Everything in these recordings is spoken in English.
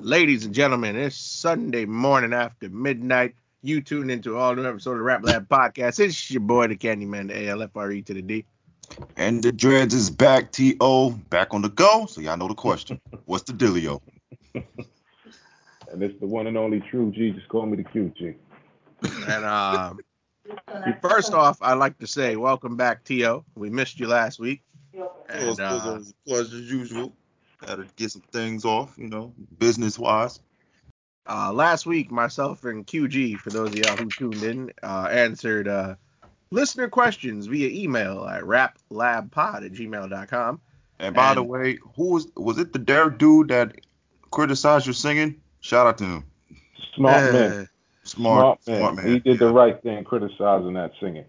Ladies and gentlemen, it's Sunday morning after midnight. You tune into all new episode of the Rap Lab podcast. It's your boy, the Candyman, the ALFRE to the D. And the Dreads is back, T.O. Back on the go. So y'all know the question. What's the dealio? And it's the one and only True G. Just call me the QG. And um, first off, I'd like to say welcome back, T.O. We missed you last week. And, And, it was, uh, it was a pleasure as usual. Had to get some things off, you know, business wise. Uh, last week, myself and QG, for those of y'all who tuned in, uh, answered uh, listener questions via email at raplabpod at gmail.com. And by the way, who was was it the dare dude that criticized your singing? Shout out to him. Smart Uh, man. Smart, Smart man. smart man. He did the right thing criticizing that singing.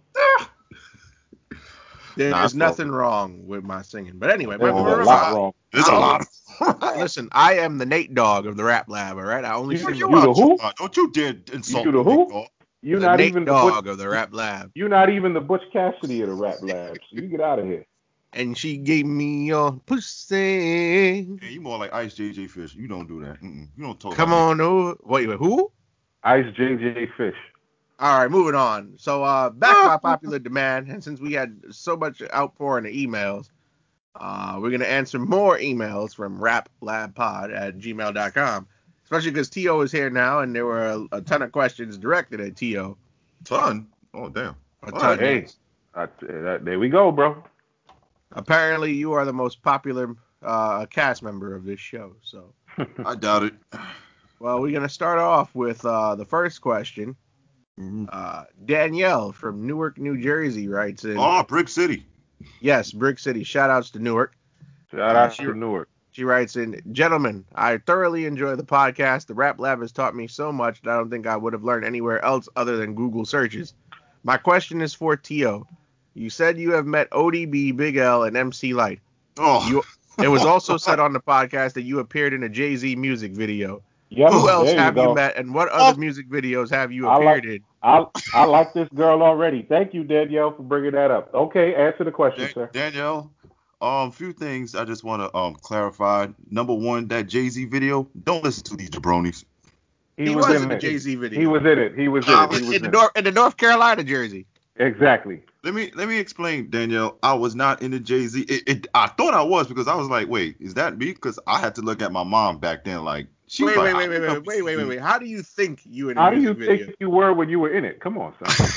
There's Nah, it's nothing wrong with my singing. But anyway, There's but a lot I- wrong. There's a lot listen, I am the Nate Dogg of the Rap Lab, all right? I only You- sing you the, the who? Don't you dare insult You the me, who? dog. You're the not Nate even the Dog Butch, of the Rap Lab. you're not even the Butch Cassidy of the rap labs. You get out of here. And she gave me your pussy. Yeah, you more like Ice JJ Fish. You don't do that. Mm-mm. You don't talk. Come about on over. Wait, wait, who? Ice JJ Fish. All right, moving on. So uh, back by popular demand, and since we had so much outpouring of emails, uh, we're gonna answer more emails from raplabpod at gmail.com. Especially because T.O. is here now, and there were a, a ton of questions directed at T.O. Ton. Oh damn. A ton. right, Hey, I, that, there we go, bro. Apparently, you are the most popular uh, cast member of this show. So, I doubt it. well, we're gonna start off with uh, the first question. Mhm. Uh, Danielle from Newark, New Jersey writes in. Oh, Brick City. Yes, Brick City. Shout outs to Newark. Shout Uh, she- to Newark. She writes in, Gentlemen, I thoroughly enjoy the podcast. The Rap Lab has taught me so much that I don't think I would have learned anywhere else other than Google searches. My question is for Tio. You said you have met ODB, Big L, and MC Lyte. Oh. You- It was also said on the podcast that you appeared in a Jay Z music video. Yep, Who else there you have you met, and what other music videos have you I appeared like- in? I I like this girl already. Thank you, Danielle, for bringing that up. Okay, answer the question, Dan- sir. Danielle, um, few things I just want to um clarify. Number one, that Jay Z video. Don't listen to these jabronis. He, was, in the. Jay Z video. He was in it. He was in it. He was in, the North, in the North Carolina jersey. Exactly. Let me let me explain, Danielle. I was not in the Jay Z. It, it I thought I was because I was like, wait, is that me? Because I had to look at my mom back then. Like she Wait, wait, wait, I wait, wait, wait, wait, wait, Jay-Z. wait. How do you think you in a How do you video? think you were when you were in it? Come on, son.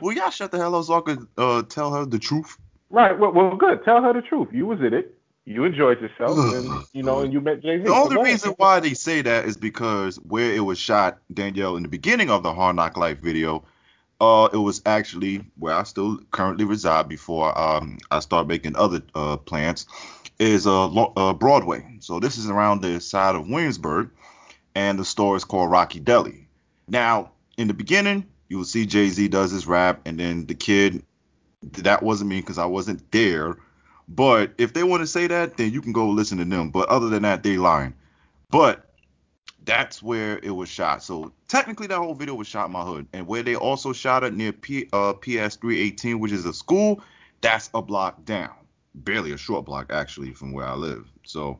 Well, y'all shut the hell up so I could uh, tell her the truth. right. Well, well, good. Tell her the truth. You was in it. You enjoyed yourself, and you know, and you met Jay Z. The only reason why they say that is because where it was shot, Danielle, in the beginning of the Hard Knock Life video, uh, it was actually where I still currently reside before um I start making other uh plans, is uh, uh Broadway. So this is around the side of Williamsburg, and the store is called Rocky Deli. Now, in the beginning, you will see Jay Z does his rap, and then the kid. That wasn't me because I wasn't there. But if they want to say that, then you can go listen to them. But other than that, they lying. But that's where it was shot. So technically, that whole video was shot in my hood, and where they also shot it near P, uh, PS 318, which is a school, that's a block down, barely a short block actually from where I live. So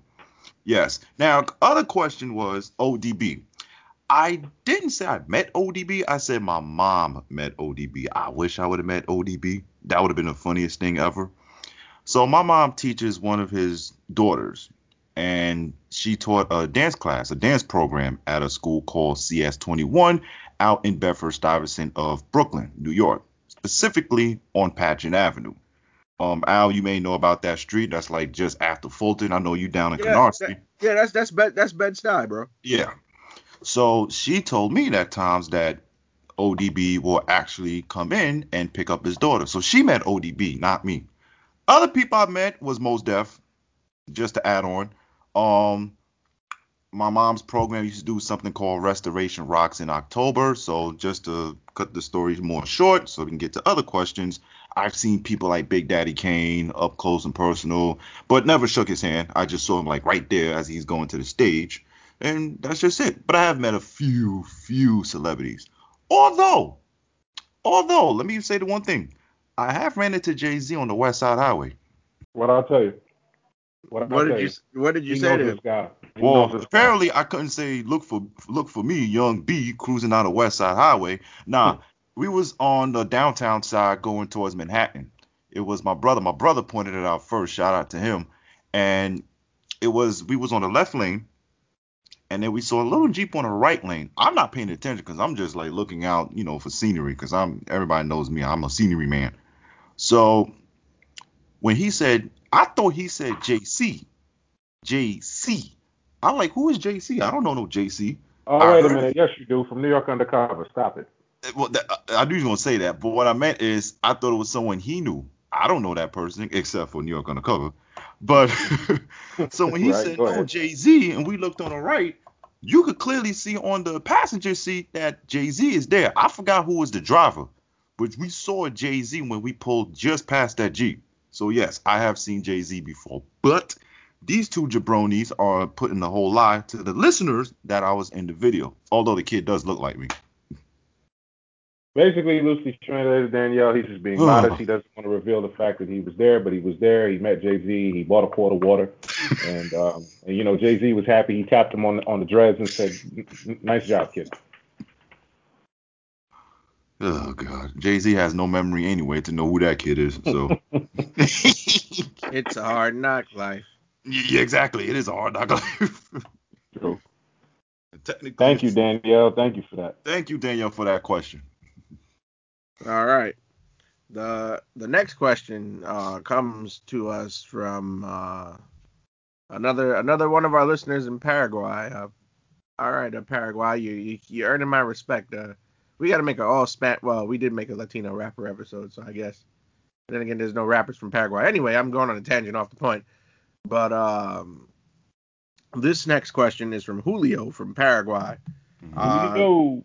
yes. Now, other question was ODB. I didn't say I met ODB. I said my mom met ODB. I wish I would have met ODB. That would have been the funniest thing ever. So my mom teaches one of his daughters, and she taught a dance class, a dance program at a school called CS21 out in Bedford Stuyvesant of Brooklyn, New York, specifically on Patchen Avenue. Um, Al, you may know about that street. That's like just after Fulton. I know you down in Yeah, Canarsie. Yeah, that's that's Bed that's Bed Stuy, bro. Yeah. So she told me that times that ODB will actually come in and pick up his daughter. So she met ODB, not me. Other people I met was Mos Def, just to add on. Um, my mom's program used to do something called Restoration Rocks in October. So just to cut the story more short, so we can get to other questions. I've seen people like Big Daddy Kane up close and personal, but never shook his hand. I just saw him like right there as he's going to the stage and that's just it. But I have met a few, few celebrities. Although, although, let me say the one thing: I have ran into Jay Z on the West Side Highway. What I'll tell you. What, What did you What did you he say knows to his him? guy. Well, knows his apparently I couldn't say look for look for me, young B, cruising down the West Side Highway. Nah, we was on the downtown side going towards Manhattan. It was my brother. My brother pointed it out first. Shout out to him. And it was we was on the left lane, and then we saw a little jeep on the right lane. I'm not paying attention because I'm just like looking out, you know, for scenery. Because I'm everybody knows me. I'm a scenery man. So when he said, I thought he said JC. JC. I'm like, who is JC? I don't know no JC. Oh, I wait a minute. Yes, you do. From New York Undercover. Stop it. Well, that, I were gonna say that, but what I meant is I thought it was someone he knew. I don't know that person except for New York Undercover. But so when he Right, said no. Jay Z, and we looked on the right, you could clearly see on the passenger seat that Jay Z is there. I forgot who was the driver, but we saw Jay Z when we pulled just past that Jeep. So yes, I have seen Jay Z before, but these two jabronis are putting the whole lie to the listeners that I was in the video. Although the kid does look like me. Basically, loosely translated, Danielle, he's just being modest. He doesn't want to reveal the fact that he was there, but he was there. He met Jay Z. He bought a quart of water, and um, and you know Jay Z was happy. He tapped him on the, on the dreads and said, "Nice job, kid." Oh God, Jay Z has no memory anyway to know who that kid is. So It's a hard knock life. yeah, exactly. It is a hard knock life. True. Thank you, Danielle. Thank you for that. Thank you, Danielle, for that question. All right. The the next question uh, comes to us from uh, another another one of our listeners in Paraguay. Uh, all right, uh, Paraguay, you, you you're earning my respect. Uh, we got to make a all spat. Well, we did make a Latino rapper episode, so I guess. But then again, there's no rappers from Paraguay. Anyway, I'm going on a tangent off the point. But um, this next question is from Julio from Paraguay. Uh, Yo,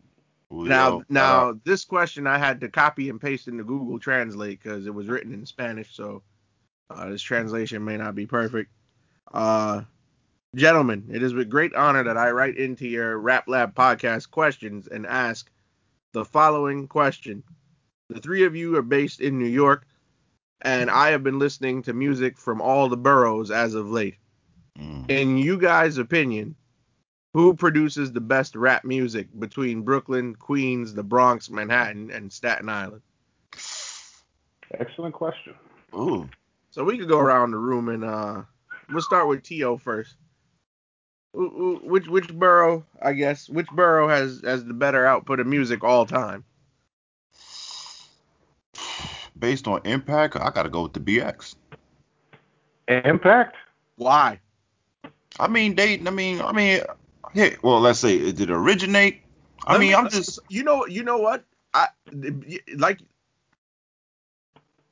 Julio, now, now out. this question I had to copy and paste into Google Translate because it was written in Spanish, so uh, this translation may not be perfect. Uh, gentlemen, it is with great honor that I write into your Rap Lab podcast questions and ask the following question. The three of you are based in New York, and I have been listening to music from all the boroughs as of late. Mm. In you guys' opinion, who produces the best rap music between Brooklyn, Queens, the Bronx, Manhattan, and Staten Island? excellent question. Ooh. So we could go around the room and uh, we'll start with To first. Wh- wh- Which which borough, I guess, which borough has has the better output of music all time? Based on impact, I gotta go with the BX. Impact. Why? I mean, they. I mean, I mean, yeah. Well, let's say it did it originate. I Let mean, me- I'm just. you know you know what I like.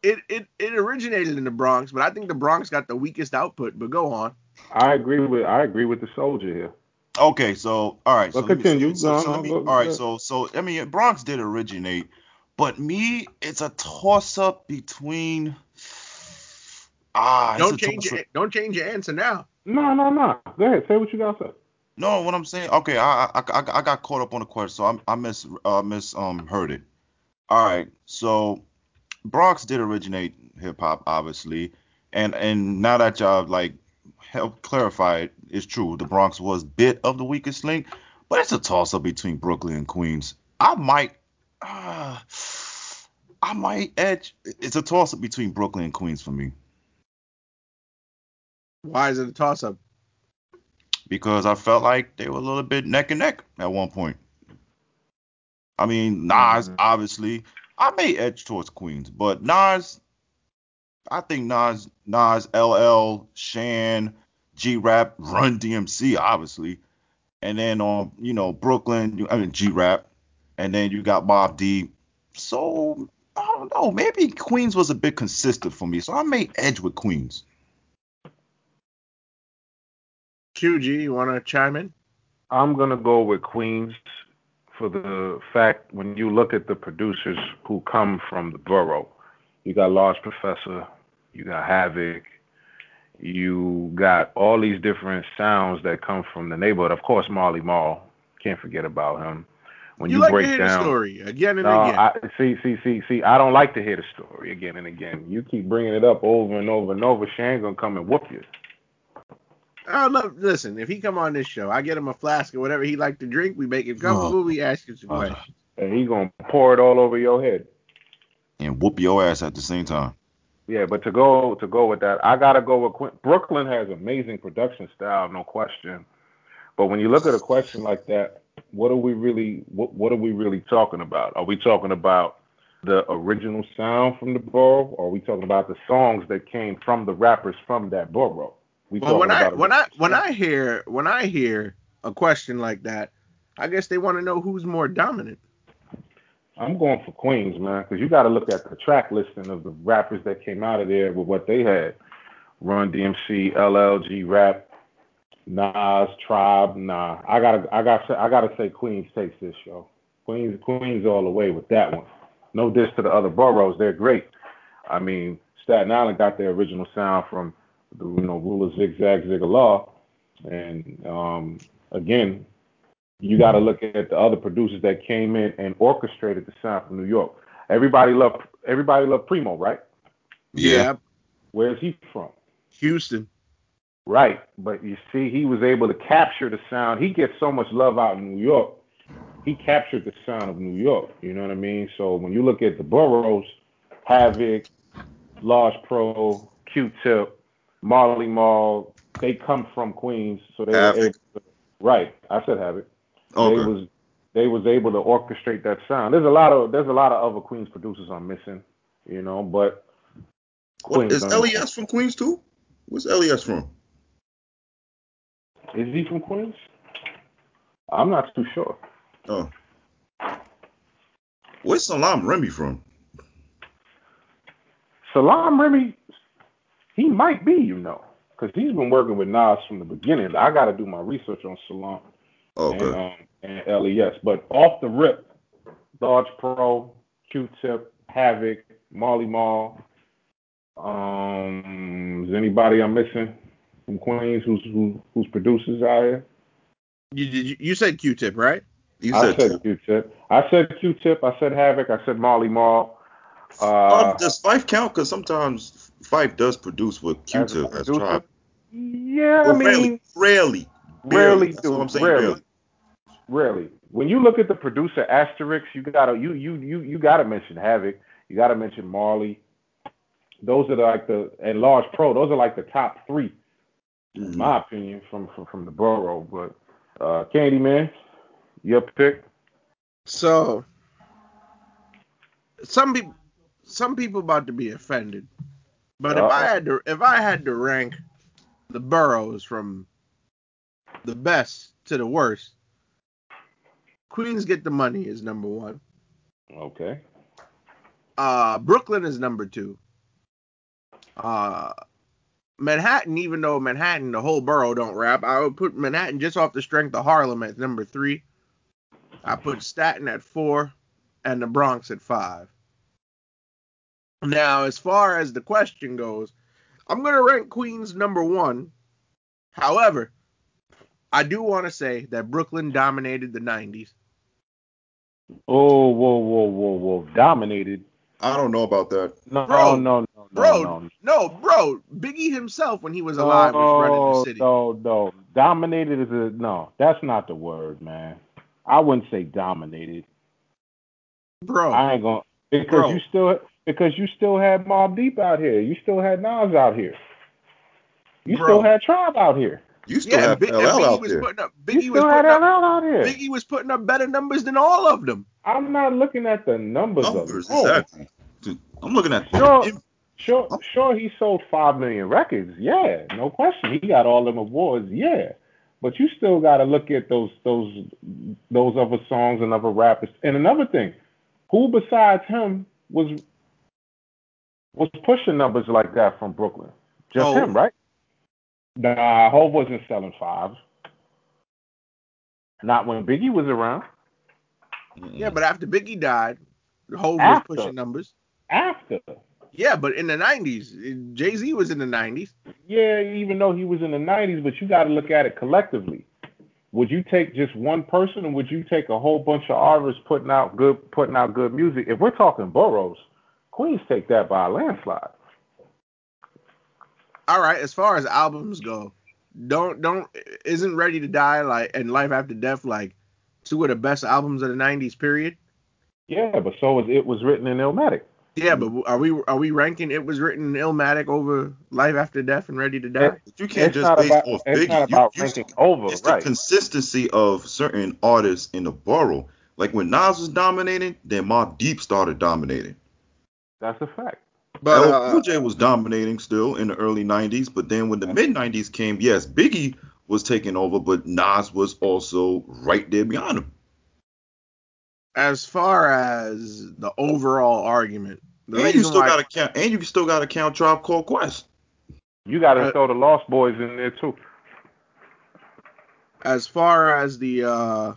It, it it originated in the Bronx, but I think the Bronx got the weakest output. But go on. I agree with I agree with the soldier here. Okay, so all right. Well, so let me- continue. So, so me, all right. So so I mean, Bronx did originate, but me, it's a toss up between. Ah, Don't change toss-up. it. Don't change your answer now. No, no, no. Go ahead. Say what you got to say. No, what I'm saying. Okay, I I, I, I got caught up on the question, so I I miss uh miss um heard it. All right, so Bronx did originate hip hop, obviously, and and now that y'all like help clarify it, it's true. The Bronx was bit of the weakest link, but it's a toss up between Brooklyn and Queens. I might, uh, I might edge. It's a toss up between Brooklyn and Queens for me Why is it a toss up? Because I felt like they were a little bit neck and neck at one point. I mean, Nas, Mhm. obviously, I may edge towards Queens, but Nas, I think Nas, Nas, LL, Shan, G Rap, Run DMC, obviously, and then on, you know, Brooklyn, I mean G Rap, and then you got Bob D. So I don't know, maybe Queens was a bit consistent for me, so I may edge with Queens. QG, you want to chime in? I'm gonna go with Queens for the fact when you look at the producers who come from the borough, you got Large Professor, you got Havoc, you got all these different sounds that come from the neighborhood. Of course, Marley Marl, can't forget about him. When you, you, like break to hear down, the story again and no, again. I see, see, see, see. I don't like to hear the story again and again. You keep bringing it up over and over and over. Shane's gonna come and whoop you. I love. Listen, if he come on this show, I get him a flask or whatever he like to drink. We make it comfortable. We ask him some Uh, questions. And he gonna pour it all over your head. And whoop your ass at the same time. Yeah, but to go to go with that, I gotta go with Quin- Brooklyn has amazing production style, no question. But when you look at a question like that, what are we really what what are we really talking about? Are we talking about the original sound from the borough, or are we talking about the songs that came from the rappers from that borough? We Well, when I when I when. I hear when I hear a question like that, I guess they want to know who's more dominant. I'm going for Queens, man, because you got to look at the track listing of the rappers that came out of there with what they had: Run DMC, LLG, Rap, Nas, Tribe. Nah, I gotta, I gotta, I gotta say Queens takes this show. Queens, Queens all the way with that one. No diss to the other boroughs, they're great. I mean, Staten Island got their original sound from the, you know, Ruler Zigzag Zigalaw, and um, again, you got to look at the other producers that came in and orchestrated the sound from New York. Everybody loved everybody loved Primo, right? Yeah. Where's he from? Houston. Right, but you see, he was able to capture the sound. He gets so much love out in New York. He captured the sound of New York. You know what I mean? So when you look at the boroughs, Havoc, Large Pro, Q-Tip, Marley Marl, they come from Queens, so they Havoc. were able. To, right, I said Havoc. They Okay. was they was able to orchestrate that sound. There's a lot of there's a lot of other Queens producers I'm missing, you know, but What Queens is done- LES from Queens too? Where's LES from? Is he from Queens? I'm not too sure. Oh. Where's Salaam Remi from? Salaam Remi, he might be, you know, because he's been working with Nas from the beginning. I got to do my research on Salaam and, Okay. um, and LES. But off the rip, Large Pro, Q-Tip, Havoc, Marley Marl. Um, is anybody I'm missing from Queens who's who, who's producers out here? You, you, you said Q-Tip, right? You I said, said. Q-Tip. I said Q-Tip. I said Havoc. I said Marley Marl. Uh, um, does Phife count? Because sometimes Phife does produce with as a Q-Tip as producer? tribe. Yeah, I Well, mean, rarely, rarely, rarely. That's do. what I'm saying. rarely, Barely. rarely. When you look at the producer asterisks, you gotta you you you you gotta mention Havoc. You gotta mention Marley. Those are like the and Large Pro. Those are like the top three, in Mhm. my opinion, from from from the borough. But uh, Candyman, your pick. So some people some people about to be offended. But if I had to if I had to rank the boroughs from the best to the worst, Queens get the money is number one. Okay. Uh Brooklyn is number two. Uh Manhattan, even though Manhattan, the whole borough don't rap, I would put Manhattan just off the strength of Harlem at number three. I put Staten at four and the Bronx at five. Now, as far as the question goes, I'm gonna rank Queens number one. However, I do want to say that Brooklyn dominated the 90s. Oh, whoa, whoa, whoa, whoa! Dominated. I don't know about that. No, Bro, no, no, no, Bro, no, no, bro, Biggie himself when he was alive was running the city. No, no, dominated is a no. That's not the word, man. I wouldn't say dominated. Bro, I ain't gonna because Bro. you still because you still had Mobb Deep out here. You still had Nas out here. You Bro. still had Tribe out here. You still yeah, have Bi- LL out was there. up You Biggie was still had putting LL up out here. Biggie was putting up better numbers than all of them. I'm not looking at the numbers. Numbers, alone. exactly. Dude, I'm looking at Sure, Im- sure, oh. sure. He sold five million records. Yeah, no question. He got all them awards. Yeah, but you still got to look at those those those other songs and other rappers. And another thing, who besides him was was pushing numbers like that from Brooklyn? Just Hov. him, right? Nah, Hov wasn't selling fives. Not when Biggie was around. Yeah, but after Biggie died, Hov was pushing numbers. After, Yeah, but in the 90s, Jay Z was in the 90s. yeah, even though he was in the '90s, but you got to look at it collectively. Would you take just one person, or would you take a whole bunch of artists putting out good, putting out good music? If we're talking boroughs, Queens take that by a landslide. All right, as far as albums go, don't don't isn't Ready to Die like and Life After Death like two of the best albums of the '90s period. Yeah, but so was it was written in Illmatic. Yeah, but are we are we ranking it was written in Illmatic over Life After Death and Ready to Die? It- you can't just not base about, off it's Biggie. not about you- ranking over, it's the consistency of certain artists in the borough. Like when Nas was dominating, then Mobb Deep started dominating. That's a fact. But LL uh, Cool J was dominating still in the early 90s, but then when the mid 90s came, yes, Biggie was taking over, but Nas was also right there behind him. as far as the overall argument, the and you reason still got to count, and you still got to count Tribe Called Quest. You got to Uh, throw the Lost Boys in there too. as far as the uh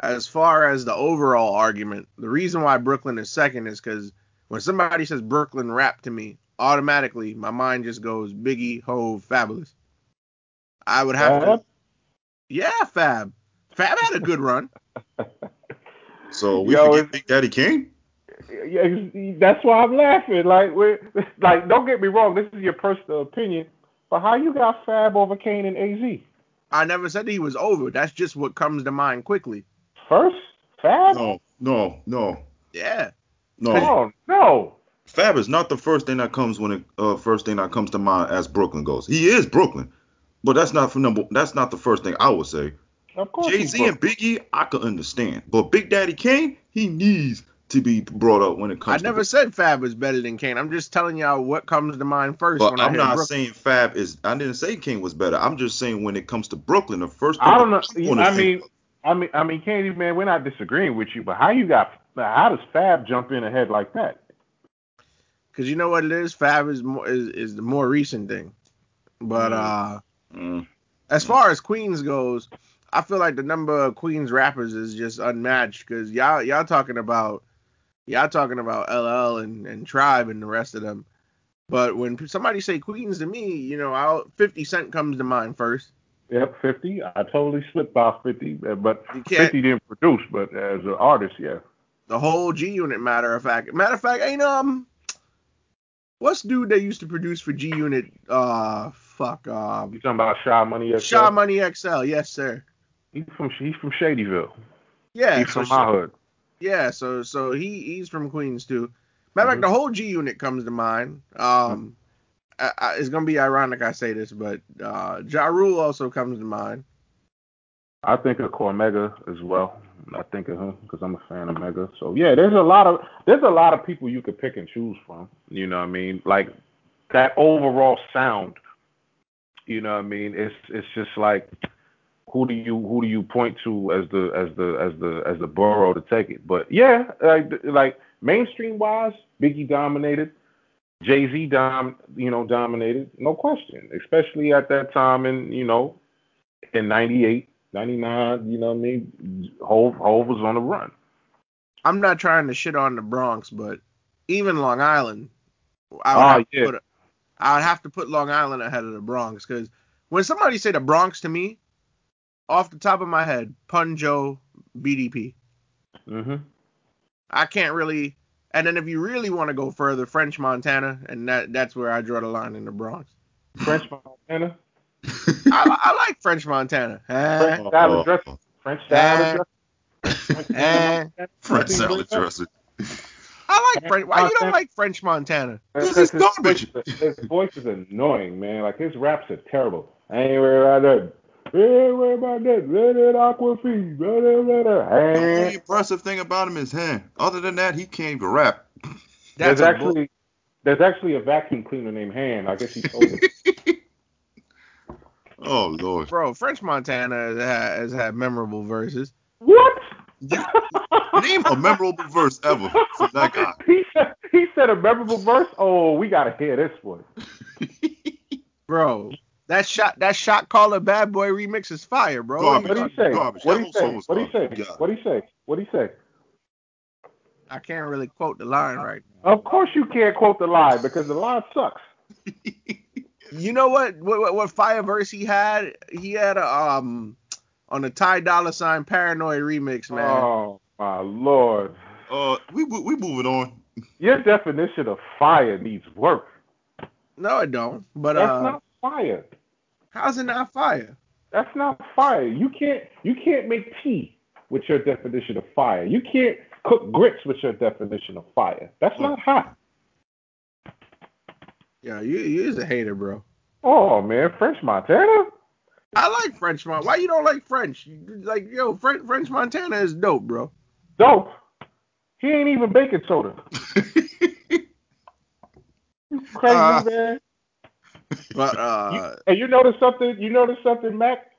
as far as the overall argument, the reason why Brooklyn is second is because when somebody says Brooklyn rap to me, automatically my mind just goes Biggie, Hove, Fabolous. I would have Fab? to, yeah, Fab. Fab had a good run. So we Yo, forget it's- Big Daddy Kane. Yeah, that's why I'm laughing. Like, we're, like, don't get me wrong. This is your personal opinion, but how you got Fab over Kane and AZ? I never said he was over. That's just what comes to mind quickly. First, Fab? No, no, no, Yeah. no. Oh no. Fab is not the first thing that comes when it uh, first thing that comes to mind as Brooklyn goes. He is Brooklyn, but that's not for number. That's not the first thing I would say. Of course. Jay Z and Biggie, I could understand, but Big Daddy Kane, he needs to be brought up when it comes. I never to said Fab is better than Kane. I'm just telling y'all what comes to mind first But when I I'm hear not Brooklyn. saying Fab is. I didn't say Kane was better. I'm just saying when it comes to Brooklyn, the first. I don't know. I'm gonna I think mean, I mean, I mean, Candy man, we're not disagreeing with you, but how you got? How does Fab jump in ahead like that? Because you know what it is? Fab is more is, is the more recent thing. But Mm. uh Mm. as far as Queens goes, I feel like the number of Queens rappers is just unmatched because y'all y'all talking about y'all talking about LL and, and Tribe and the rest of them. But when somebody say Queens to me, you know, I'll, 50 Cent comes to mind first. Yep, 50. I totally slipped by 50, uh, but 50 didn't produce, but as an artist, yeah. the whole G Unit. Matter of fact, matter of fact, ain't um, what's dude that used to produce for G Unit? Uh, fuck, um, You talking about Shy Money? XL? Sha Money XL. Yes, sir. He's from he's from Shadyville. Yeah, he's so from my hood. Yeah, so so he he's from Queens too. Matter of fact, Mhm. the whole G Unit comes to mind. Um, I, I, it's gonna be ironic I say this, but uh, Ja Rule also comes to mind. I think of Cormega as well. I think of him because I'm a fan of Mega. So yeah, there's a lot of there's a lot of people you could pick and choose from. You know what I mean? Like that overall sound. You know what I mean? It's it's just like who do you who do you point to as the as the as the as the borough to take it? But yeah, like like mainstream wise, Biggie dominated. Jay Z dom you know dominated, no question. Especially at that time in you know in '98. 99, you know what I mean? Hove, Hove was on the run. I'm not trying to shit on the Bronx, but even Long Island, I would, Oh, have, yeah. to put, I would have to put Long Island ahead of the Bronx because when somebody say the Bronx to me, off the top of my head, Punjo, BDP. Mm-hmm. I can't really. And then if you really want to go further, French Montana, and that that's where I draw the line in the Bronx. French Montana. I, I like French Montana. Eh, French salad dressing. French salad Eh. dressing. Eh. French salad dressing. I like French. Why you don't like French Montana? This Because is his, garbage. voice, his voice is annoying, man. Like his raps are terrible. I ain't worried about that. Ain't worried about that. Let it aqua. The Hey. only impressive thing about him is hand. Other than that, he can't even rap. That's There's a actually there's actually a vacuum cleaner named Han. I guess he told it. Oh lord. bro. French Montana has had, has had memorable verses. what? Name a memorable verse ever from that guy. He said he said a memorable verse. Oh, we gotta hear this one. Bro, that shot that shot caller bad boy remix is fire, bro. Garbage. What do you say? Garbage. What That do you whole song say? What do you say? What do you say? What do you say? I can't really quote the line right. now. Of course you can't quote the line because the line sucks. You know what? What what, what fire verse he had? He had a um on the Ty Dollar Sign Paranoid remix, man. Oh my lord. Uh, we we moving on. Your definition of fire needs work. No, it don't. But That's uh, not fire. How's it not fire? That's not fire. You can't you can't make tea with your definition of fire. You can't cook grits with your definition of fire. That's not hot. Yeah, you you is a hater, bro. Oh man, French Montana. I like French Montana. Why you don't like French? Like yo, French, French Montana is dope, bro. Dope. He ain't even baking soda. You crazy Uh, man. But uh, And you notice something? You notice something, Mac?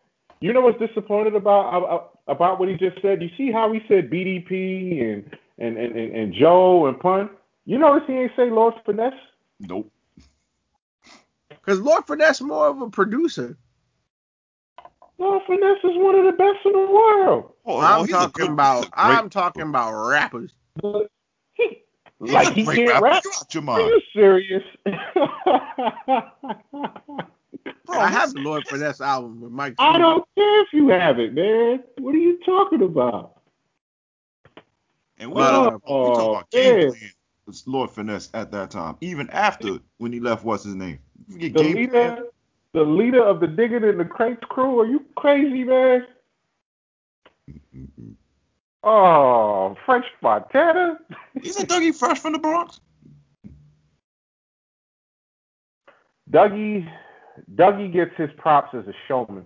You know what's disappointed about about- about what he just said? You see how he said BDP and and and, and, and Joe and Pun? You notice he ain't say Lord Finesse? nope. cause Lord Finesse more of a producer. Lord Finesse is one of the best in the world. Oh, I'm talking good- he's a about. great I'm talking about rappers. But he, He's like he can't rap. Are you serious? Bro, I have the Lord Finesse album with Mike. I don't care if you have it, man. What are you talking about? And we But, talking about, we talking oh, about game man. Lord Finesse at that time, even after when he left. What's his name? The game leader, the leader of the Digging in the Crates crew. Are you crazy, man? Oh, French Montana. Isn't Dougie Fresh from the Bronx? Dougie, Dougie gets his props as a showman.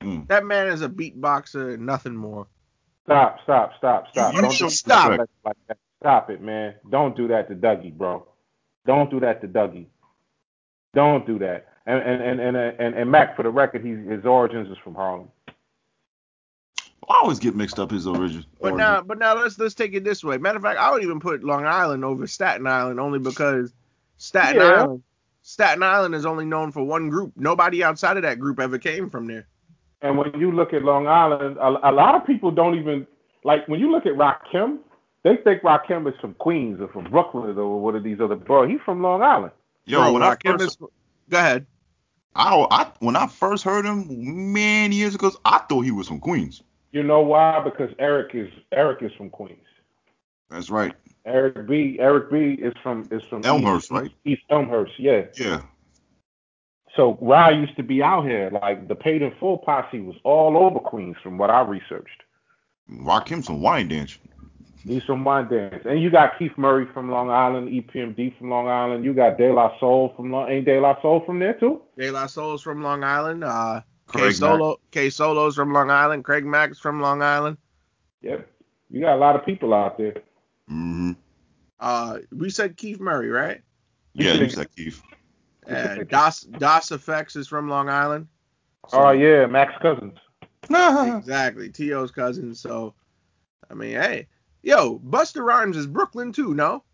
Mm. That man is a beatboxer nothing more. Stop, stop, stop, stop. You Don't should do stop. like like that. Stop it, man. Don't do that to Dougie, bro. Don't do that to Dougie. Don't do that. And and and and and, and Mac, for the record, he's, his origins is from Harlem. I always get mixed up his origin. But origin. now, but now let's let's take it this way. Matter of fact, I would even put Long Island over Staten Island only because Staten Yeah. Island, Staten Island is only known for one group. Nobody outside of that group ever came from there. And when you look at Long Island, a, a lot of people don't even like when you look at Rakim, they think Rakim is from Queens or from Brooklyn or one of these other boroughs. He's from Long Island. Yo, Bro, when I first, is- go ahead. I, I when I first heard him many years ago, I thought he was from Queens. You know why? Because Eric is Eric is from Queens. That's right. Eric B. Eric B. is from is from Elmhurst, East, right? East Elmhurst, yeah. Yeah. So Rye used to be out here. Like the paid in full posse was all over Queens, from what I researched. Rock him some wine dance. Wyandanch. some Wyandanch. And you got Keith Murray from Long Island, EPMD from Long Island. You got De La Soul from Long Ain't De La Soul from there too? De La Soul's from Long Island. Uh, K Solo, K Solo's from Long Island. Craig Mack's from Long Island. Yep. You got a lot of people out there. Mm-hmm. Uh, we said Keith Murray, right? Yeah, you said Keith. Uh, Das Das EFX is from Long Island. Oh yeah, Max Cousins. Exactly. T.O.'s cousin. So, I mean, hey, yo, Busta Rhymes is Brooklyn too, no?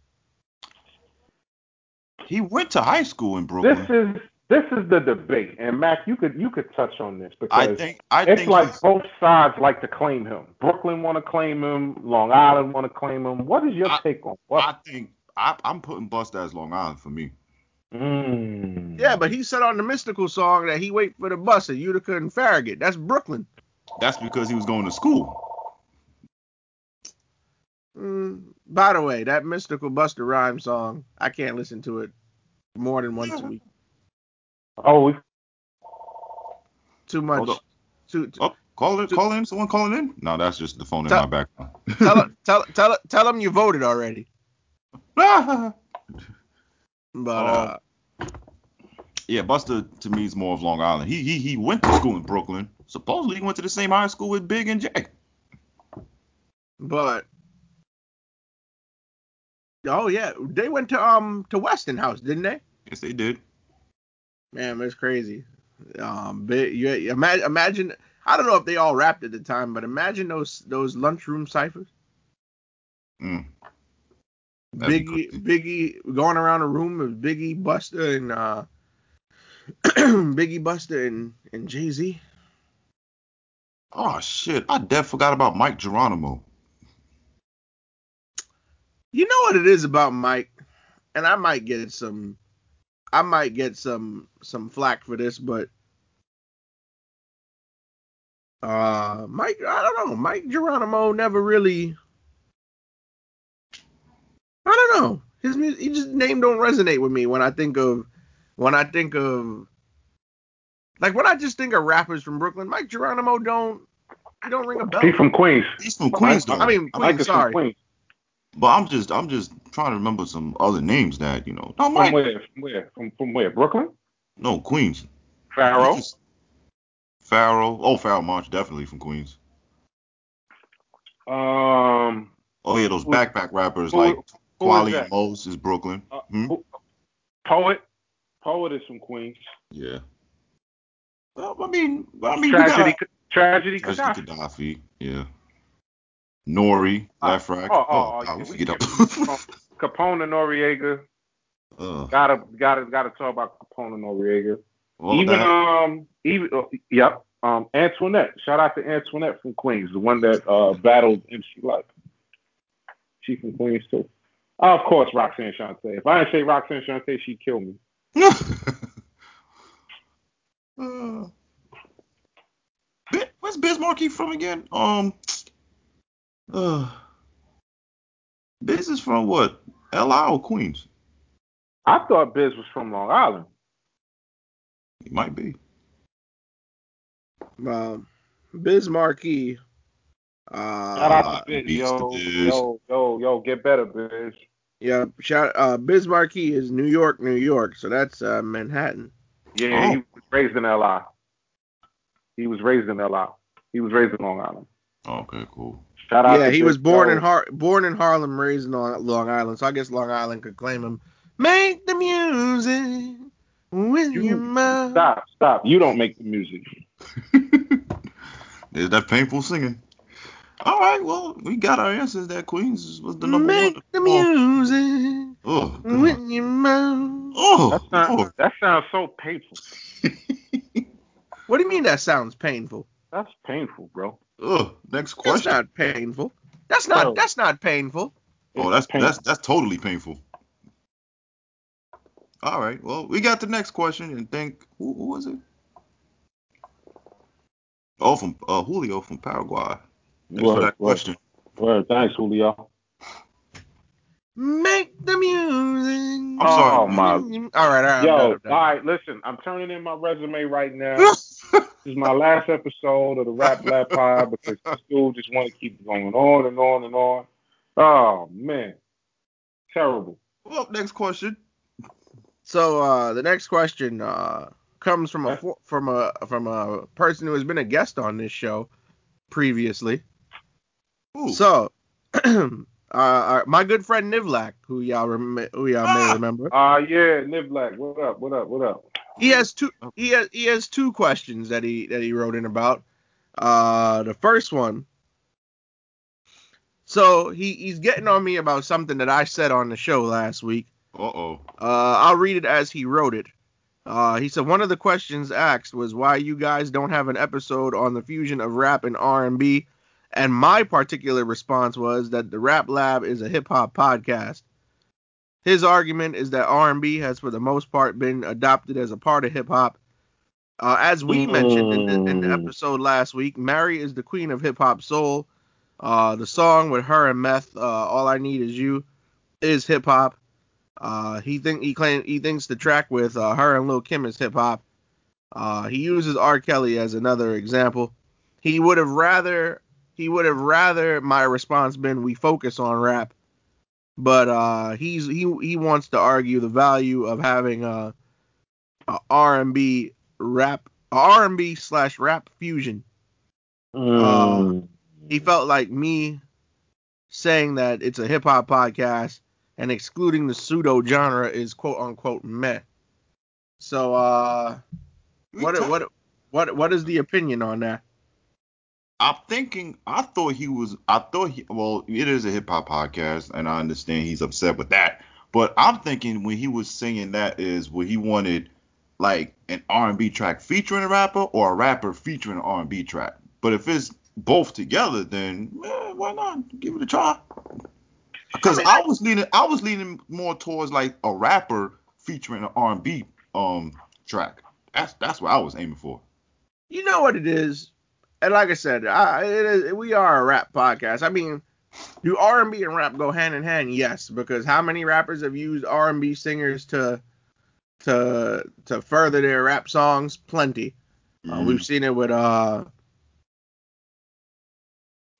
he went to high school in Brooklyn. This is this is the debate, and Mac, you could you could touch on this because I think I it's think like both sides like to claim him. Brooklyn want to claim him. Long Island want to claim him. What is your I- take on What? I think I, I'm putting Busta as Long Island for me. Mm. Yeah, but he said on the Mystical song that he wait for the bus at Utica and Farragut. That's Brooklyn. That's because he was going to school. Mm, by the way, that Mystical Busta Rhyme song, I can't listen to it more than once a week. Oh, we, Too much. Too, too- Oh, call it, call in. Someone calling in? No, that's just the phone in my background. tell, tell, tell, tell him you voted already. But Oh. uh, yeah, Busta to me is more of Long Island. He he he went to school in Brooklyn. Supposedly he went to the same high school with Big and Jay. but oh yeah, they went to um to Westinghouse, didn't they? Yes, they did. Man, that's crazy. Um, big, you, imagine, imagine. I don't know if they all rapped at the time, but imagine those those lunchroom ciphers. Mm. Biggie, Biggie going around the room with Biggie, Busta, and uh, Biggie, Busta, and and Jay Z. Oh shit, I dead forgot about Mic Geronimo. You know what it is about Mike, and I might get some, I might get some some flack for this, but uh, Mike, I don't know, Mic Geronimo never really. I don't know. His he just name don't resonate with me when I think of when I think of Like when I just think of rappers from Brooklyn, Mic Geronimo don't he don't ring a bell. He's from Queens. He's from Queens. I mean, Queens, is sorry. from Queens. But I'm just I'm just trying to remember some other names that you know. No, From where? From where? From, from where? Brooklyn? No, Queens. Pharoahe? Just- Pharoahe. Oh, Pharoahe Monch definitely from Queens. Um, Oh yeah, those Who- backpack rappers who- like who is Kweli and Mos is Brooklyn. Uh, Hmm? Poet? Poet is from Queens. Yeah. Well, I mean, I mean, Tragedy, Tragedy Tragedy Khadafi. Khadafi. Yeah. Nori, Uh, left rack. oh, oh, Oh, oh, yeah, we forget up. Capone and Noriega. uh, Gotta, gotta, gotta talk about Capone and Noriega. well, even that- um, even uh, yep. Um, Antoinette. Shout out to Antoinette from Queens, the one that uh battled MC Lyte. She from Queens too. Uh, of course, Roxanne Shante. If I didn't say Roxanne Shante, she'd kill me. uh, where's Biz Markie from again? Um, uh, Biz is from what? L.I. or Queens? I thought Biz was from Long Island. He might be. Um, Biz Markie. Shout out Uh, to Biz, the yo, Biz. yo, yo, yo, get better, Biz. yeah, shout. Uh, Biz Markie is New York, New York. So that's uh, Manhattan. Yeah, Oh. he was raised in L.I. He was raised in L.I. He was raised in Long Island. Okay, cool. Shout out. Yeah, to he was born yo. in Har- born in Harlem, raised in Long Long Island. So I guess Long Island could claim him. Make the music with You- your mouth. Stop, stop. You don't make the music. There's that painful singing. All right, well, we got our answers. That Queens was the number Make one. the Oh, music oh, with your mouth. oh, That sounds, Lord. Oh. that sounds so painful. What do you mean that sounds painful? That's painful, bro. Ugh, next question. That's question. not painful. That's not. No. That's not painful. oh, that's painful. that's that's totally painful. All right, well, we got the next question, and think who, who was it? Oh, from uh, Julio from Paraguay. Thanks for that word, question. word. Thanks, Julio. Make the music. I'm sorry. Oh, my- All right, all right. I'm Yo, done, I'm done. right, listen. I'm turning in my resume right now. this is my last episode of the Rap Lab Pod because this dude just want to keep going on and on and on. Oh man, terrible. Well, next question. So uh, the next question uh, comes from a from a from a person who has been a guest on this show previously. Ooh. So, uh, uh, my good friend Nivlak, who y'all rem- who y'all may Ah! remember, Uh yeah, Niv Black. What up? What up? What up? he has two he has he has two questions that he that he wrote in about. Uh, the first one. So he, he's getting on me about something that I said on the show last week. Uh-oh. Uh, I'll read it as he wrote it. Uh, he said one of the questions asked was why you guys don't have an episode on the fusion of rap and R&B, and my particular response was that the Rap Lab is a hip hop podcast. His argument is that R&B has for the most part been adopted as a part of hip hop. Uh, as we mentioned in the, in the Mm. episode last week, Mary is the queen of hip hop soul. Uh, the song with her and Meth, uh, "All I Need Is You," is hip hop. Uh, he think he claim he thinks the track with uh, her and Lil Kim is hip hop. Uh, he uses R. Kelly as another example. He would have rather he would have rather my response been we focus on rap, but uh, he's he he wants to argue the value of having a, a R&B rap R&B slash rap fusion. Mm. He felt like me saying that it's a hip hop podcast and excluding the pseudo genre is quote unquote meh. So uh what what what what is the opinion on that? I'm thinking. I thought he was. I thought he. Well, it is a hip hop podcast, and I understand he's upset with that. But I'm thinking when he was saying that is what he wanted, like an R&B track featuring a rapper or a rapper featuring an R&B track. But if it's both together, then eh, why not give it a try? Because I mean, I was leaning. I was leaning more towards like a rapper featuring an R&B um track. That's that's what I was aiming for. You know what it is, and like I said, I, it is, we are a rap podcast. I mean, do R&B and rap go hand in hand? Yes, because how many rappers have used R&B singers to to to further their rap songs? Plenty. Uh, Mhm. we've seen it with uh.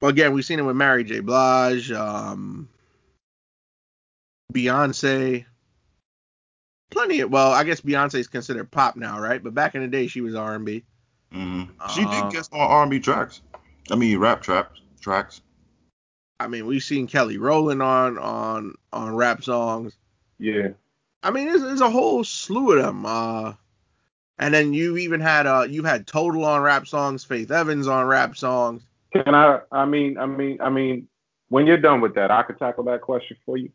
Well, again, we've seen it with Mary J. Blige, um, Beyonce. Plenty of well, I guess Beyonce is considered pop now, right? But back in the day, she was R&B. Mhm. She Uh, did guest on R&B tracks. I mean, rap tracks. Tracks. I mean, we've seen Kelly Rowland on on on rap songs. Yeah. I mean, there's, there's a whole slew of them. Uh, and then you even had uh you had Total on rap songs, Faith Evans on rap songs. Can I? I mean, I mean, I mean, when you're done with that, I could tackle that question for you.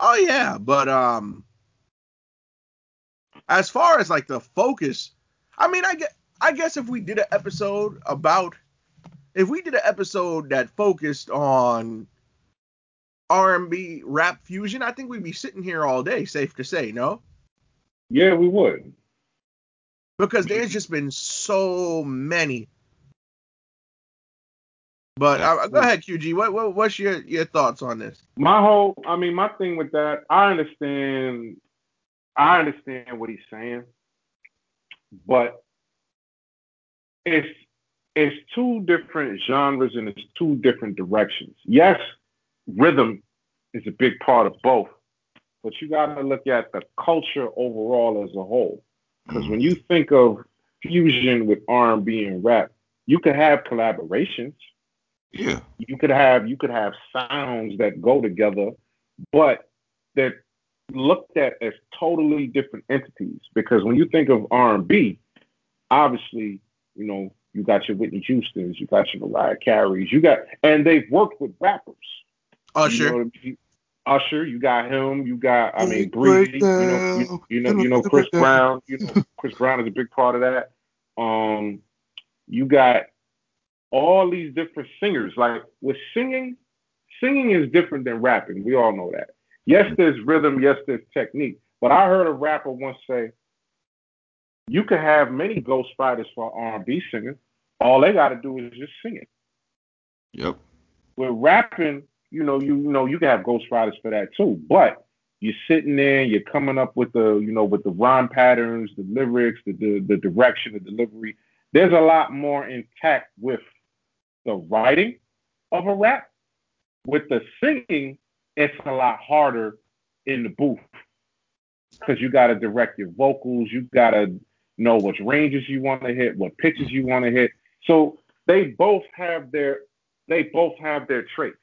Oh yeah, but um, as far as like the focus, I mean, I get, I guess if we did an episode about, if we did an episode that focused on R&B rap fusion, I think we'd be sitting here all day. Safe to say, no? Yeah, we would. Because there's just been so many. But uh, go ahead, QG. What, what what's your your thoughts on this? My whole, I mean, my thing with that, I understand, I understand what he's saying, but it's it's two different genres and it's two different directions. Yes, rhythm is a big part of both, but you got to look at the culture overall as a whole. Because mm-hmm. when you think of fusion with R&B and rap, you could have collaborations Yeah. you could have you could have sounds that go together, but they're looked at as totally different entities. Because when you think of R and B, obviously, you know, you got your Whitney Houston's, you got your Mariah Carey's, you got and they've worked with rappers. Usher. You know what I mean? Usher, you got him, you got I mean Break Breezy, you know, you, you know, you know Chris Brown, you know Chris Brown is a big part of that. Um, you got all these different singers. Like with singing, singing is different than rapping. We all know that. Yes, there's rhythm. Yes, there's technique. But I heard a rapper once say, "You can have many ghostwriters for R&B singers. All they got to do is just sing it." Yep. With rapping, you know, you, you know, you can have ghostwriters for that too. But you're sitting there, you're coming up with the, you know, with the rhyme patterns, the lyrics, the the, the direction, the delivery. There's a lot more intact with the writing of a rap. With the singing, it's a lot harder in the booth because you got to direct your vocals. You got to know which ranges you want to hit, what pitches you want to hit. So they both have their they both have their traits.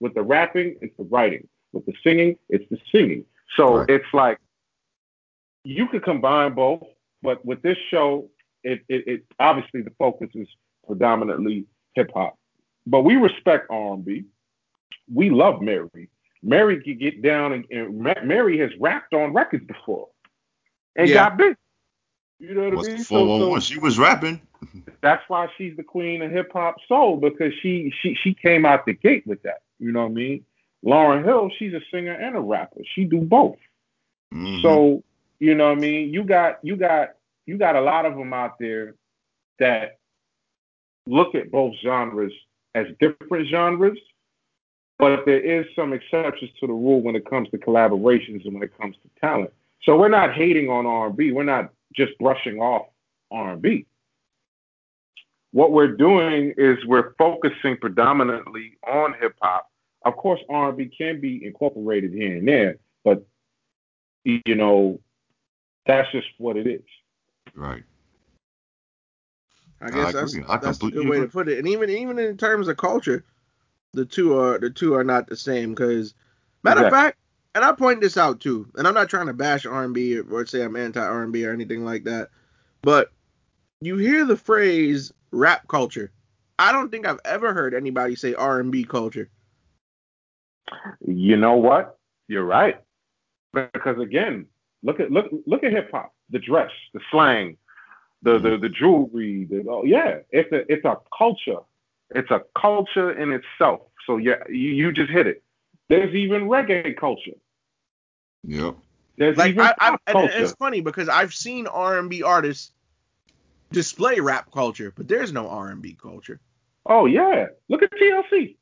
With the rapping, it's the writing. With the singing, it's the singing. So Right. it's like you could combine both, but with this show, it, it, it obviously the focus is predominantly hip hop. But we respect R&B. We love Mary. Mary could get down and, and Mary has rapped on records before and Yeah. got big. You know what What's I mean? 411? She was rapping. that's why she's the queen of hip hop soul because she she she came out the gate with that. You know what I mean? Lauryn Hill, she's a singer and a rapper. She do both. Mhm. So you know what I mean? You got you got you got a lot of them out there that look at both genres as different genres, but there is some exceptions to the rule when it comes to collaborations and when it comes to talent. So we're not hating on R&B. We're not just brushing off R&B. What we're doing is we're focusing predominantly on hip hop. Of course, R&B can be incorporated here and there, but you know, that's just what it is. Right. I I guess that's agree. I that's a good way to put it. And even even in terms of culture, the two are the two are not the same. Because matter of fact, and I point this out too, and I'm not trying to bash R&B or, say I'm anti R&B or anything like that, but you hear the phrase rap culture. I don't think I've ever heard anybody say R&B culture. You know what? You're right. Because again, look at look look at hip hop, the dress, the slang, the the, the jewelry, the oh, yeah, it's a it's a culture. It's a culture in itself. So yeah, you, you just hit it. There's even reggae culture. Yep. There's Like even I, I pop culture. it's funny because I've seen R&B artists display rap culture, but there's no R&B culture. Oh yeah, look at TLC.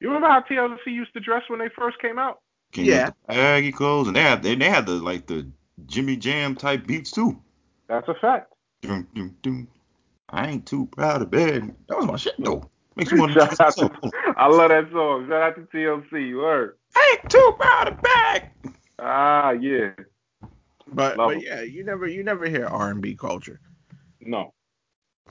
You remember how TLC used to dress when they first came out? Can Yeah. you get the baggy clothes? And they had they, they had the like the Jimmy Jam type beats too. That's a fact. Dum, dum, dum, I ain't too proud of bed. That was my shit though. Makes me want Shout out to. to, I love that song. Shout out to TLC. You heard? I ain't too proud of bed. Ah, yeah. But Love but 'em. yeah, you never you never hear R and B culture. No,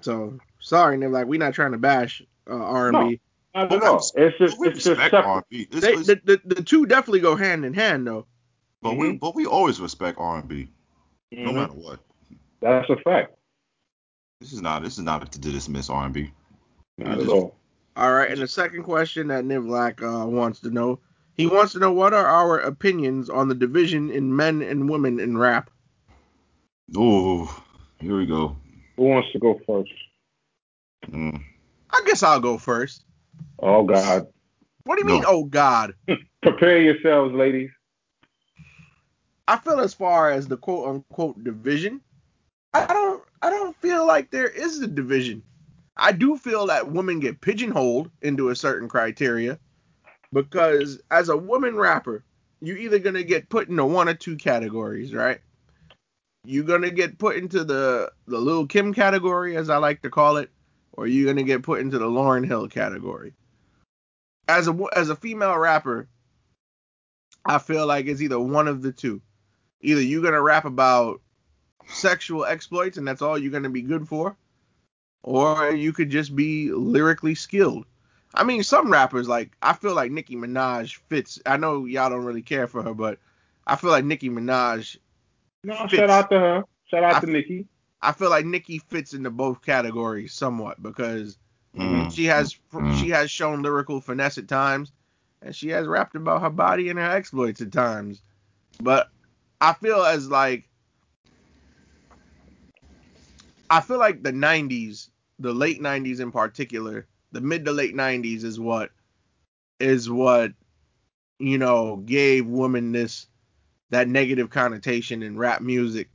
So sorry, Nick. Like we're not trying to bash uh, R and B. not at all. It's just we it's just respect separate. R&B. It's- They it's- the, the the two definitely go hand in hand though. but we Mhm. but we always respect R&B, no Mhm. matter what. That's a fact. This is not this is not to dismiss R&B. Not at all. All right, and the second question that Nivlak uh, wants to know, he wants to know what are our opinions on the division in men and women in rap. Oh, here we go. Who wants to go first? Mm. I guess I'll go first. Oh God. What do you No. mean? Oh God. Prepare yourselves, ladies. I feel as far as the quote unquote division, I don't I don't feel like there is a division. I do feel that women get pigeonholed into a certain criteria because as a woman rapper, you're either gonna get put into one or two categories, right? You're gonna get put into the the Lil Kim category, as I like to call it, or you're gonna get put into the Lauryn Hill category. As a as a female rapper, I feel like it's either one of the two. Either you're gonna rap about sexual exploits and that's all you're gonna be good for, or you could just be lyrically skilled. I mean, some rappers like I feel like Nicki Minaj fits. I know y'all don't really care for her, but I feel like Nicki Minaj. No, Fits. shout out to her. Shout out I- to Nicki. I feel like Nicki fits into both categories somewhat because Mm. she has Mm. she has shown lyrical finesse at times, and she has rapped about her body and her exploits at times. But I feel as like I feel like the '90s, the late '90s in particular, the mid to late '90s is what is what you know gave women this that negative connotation in rap music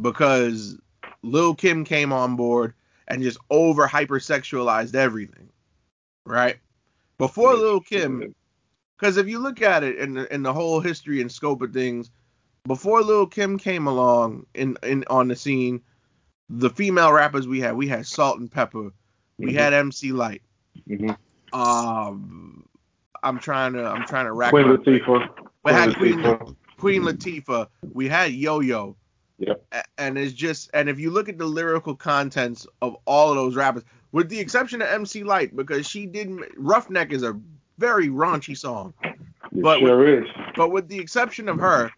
because Lil Kim came on board and just over hypersexualized everything, right? Before Lil Kim, because if you look at it in the, in the whole history and scope of things, before Lil Kim came along in, in on the scene, the female rappers we had, we had Salt-N-Pepa, we Mhm. had MC Lyte. Mhm. Um, I'm trying to I'm trying to rack Queen my Latifah. We had Queen Latifah. Queen Latifah, we had Yo Yo. Yep. And it's just and if you look at the lyrical contents of all of those rappers, with the exception of MC Lyte, because she didn't Roughneck is a very raunchy song. It But sure is. But with the exception of her,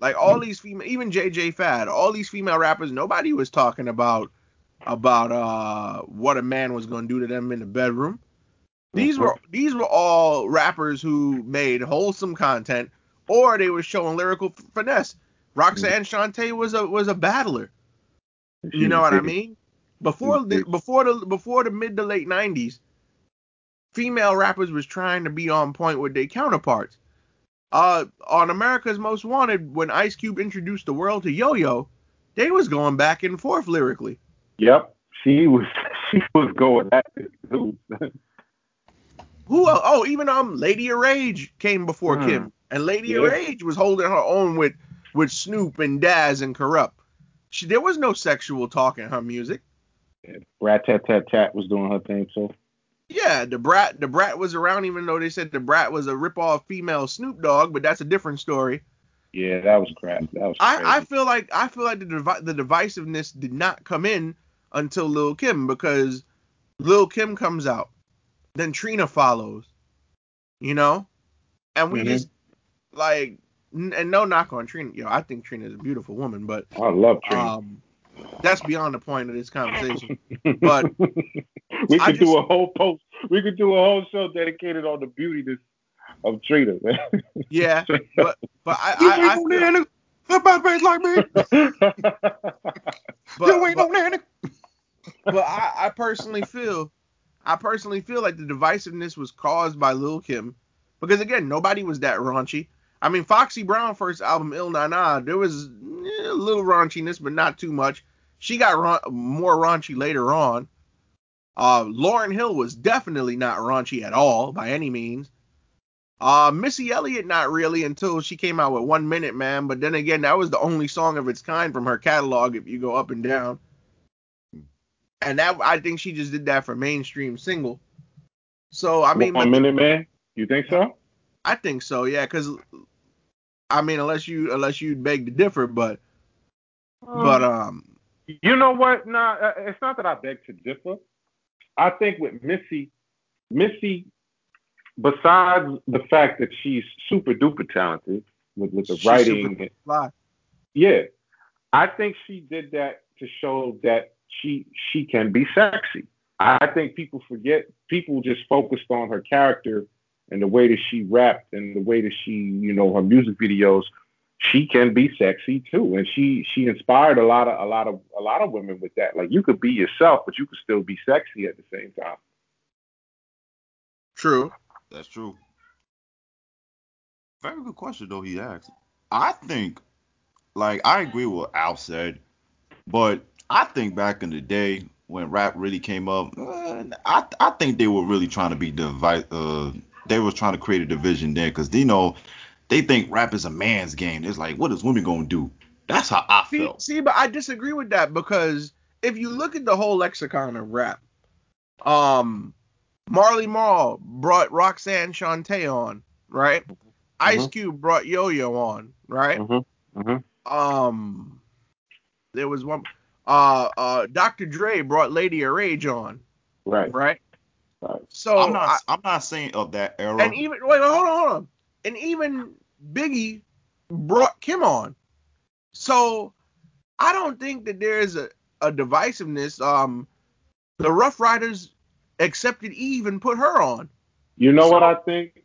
like all these female even JJ Fad, all these female rappers, nobody was talking about about uh what a man was gonna do to them in the bedroom. These were these were all rappers who made wholesome content, or they were showing lyrical f- finesse. Roxanne Shante was a was a battler. You know what I mean? Before the before the before the mid to late '90s, female rappers was trying to be on point with their counterparts. Uh, on America's Most Wanted, when Ice Cube introduced the world to Yo Yo, they was going back and forth lyrically. Yep. She was she was going at it too. Who? el- Oh, even um, Lady of Rage came before Hmm. Kim, and Lady of Rage was holding her own with with Snoop and Daz and Kurupt. She, there was no sexual talk in her music. Rat tat tat tat was doing her thing too. Yeah, Da Brat Da Brat was around, even though they said Da Brat was a rip-off female Snoop Dogg, but that's a different story. Yeah, that was crap. That was I, I feel like I feel like the devi- the divisiveness did not come in until Lil Kim because Lil Kim comes out, then Trina follows, you know, and we Mhm. just like n- and no knock on Trina, yo, I think Trina is a beautiful woman, but I love Trina. um, that's beyond the point of this conversation. but- we I could do a whole post. We could do a whole show dedicated on the beauty of Trina, man. Yeah, but but I You I, I ain't no feel, nanny. Somebody face like me. but, you ain't but- no nanny. but I, I personally feel, I personally feel like the divisiveness was caused by Lil Kim, because again, nobody was that raunchy. I mean, Foxy Brown first album, Ill Na Na, there was a little raunchiness, but not too much. She got ra- more raunchy later on. Uh, Lauryn Hill was definitely not raunchy at all by any means. Uh, Missy Elliott, not really until she came out with One Minute Man, but then again, that was the only song of its kind from her catalog if you go up and down. and that I think she just did that for mainstream single. So I mean, One but- minute, man. You think so? I think so, yeah, because I mean, unless you unless you beg to differ, but but um, You know what? Nah, uh, it's not that I beg to differ. I think with Missy, Missy, besides the fact that she's super duper talented with, with the She's writing, super fly. yeah, I think she did that to show that she she can be sexy. I think people forget. People just focused on her character and the way that she rapped and the way that she, you know, her music videos. She can be sexy too, and she she inspired a lot of a lot of a lot of women with that. Like you could be yourself, but you could still be sexy at the same time. True. That's true. Very good question though he asked. I think, like, I agree with what Al said, but I think back in the day when rap really came up, uh, I I think they were really trying to be divide. Uh, they was trying to create a division there because you know they think rap is a man's game. It's like, what is women gonna do? That's how I See, felt. see, but I disagree with that because if you look at the whole lexicon of rap, um, Marley Marl brought Roxanne Shante on, right? Ice Cube brought Yo Yo on, right? Mm-hmm. Mm-hmm. Um, there was one. Uh, uh, Dr. Dre brought Lady of Rage on, Right. right? Right. So I'm not. I- I, am not saying of that era. and even wait, hold on, hold on. And even Biggie brought Kim on. So I don't think that there is a, a divisiveness. Um, the Ruff Ryders accepted Eve and put her on. You know what I think?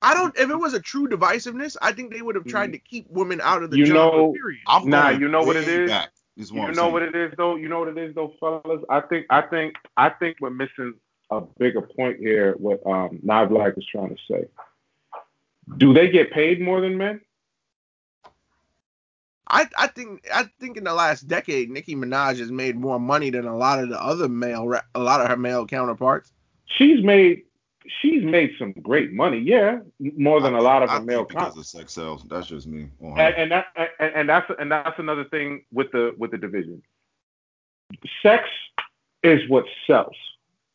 I don't. If it was a true divisiveness, I think they would have tried to keep women out of the You genre. know- period. I'm Nah, you know what it way is? Back, is what You I'm know saying. what it is though. You know what it is though, fellas. I think I think I think we're missing a bigger point here. What um Nivlak is trying to say. Do they get paid more than men? I, I think I think in the last decade, Nicki Minaj has made more money than a lot of the other male, a lot of her male counterparts. She's made she's made some great money. Yeah, more than I a lot of I her male because of sex sales. That's just me. and, and that and, and that's and that's another thing with the with the division. Sex is what sells.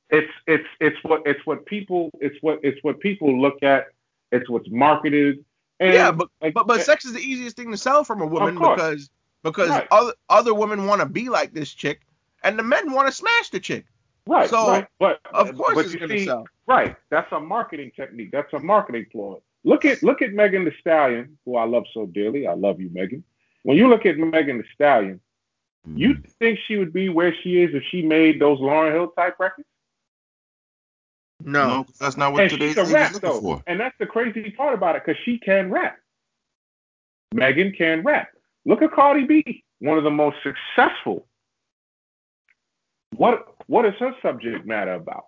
It's it's it's what it's what people it's what it's what people look at. It's what's marketed. And yeah, but like, but but sex is the easiest thing to sell from a woman because because Right. other other women want to be like this chick, and the men want to smash the chick. right, so, right, but Of course, but it's gonna sell. Right, that's a marketing technique. That's a marketing ploy. Look at look at Megan Thee Stallion, who I love so dearly. I love you, Megan. When you look at Megan Thee Stallion, you Mhm. think she would be where she is if she made those Lauryn Hill type records? No, No, 'cause that's not what and she today's can ladies rap looking though, for. and that's the crazy part about it because she can rap. Megan can rap. Look at Cardi B, one of the most successful. What what is her subject matter about?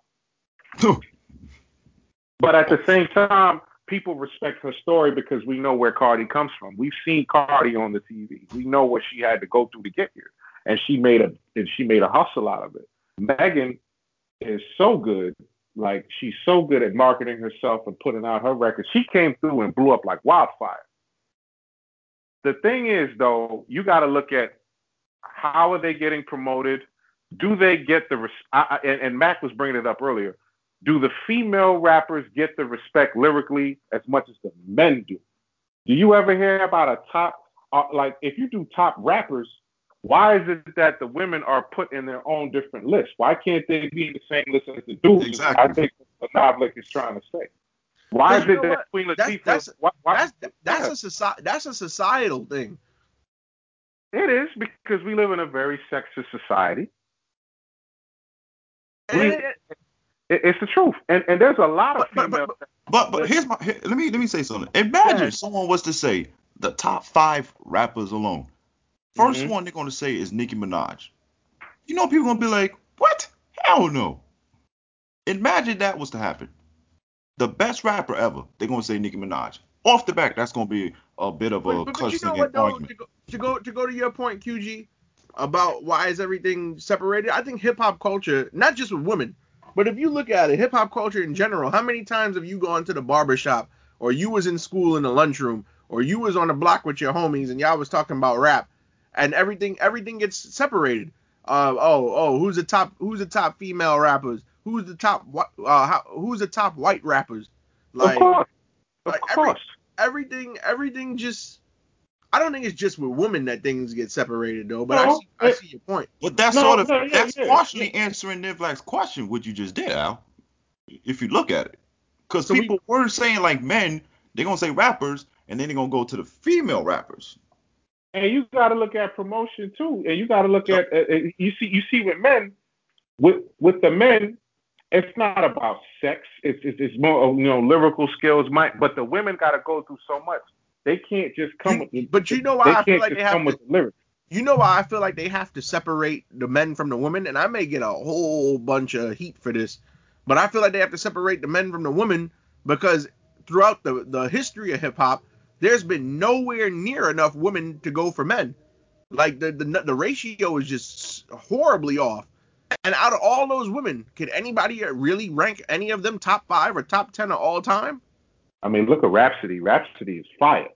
But at the same time, people respect her story because we know where Cardi comes from. We've seen Cardi on the TV. We know what she had to go through to get here, and she made a and she made a hustle out of it. Megan is so good. Like she's so good at marketing herself and putting out her records. She came through and blew up like wildfire. The thing is, though, you got to look at how are they getting promoted? Do they get the res- I, I, and, and Mac was bringing it up earlier do the female rappers get the respect lyrically as much as the men do? Do you ever hear about a top, uh, like if you do top rappers, why is it that the women are put in their own different list? Why can't they be in the same list as the dudes? Exactly. I think what Nivlak is trying to say. Why is it that what? Queen That's- Latifah? that's- why, why- that's that's a society that's a societal thing. it is because we live in a very sexist society. We- it- it- It, it's the truth, and and there's a lot of But- but- female. but- But but here's my here, let me let me say something. Imagine ahead. someone was to say the top five rappers alone. 1st Mhm. one they're gonna say is Nicki Minaj. You know people gonna be like, what? Hell no. Imagine that was to happen. The best rapper ever, they're gonna say Nicki Minaj. Off the back, that's gonna be a bit of a But, but, but you cussing know what though? argument. To go, to go to go to your point, QG, about why is everything separated? I think hip hop culture, not just with women, but if you look at it, hip hop culture in general, how many times have you gone to the barber shop, or you was in school in the lunchroom, or you was on the block with your homies and y'all was talking about rap, and everything everything gets separated. uh, oh, oh, who's the top? Who's the top female rappers? Who's the top? Uh, how, who's the top white rappers? Like, of course. Of like every- course. everything, everything just. I don't think it's just with women that things get separated though, but I No, see, I see your point. But that's No, sort of no, yeah, that's yeah, partially answering Nivlak's question, what you just did, Al. If you look at it, because So we- people were saying like men, they're gonna say rappers, and then they're gonna go to the female rappers. And you got to look at promotion too, and you got to look at uh, you see you see with men, with with the men, it's not about sex. It's it's, it's more you know lyrical skills. Might, but the women got to go through so much. They can't just come You- with. The, but you know why I feel like they have come to- with the lyrics. You know why I feel like they have to separate the men from the women, and I may get a whole bunch of heat for this, but I feel like they have to separate the men from the women because throughout the the history of hip hop, there's been nowhere near enough women to go for men. Like the the the ratio is just horribly off. And out of all those women, can anybody really rank any of them top five or top ten of all time? I mean, look at Rapsody. Rapsody is fire.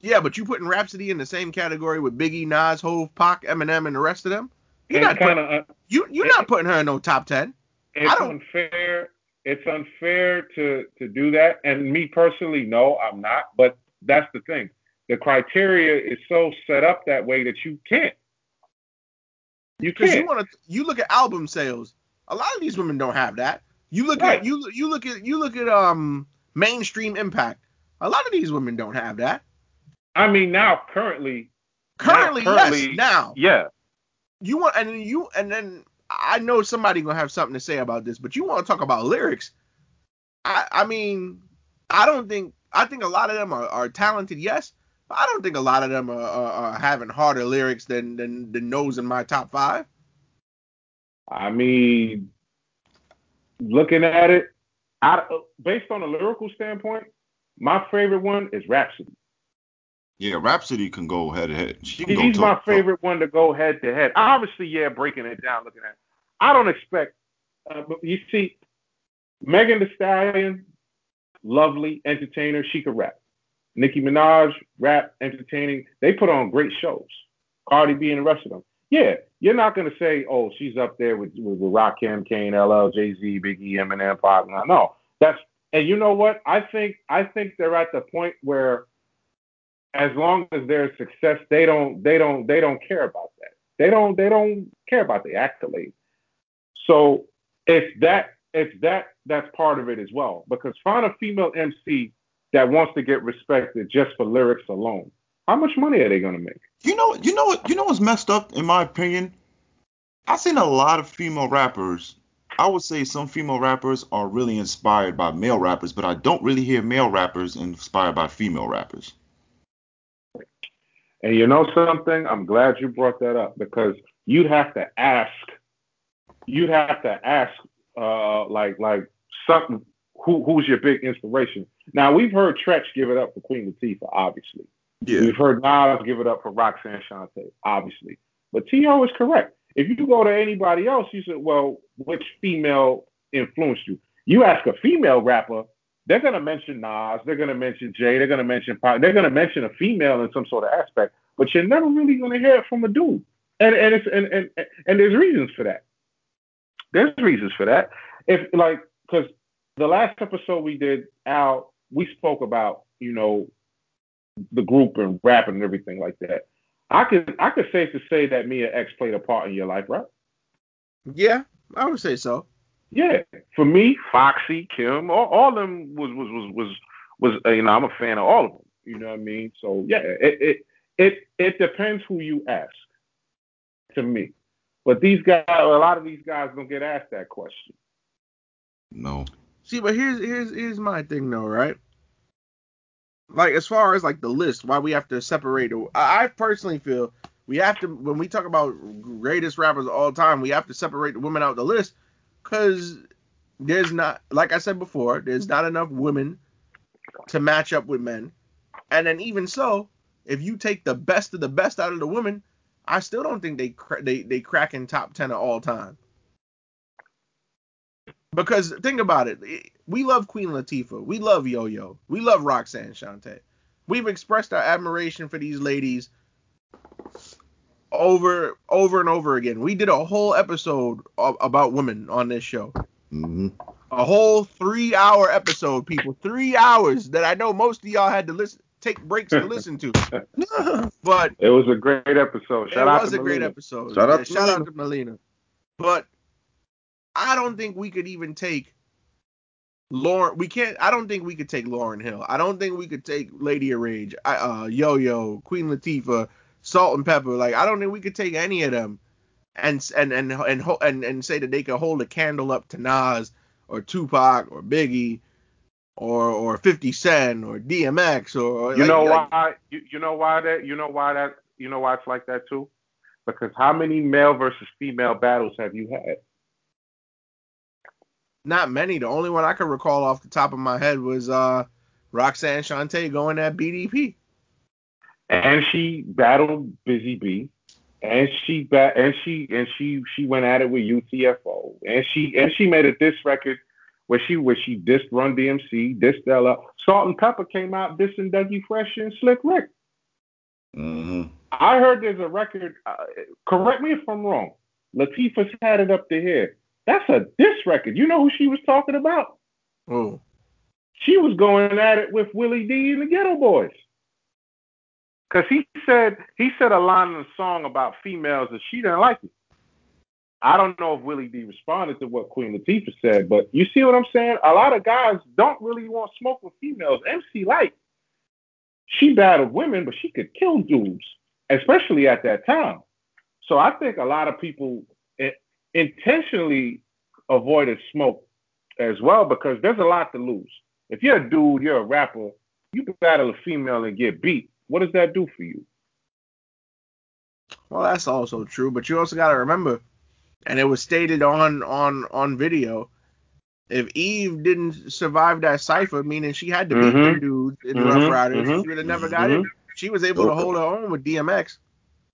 Yeah, but you putting Rapsody in the same category with Biggie, Nas, Hove, Pac, Eminem, and the rest of them? You're It's not putting, kind of uh, you you're not putting her in no top ten. it's unfair. It's unfair to to do that. And me personally, no, I'm not. But that's the thing. The criteria is so set up that way that you can't. You can't. want to, you look at album sales. A lot of these women don't have that. You look Right. at you you look at you look at um mainstream impact. A lot of these women don't have that. I mean, now currently, Currently, currently, yes. Now yeah. you want and you and then I know somebody gonna have something to say about this, but you want to talk about lyrics. I I mean, I don't think I think a lot of them are, are talented, yes. But I don't think a lot of them are, are, are having harder lyrics than than than those in my top five. I mean, looking at it, I, based on a lyrical standpoint, my favorite one is Rapsody. Yeah, Rapsody can go head to head. She He's my favorite one to go head to head. Obviously, yeah, breaking it down, looking at it. I don't expect, uh, but you see, Megan Thee Stallion, lovely entertainer, she could rap. Nicki Minaj, rap, entertaining. They put on great shows. Cardi B and the rest of them. Yeah, you're not gonna say, oh, she's up there with with, with Rakim, Kane, LL, Jay Z, Biggie, Eminem, Pac. No, no, that's and you know what? I think I think they're at the point where, as long as there's success, they don't they don't they don't care about that. They don't they don't care about the accolades. So if that it's that that's part of it as well. Because find a female MC that wants to get respected just for lyrics alone. How much money are they gonna make? You know, you know what, you know what's messed up in my opinion. I've seen a lot of female rappers. I would say some female rappers are really inspired by male rappers, but I don't really hear male rappers inspired by female rappers. And you know something? I'm glad you brought that up because you'd have to ask, you'd have to ask, uh, like like something. Who who's your big inspiration? Now we've heard Treach give it up for Queen Latifah, obviously. Yeah. We've heard Nas give it up for Roxanne Shante, obviously. But T.O. is correct. If you go to anybody else, you say, well, which female influenced you? You ask a female rapper, they're going to mention Nas, they're going to mention Jay, they're going to mention Pop, they're going to mention a female in some sort of aspect, but you're never really going to hear it from a dude. And and it's and, and and there's reasons for that. There's reasons for that. If like because the last episode we did, out, we spoke about you know the group and rapping and everything like that. I could I could safe to say that Mia X played a part in your life, right? Yeah, I would say so. Yeah. For me, Foxy, Kim, all, all of them was was was was was uh, you know I'm a fan of all of them. You know what I mean? So yeah, it it it it depends who you ask. To me, but these guys, a lot of these guys don't get asked that question. No. See, but here's here's here's my thing though, right? Like as far as like the list, why we have to separate. I I personally feel we have to when we talk about greatest rappers of all time, we have to separate the women out the list because there's not, like I said before, there's not enough women to match up with men, and then even so, if you take the best of the best out of the women, I still don't think they cra- they they crack in top ten of all time. Because think about it, we love Queen Latifah, we love Yo Yo, we love Roxanne Shante. We've expressed our admiration for these ladies over over and over again. We did a whole episode of, about women on this show. hmm A whole three hour episode, people. Three hours that I know most of y'all had to listen take breaks to listen to. But It was a great episode. Shout it out was to a great episode. Shout out to shout Melina. out to Melina. But I don't think we could even take Lauryn. We can't. I don't think we could take Lauryn Hill. I don't think we could take Lady of Rage, I- uh, Yo Yo, Queen Latifah, Salt-N-Pepa. Like I don't think we could take any of them and and and and ho- and, and say that they could hold a candle up to Nas or Tupac or Biggie. Or, or 50 Cent or DMX or You like- know like- why? You, you know why that? You know why that? You know why it's like that too? Because how many male versus female battles have you had? Not many. The only one I can recall off the top of my head was uh Roxanne Shante going at BDP. And she battled Busy Bee, and she bat and she and she she went at it with UTFO, and she and she made a diss record where she where she dissed Run DMC, dissed Ella. Salt-N-Pepa came out dissing Dougie Fresh and Slick Rick. hmm I heard there's a record. Uh, correct me if I'm wrong. Latifah's had it up to here. That's a diss record. You know who she was talking about? Oh, She was going at it with Willie D and the Geto Boys. Cause he said he said a line in the song about females and she didn't like it. I don't know if Willie D responded to what Queen Latifah said, but you see what I'm saying? A lot of guys don't really want smoke with females. MC Lyte, she battled women, but she could kill dudes, especially at that time. So I think a lot of people intentionally avoided smoke as well because there's a lot to lose. If you're a dude, you're a rapper, you battle a female and get beat. What does that do for you? well, that's also true. But you also got to remember, and it was stated on on on video. If Eve didn't survive that cipher, meaning she had to beat Mhm. them dudes in Mhm, Ruff Ryders, mhm, she would have never got it. She was able to hold her own with DMX.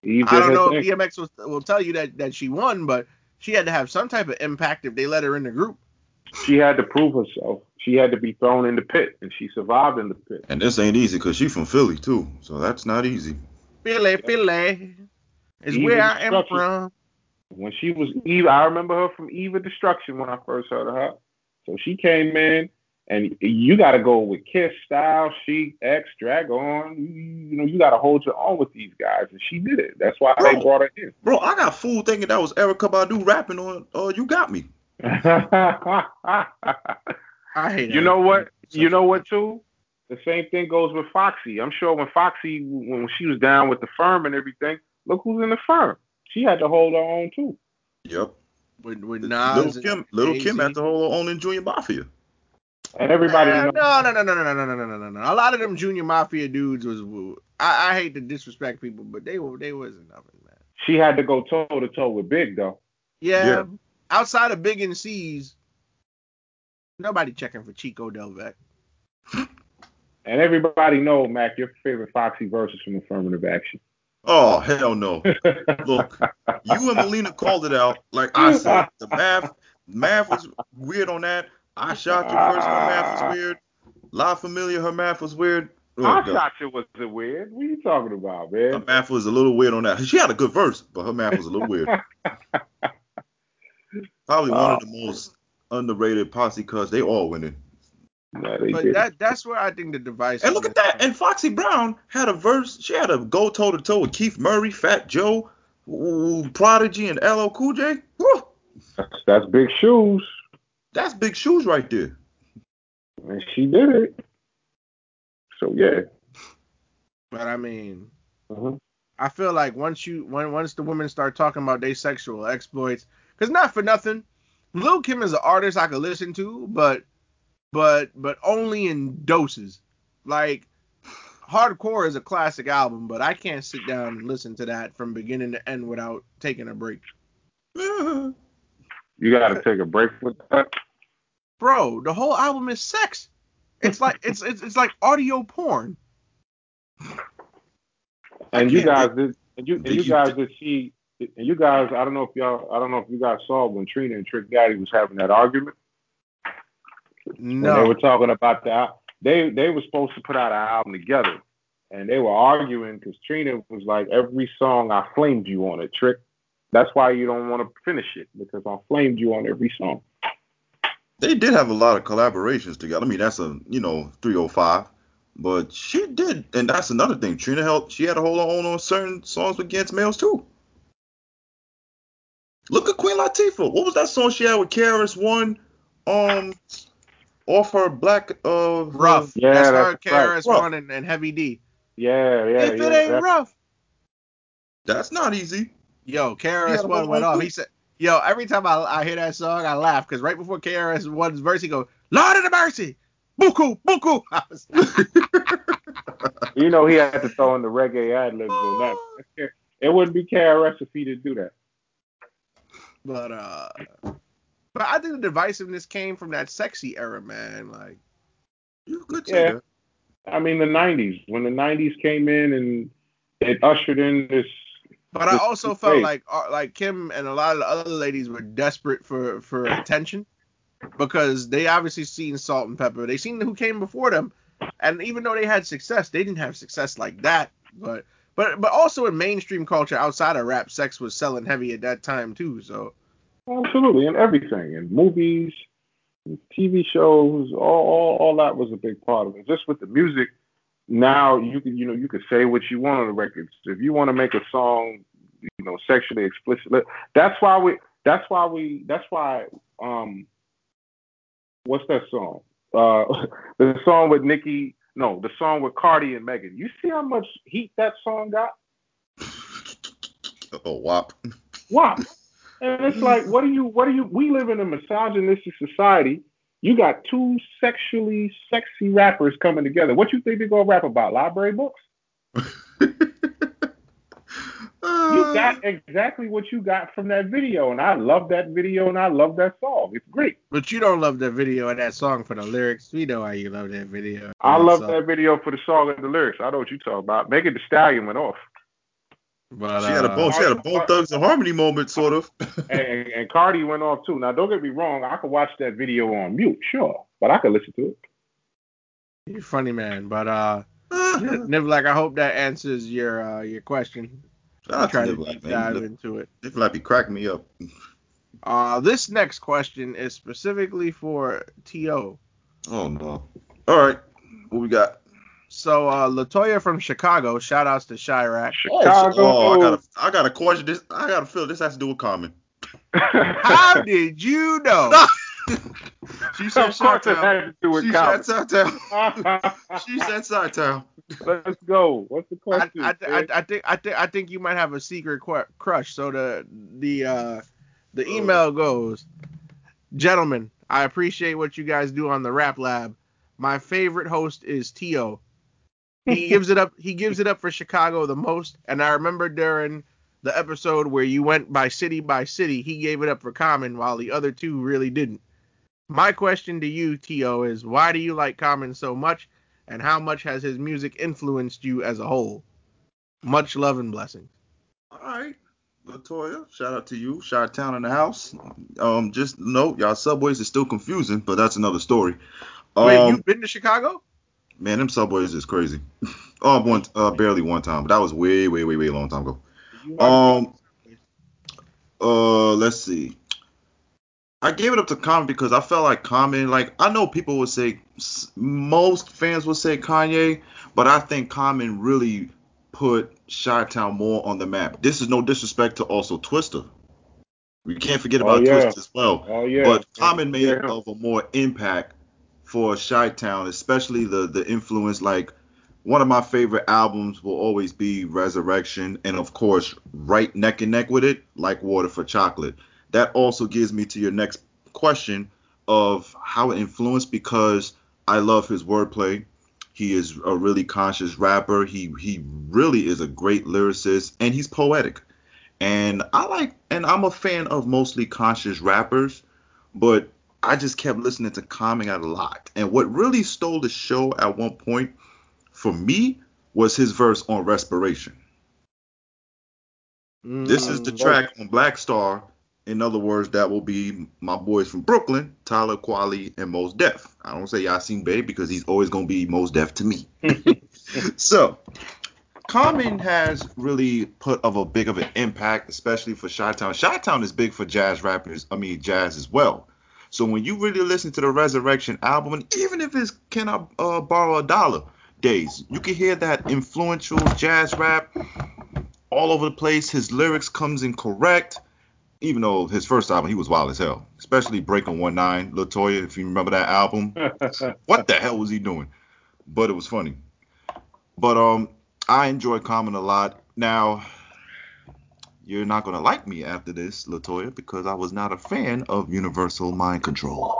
Eve I don't her know thing. if DMX will, will tell you that that she won, but she had to have some type of impact if they let her in the group. She had to prove herself. She had to be thrown in the pit, and she survived in the pit. And this ain't easy because she from Philly too, so that's not easy. Philly, Philly is Eve where is I am from. When she was Eve, I remember her from Eve of Destruction when I first heard of her. So she came in, and you got to go with Kiss, Style, Sheek, X, Drag-On. You, know, you got to hold your own with these guys, and she did it. That's why they Bro. brought her in. Bro, I got fool thinking that was Erykah Badu rapping on uh You Got Me. I hate you know what? You know what too? The same thing goes with Foxy. I'm sure when Foxy, when she was down with the firm and everything, look who's in the firm. She had to hold her own too. Yep. with with Little Nas. Kim, Little Kim had to hold her own in Junior Mafia. And everybody Eh, knows. no, no, no, no, no, no, no, no, no, no, no, no. A lot of them junior mafia dudes was. I, I hate to disrespect people, but they were they wasn't nothing, man. She had to go toe to toe with Big though. Yeah, Yeah. outside of Big and Cease, nobody checking for Chico Delvec. And everybody know, Mac, your favorite Foxy verse is from Affirmative Action. Oh hell no. Look, you and Melina called it out. Like I said, the math math was weird on that. I shot you first, her math was weird. La Familia, her math was weird. Oh, I God. shot you was it weird? What are you talking about, man? Her math was a little weird on that. She had a good verse, but her math was a little weird. Probably one of uh, the most underrated posse cuts. They all winning. No, But didn't. that that's where I think the device. And look at that. And Foxy Brown had a verse. She had a go toe to toe with Keith Murray, Fat Joe, ooh, Prodigy, and LL Cool J. Woo, That's, that's big shoes, that's big shoes right there. and she did it. So yeah. But I mean, Mhm. I feel like once you when once the women start talking about their sexual exploits, because not for nothing, Lil Kim is an artist I could listen to, but but but only in doses. Like Hardcore is a classic album, but I can't sit down and listen to that from beginning to end without taking a break. You got to take a break with that. Bro, the whole album is sex. It's like it's it's, it's like audio porn. And you guys did, and you and you you- guys did see, and you guys, I don't know if y'all, I don't know if you guys saw when Trina and Trick Daddy was having that argument. When they were talking about that, they they were supposed to put out an album together, and they were arguing because Trina was like, every song I flamed you on it, trick. That's why you don't want to finish it because I flamed you on every song. They did have a lot of collaborations together. I mean, that's a you know 305, but she did, and that's another thing. Trina helped. she had a hold on on certain songs with Against Males too. Look at Queen Latifah. What was that song she had with KRS One? Um, off her black uh rough. Yeah, that's, that's her, right. KRS One and, and Heavy D. Yeah, yeah, if yeah. it ain't that- rough, That's not easy. yo, Yeah, KRS the One one went off. there. He said, yo, every time I, I hear that song, I laugh because right before KRS One's verse, he goes, Lord of the mercy, buku, buku. You know he had to throw in the reggae ad libs on that. It wouldn't be KRS if he didn't do that. But uh, but I think the divisiveness came from that sexy era, man. Like, You could say Yeah. I mean, the '90s when the '90s came in and it ushered in this. but I also felt phase. like uh, like Kim and a lot of the other ladies were desperate for for attention because they obviously seen Salt-N-Pepa. They seen who came before them, and even though they had success, they didn't have success like that. But but but also in mainstream culture outside of rap, sex was selling heavy at that time too. So Absolutely, and everything, and movies, and TV shows, all, all all that was a big part of it. Just with the music, now you can you know you could say what you want on the records. If you want to make a song, you know, sexually explicit, that's why we that's why we that's why um what's that song? Uh the song with Nicki no, the song with Cardi and Megan. You see how much heat that song got? Oh, wop. Why? And it's like, what do you, what do you, we live in a misogynistic society. You got two sexually sexy rappers coming together. What you think they're going to rap about? Library books? You got exactly what you got from that video. And I love that video and I love that song. It's great. but you don't love the video and that song for the lyrics. We know why you love that video. I love So- that video for the song and the lyrics. I know what you're talking about. Megan Thee Stallion went off. But, she had a uh, bone, she had a bone thugs and harmony moment, sort of. And, and Cardi went off too. Now, don't get me wrong. I could watch that video on mute, sure. But I could listen to it. You're funny man, but uh, Nivlak, I hope that answers your uh your question. Shout out Try to to Nivlak, man. dive Nip- into it. Nivlak be cracking me up. Uh, this next question is specifically for To. Oh no. All right, what we got? So uh, Latoya from Chicago, shout outs to Chiraq. Chicago. Oh, I got a, I got a question. This, I got a feel this has to do with Common. How did you know? She said of Chi-Town. had to do with She Calvin. said Chi-Town. She said Chi-Town. Let's go. What's the question? I, I, man? I think I think I think you might have a secret qu- crush. So the the uh, the email goes, gentlemen, I appreciate what you guys do on the Rap Lab. My favorite host is To. He gives it up. He gives it up for Chicago the most. And I remember during the episode where you went by city by city, he gave it up for Common, while the other two really didn't. My question to you, To, is why do you like Common so much, and how much has his music influenced you as a whole? Much love and blessings. All right. Latoya, shout out to you. Shot Town in the house. Um, just note, y'all subways is still confusing, but that's another story. Um, Wait, you've been to Chicago? Man, them subways is crazy. oh, one, uh, barely one time, but that was way, way, way, way long time ago. Um, uh, let's see. I gave it up to Common because I felt like Common, like I know people would say most fans would say Kanye, but I think Common really put Chi-Town more on the map. This is no disrespect to also Twista. We can't forget Oh, about yeah. Twista as well. oh yeah. But Common made Yeah. of a more impact for Chi-Town, especially the the influence. Like one of my favorite albums will always be Resurrection, and of course, right neck and neck with it, like Water for Chocolate. That also gives me to your next question of how it influenced because I love his wordplay. He is a really conscious rapper. He he really is a great lyricist, and he's poetic. And I like, and I'm a fan of mostly conscious rappers, but I just kept listening to Common a lot. And what really stole the show at one point for me was his verse on Respiration. This is the Mm, track on Black Star. In other words, that will be my boys from Brooklyn, Talib Kweli and Mos Def. I don't say Yasin Bey because he's always gonna be Mos Def to me. so, Common has really put of a big of an impact, especially for Chi-Town. Chi-Town is big for jazz rappers, I mean jazz as well. So when you really listen to the Resurrection album, and even if it's Can I uh, Borrow a Dollar days, you can hear that influential jazz rap all over the place. His lyrics comes in correct, even though his first album he was wild as hell, especially Breaking One Nine, Latoya, if you remember that album. what the hell was he doing? But it was funny. But um, I enjoy Common a lot. Now, you're not gonna like me after this, Latoya, because I was not a fan of Universal Mind Control.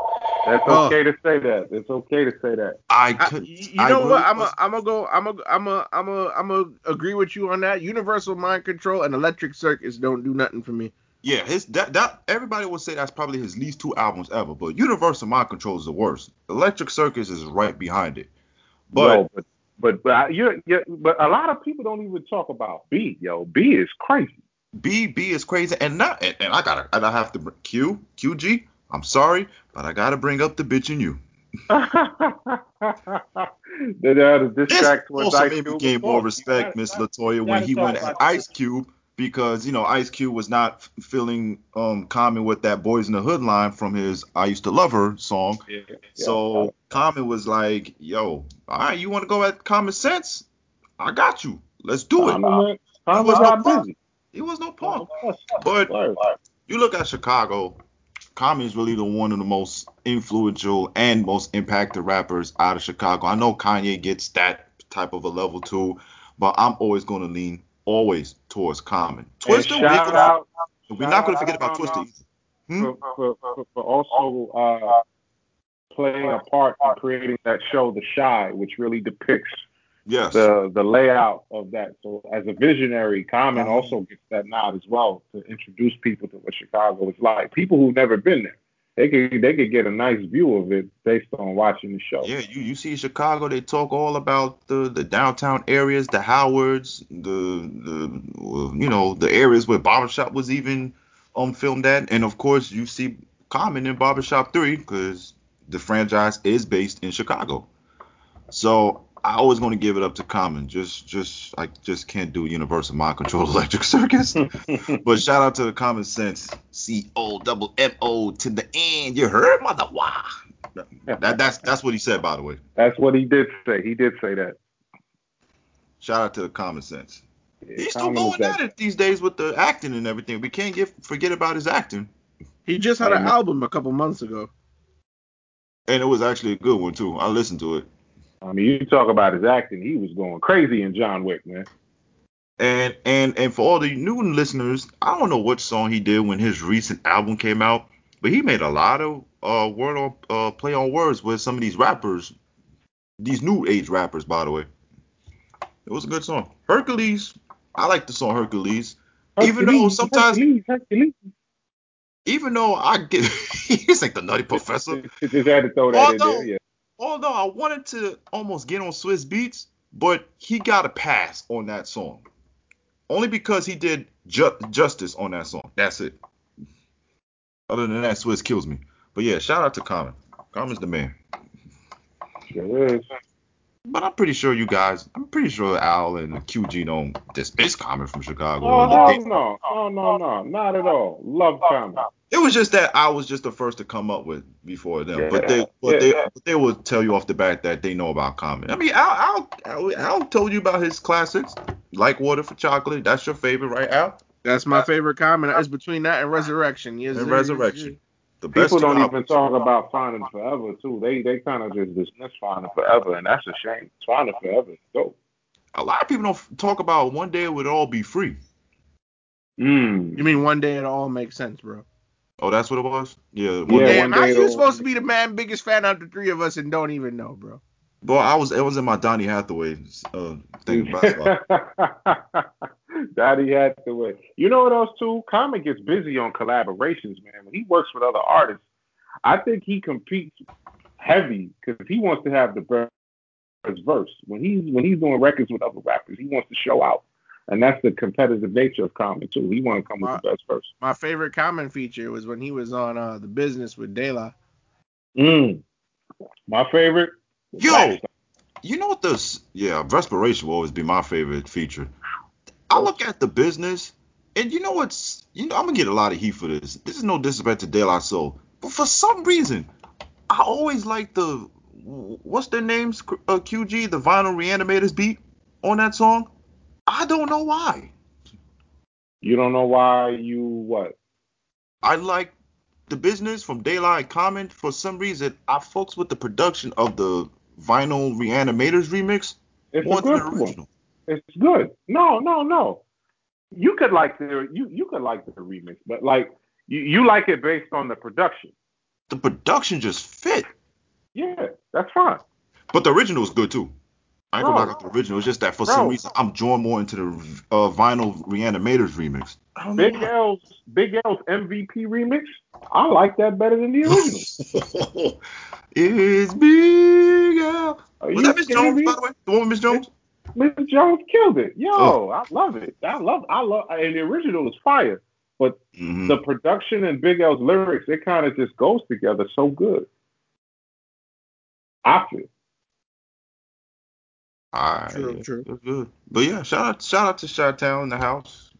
That's Oh. okay to say that. It's okay to say that. I I, could. you you I know really what? I'm a, was- I'm gonna go. I'm a, I'm a, I'm a, I'm a agree with you on that. Universal Mind Control and Electric Circus don't do nothing for me. Yeah, his that, that everybody would say that's probably his least two albums ever, but Universal Mind Control is the worst. Electric Circus is right behind it. But yo, but but but I- you're, you're, but a lot of people don't even talk about B. Yo, B is crazy. B B is crazy, and not and, and I gotta and I have to Q QG. I'm sorry, but I gotta bring up the bitch in you. Then uh, the diss This also Ice made me gain more respect, Miss Latoya, when he went at Ice Cube because you know Ice Cube was not feeling um Common with that Boys in the Hood line from his I Used to Love Her song. Yeah, yeah. So Common was like, "Yo, all right, you want to go at Common Sense? I got you. Let's do it." Common was got no busy. He was no punk. But you look at Chicago, Common is really the one of the most influential and most impacted rappers out of Chicago. I know Kanye gets that type of a level too, but I'm always going to lean always towards Common. Twista, we're, out we're not going to forget about Twista. Hmm? for, for, for, for also uh, playing a part in creating that show, The Chi, which really depicts Yes. the the layout of that. So as a visionary, Common Uh-huh. also gets that nod as well to introduce people to what Chicago is like. People who've never been there, they could they could get a nice view of it based on watching the show. Yeah, you, you see Chicago, they talk all about the, the downtown areas, the Howards, the the you know the areas where Barbershop was even um filmed at, and of course you see Common in Barbershop Three because the franchise is based in Chicago. So I always going to give it up to Common. Just just I just can't do Universal Mind Control Electric Circus. but shout out to the Common Sense C O double M O to the end. You heard, mother? Wah. That, that's that's what he said, by the way. That's what he did say. He did say that. Shout out to the common sense. Yeah, He's still Common going that- at it these days with the acting and everything. We can't get forget about his acting. He just had an album a couple months ago. And it was actually a good one too. I listened to it. I mean, you talk about his acting. He was going crazy in John Wick, man. And and and for all the new listeners, I don't know what song he did when his recent album came out, but he made a lot of uh word on uh play on words with some of these rappers, these new age rappers, by the way. It was a good song. Hercules, I like the song Hercules. Even though sometimes- Hercules, Hercules. Even though I get he's like the nutty professor. Just had to throw that in there. Yeah. Although I wanted to almost get on Swizz Beatz, but he got a pass on that song. Only because he did ju- justice on that song. That's it. Other than that, Swiss kills me. But yeah, shout out to Common. Common's the man. But I'm pretty sure you guys, I'm pretty sure Al and QG don't dismiss Common from Chicago. Oh, They- no, no, no, no, no, not at all. Love Common. It was just that I was just the first to come up with before them. But they, Yeah, but they, yeah. but they will tell you off the bat that they know about Common. I mean, Al, Al, Al, Al told you about his classics, like Water for Chocolate. That's your favorite, right, Al? That's my uh, favorite comment. It's between that and Resurrection. Yes, And sir. Resurrection. The best People don't even albums. talk about Finding Forever too. They they kind of just dismiss Finding Forever, and that's a shame. Finding Forever is dope. A lot of people don't f- talk about one day it would all be free. Mm. You mean one day it all makes sense, bro? Oh, that's what it was. Yeah. One Yeah, day. Damn, how you it'll- supposed to be the man biggest fan out of the three of us and don't even know, bro? Boy, I was. It was in my Donny Hathaway uh, thing. basketball. Daddy had to wait. You know what else too? Common gets busy on collaborations, man. When he works with other artists, I think he competes heavy because he wants to have the best verse. When he's when he's doing records with other rappers, he wants to show out, and that's the competitive nature of Common too. He want to come with the best verse. My favorite Common feature was when he was on uh, the business with De La. Mm. My favorite. Yo! Black You know what this? Yeah, respiration will always be my favorite feature. I look at the business, and you know what's? You know, I'm gonna get a lot of heat for this. This is no disrespect to De La Soul, but for some reason, I always like the what's their names? Uh, QG, the Vinyl Reanimators beat on that song. I don't know why. You don't know why you what? I like the business from Daylight Common. For some reason, I fucks with the production of the Vinyl Reanimators remix It's more than the one. Original. It's good. No, no, no. You could like the you you could like the remix, but like you, you like it based on the production. The production just fit, Yeah, that's fine. but the original is good too. I ain't gonna Bro. knock out the original. It's just that for Bro. some reason I'm drawn more into the uh, Vinyl Reanimators remix. I don't know Big. L's Big L's MVP remix. I like that better than the original. it's Big Al. Are Was you that Miss Jones, me? by the way? The one with Miss Jones? Miss Jones killed it. Yo, Oh. I love it. I love I love and the original is fire. But Mhm. the production and Big L's lyrics, it kind of just goes together so good. I feel. All right, True, true. That's good. But yeah, shout out, shout out to Shot Town in the house.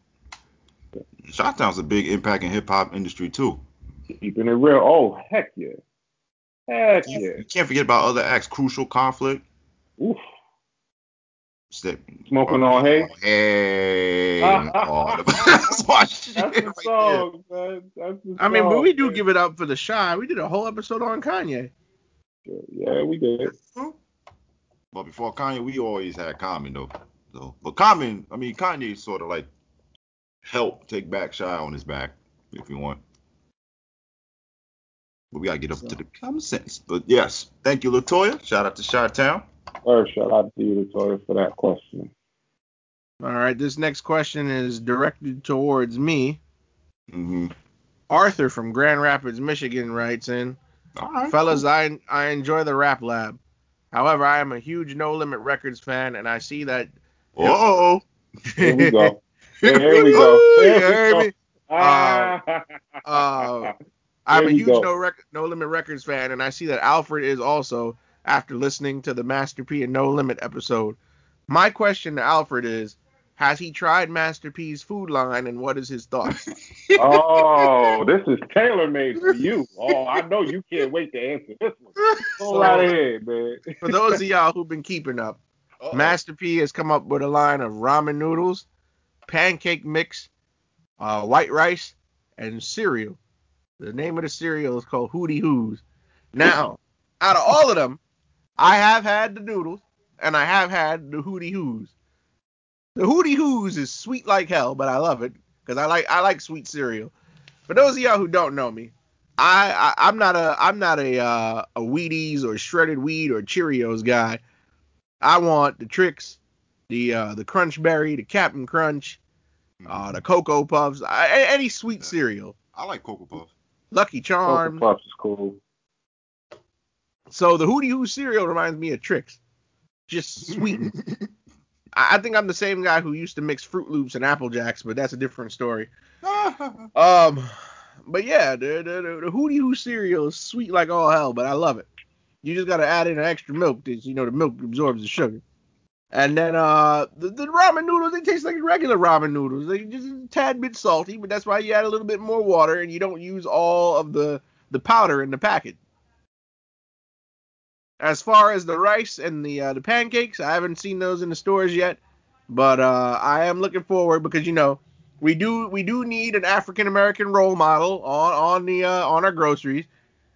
Shot Town's a big impact in hip hop industry too. Keeping it real. Oh, heck yeah. Heck You, yeah. you can't forget about other acts. Crucial Conflict. Oof. Step, Smoking on hay. Hey. that's my shit. That's the right song, man. That's the I mean, but we do man. give it up for the Chi. We did a whole episode on Kanye. Yeah, we did. there. But before Kanye, we always had Common though. So, but Common, I mean, Kanye sort of like helped take back Chi on his back, if you want. But we gotta get up to the common sense. But yes, thank you, Latoya. Shout out to Shy Town. First, shout out to you, Latoya, for that question. All right, this next question is directed towards me. Mm-hmm. Arthur from Grand Rapids, Michigan writes in, All right, Fellas, I I enjoy the Rap Lab. However, I am a huge No Limit Records fan, and I see that. Uh oh. Here we go. Here we go. Ooh, Here you we heard go. me? Ah. Uh, I'm Here a we huge go. No Rec- No Limit Records fan, and I see that Alfred is also after listening to the Master P and No Limit episode. My question to Alfred is, has he tried Master P's food line, and what is his thoughts? oh, this is tailor made for you. Oh, I know you can't wait to answer this one. Go So- right ahead, man. For those of y'all who've been keeping up, Uh-oh. Master P has come up with a line of ramen noodles, pancake mix, uh, white rice, and cereal. The name of the cereal is called Hootie Hoos. Now, out of all of them, I have had the noodles and I have had the Hootie Hoos. The Hootie Hoos is sweet like hell, but I love it because I like I like sweet cereal. For those of y'all who don't know me, I, I I'm not a I'm not a uh, a Wheaties or shredded wheat or Cheerios guy. I want the Trix, the uh, the Crunch Berry, the Captain Crunch, uh, the Cocoa Puffs, I, a- any sweet cereal. I like Cocoa Puffs. Lucky Charms. Cocoa Puffs is cool. So the Hootie Hoo cereal reminds me of Trix. Just sweet. I think I'm the same guy who used to mix Froot Loops and Apple Jacks, but that's a different story. Um, but yeah, the the, the, the Hootie Hoo cereal is sweet like all hell, but I love it. You just gotta add in an extra milk, because you know the milk absorbs the sugar. And then uh, the, the ramen noodles they taste like regular ramen noodles. They just a tad bit salty, but that's why you add a little bit more water and you don't use all of the the powder in the packet. As far as the rice and the uh, the pancakes, I haven't seen those in the stores yet, but uh, I am looking forward because you know we do we do need an African American role model on on the uh, on our groceries.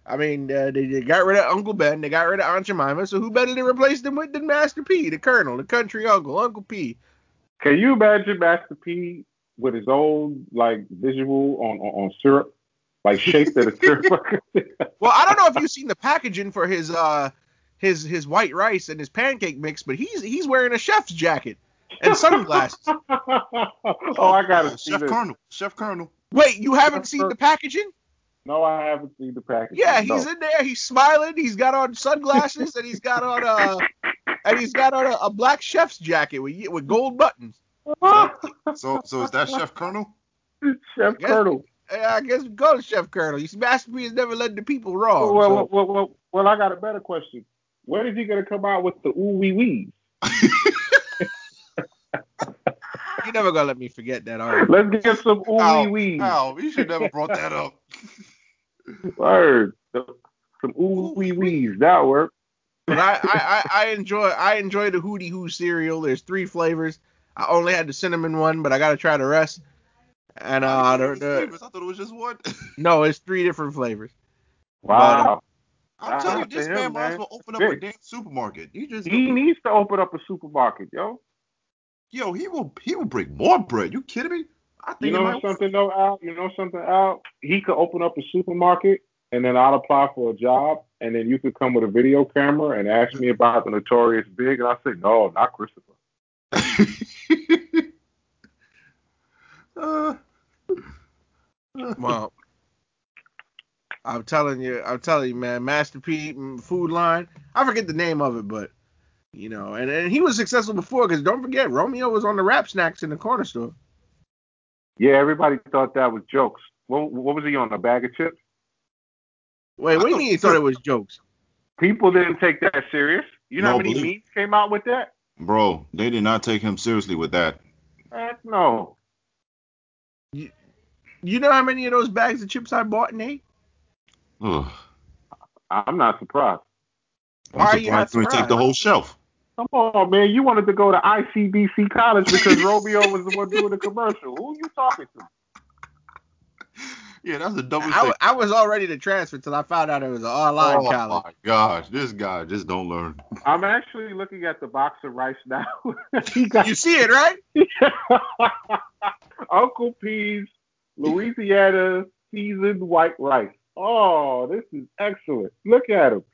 I mean, uh, they, they got rid of Uncle Ben, they got rid of Aunt Jemima, so who better to replace them with than Master P, the Colonel, the country uncle, Uncle P. Can you imagine Master P with his own like visual on on, on syrup, like shaped at a syrup? Well, I don't know if you've seen the packaging for his uh his his white rice and his pancake mix, but he's he's wearing a chef's jacket and sunglasses. oh, I gotta see Chef this. Colonel. Chef Colonel. Wait, you haven't seen the packaging? No, I haven't seen the package. Yeah, he's no. in there. He's smiling. He's got on sunglasses and he's got on uh and he's got on a, a black chef's jacket with with gold buttons. So so is that Chef Colonel? Chef Yes. Colonel. I guess we go to Chef Colonel. You see, Master P has never led the people Well, wrong. well, so- well, well, well, I got a better question. When is he gonna come out with the ooh wee wees? You never gonna let me forget that, are you? Let's get some ooh wee Al, wees. Al, you should never brought that up. Word. Some ooh wee wees. That work. But I, I, I, I enjoy I enjoy the Hootie Hoo cereal. There's three flavors. I only had the cinnamon one, but I gotta try the rest. And uh, I the, didn't know it was the. I thought it was just one. no, it's three different flavors. Wow. I'm telling you, this to man him, might as well open up a damn supermarket. He just He needs to open up a supermarket, yo. yo, he will he will bring more bread. You kidding me? I think You know might something though, Al? You know something, Al? He could open up a supermarket and then I'd apply for a job and then you could come with a video camera and ask me about the notorious big and I say, No, not Christopher. uh, Well, I'm telling you, I'm telling you, man, Master P mm, Food Line. I forget the name of it, but you know, and, and he was successful before because don't forget, Romeo was on the rap snacks in the corner store. Yeah, everybody thought that was jokes. What, what was he on? A bag of chips? Wait, what do you mean you thought it was jokes? People didn't take that serious. You know No, how many believe- memes came out with that? bro, they did not take him seriously with that. Heck no. You know how many of those bags of chips I bought and ate? Ugh. I'm not surprised. I'm Why are you not surprised they take the whole shelf. Come on, man. You wanted to go to ICBC college because Romeo was the one doing the commercial. Who are you talking to? Yeah, that's a double. I. I was all ready to transfer till I found out it was an online oh college. Oh my gosh, this guy just don't learn. I'm actually looking at the box of rice now. got You see it, right? Uncle P's Louisiana seasoned white rice. Oh, this is excellent. Look at him.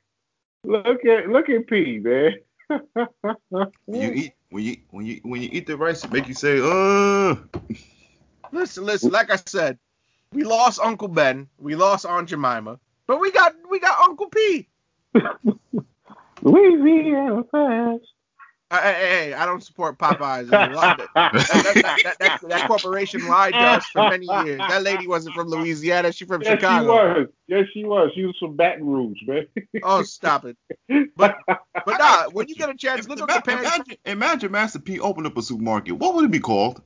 Look at look at P, man. When you eat when you when you when you eat the rice, it make you say, uh Listen, listen. Like I said, we lost Uncle Ben, we lost Aunt Jemima, but we got we got Uncle P. Louisiana fast. Hey, hey, hey, I don't support Popeyes. That, that, that, that, that, that corporation lied to us for many years. That lady wasn't from Louisiana. She from Yes, she was. Yes, she was. She was from Baton Rouge, man. Oh, stop it. But but nah, when you get a chance, look up the Ima- imagine, imagine Master P opened up a supermarket. What would it be called?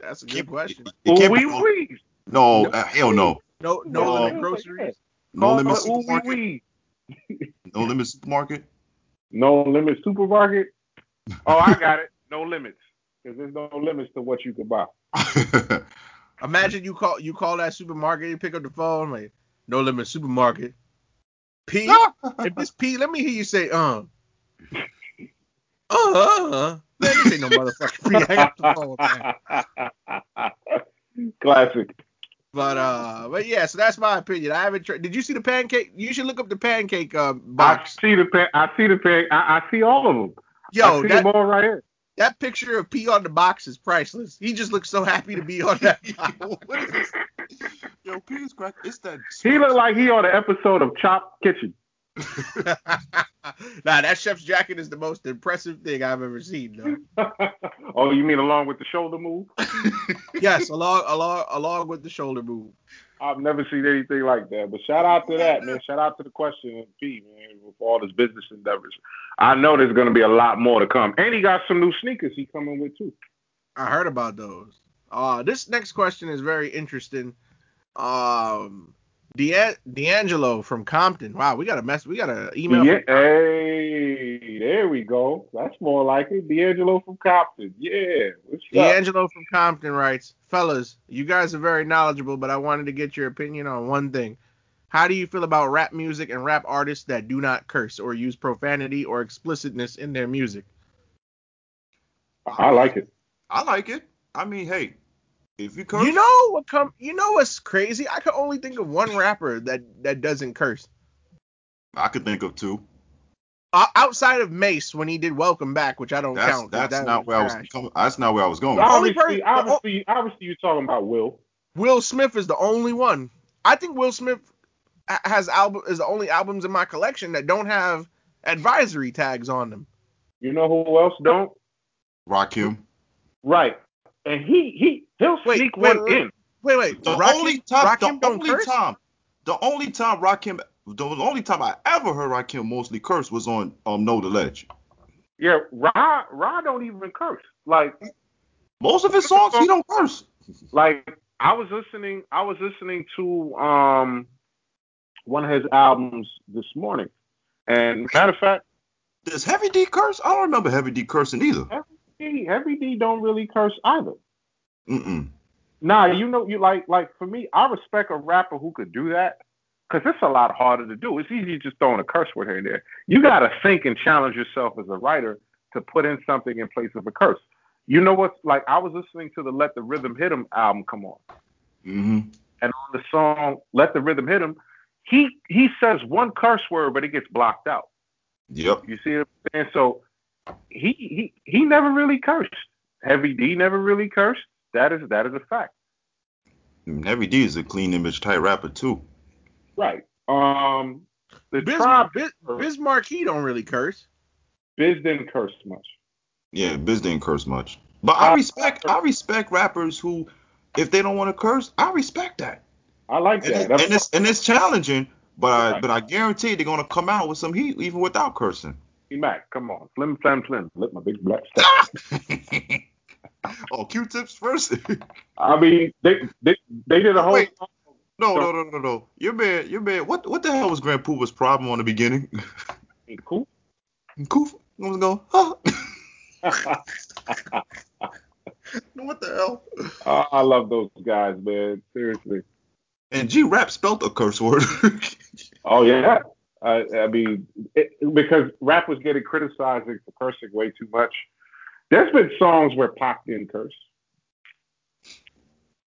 That's a good question. It can't Ooh be wee. No, uh, hell no. No, no No. limit groceries. No Call limit it Ooh wee supermarket. No limit supermarket. No limit supermarket. Oh, I got it. No limits. Because there's no limits to what you can buy. Imagine you call you call that supermarket, you pick up the phone, like no limit supermarket. P. if this P, let me hear you say uh. Uh, uh. Man, this ain't no motherfucking P. Hang the phone, man. Classic. But uh, but yeah, so that's my opinion. I haven't. Tra- Did you see the pancake? You should look up the pancake uh, I see the pa- I see the pa- I, I see all of them. Yo, I see that them all right here. that picture of P on the box is priceless. He just looks so happy to be on that. what is this? Yo, P is crack. It's that. He looked like he on an episode of Chop Kitchen. nah, that chef's jacket is the most impressive thing I've ever seen. Though. oh, you mean along with the shoulder move? Yes, along along along with the shoulder move. I've never seen anything like that. But shout out to that, man. Shout out to the question and P, man, for all his business endeavors. I know there's gonna be a lot more to come. And he got some new sneakers he coming with too. I heard about those. Uh, this next question is very interesting. Um, De- D'Angelo from Compton. Wow, we got a mess. We got an email. Yeah, from- hey, there we go. That's more like it. D'Angelo from Compton. Yeah. What's up? D'Angelo from Compton writes, fellas, you guys are very knowledgeable, but I wanted to get your opinion on one thing. How do you feel about rap music and rap artists that do not curse or use profanity or explicitness in their music? I like it. I like it. I mean, hey, if you curse, You know what come? You know what's crazy? I could only think of one rapper that that doesn't curse. I could think of two. Uh, outside of Mase when he did Welcome Back, which I don't That's count. 'cause that's that not where I was. trash. Coming, that's not where I was going. only Obviously, obviously, obviously, you're talking about Will. Will Smith is the only one. I think Will Smith has album is the only albums in my collection that don't have advisory tags on them. You know who else don't? Rakim. Right. And he he he'll Wait, sneak wait, one wait. in. Wait, wait. The Rakim, only time, Rakim the only curse? time, the only time Rakim the only time I ever heard Rakim mostly curse was on um Know the Ledge. Yeah, Rod Rod don't even curse. Like Most of his songs he don't curse. like I was listening I was listening to um one of his albums this morning. And matter of fact, Does Heavy D curse? I don't remember Heavy D cursing either. Heavy D don't really curse either. Mm-mm. Nah, you know, you like like for me, I respect a rapper who could do that because it's a lot harder to do. It's easy just throwing a curse word here and there. You got to think and challenge yourself as a writer to put in something in place of a curse. You know what's like? I was listening to the Let the Rhythm Hit 'Em album come on, Mm-hmm. and on the song Let the Rhythm Hit 'Em, he he says one curse word, but it gets blocked out. Yep. You see what I'm saying? So he he he never really cursed. Heavy D never really cursed. That is that is a fact. And Heavy D is a clean image type rapper too. Right. Um, the Biz Markie, tribe Biz, Bismarck, he don't really curse. Biz didn't curse much. Yeah, Biz didn't curse much. But I Uh, respect I respect rappers who if they don't want to curse, I respect that. I like And, that. it- and it's and it's challenging, but I, but I guarantee they're gonna come out with some heat even without cursing. Mac. Come on, Slim Slim Slim. Lit my big black stuff. oh, Q-tips first. I mean, they they they did a whole. Wait. no, no, no, no, no. Your man, your man. What what the hell was Grand Puba's problem on the beginning? Cool. Koof was going, huh? what the hell? Oh, I love those guys, man. Seriously. And G Rap spelt a curse word. Oh yeah. I, I mean, it, because rap was getting criticized for cursing way too much. There's been songs where Pac didn't curse.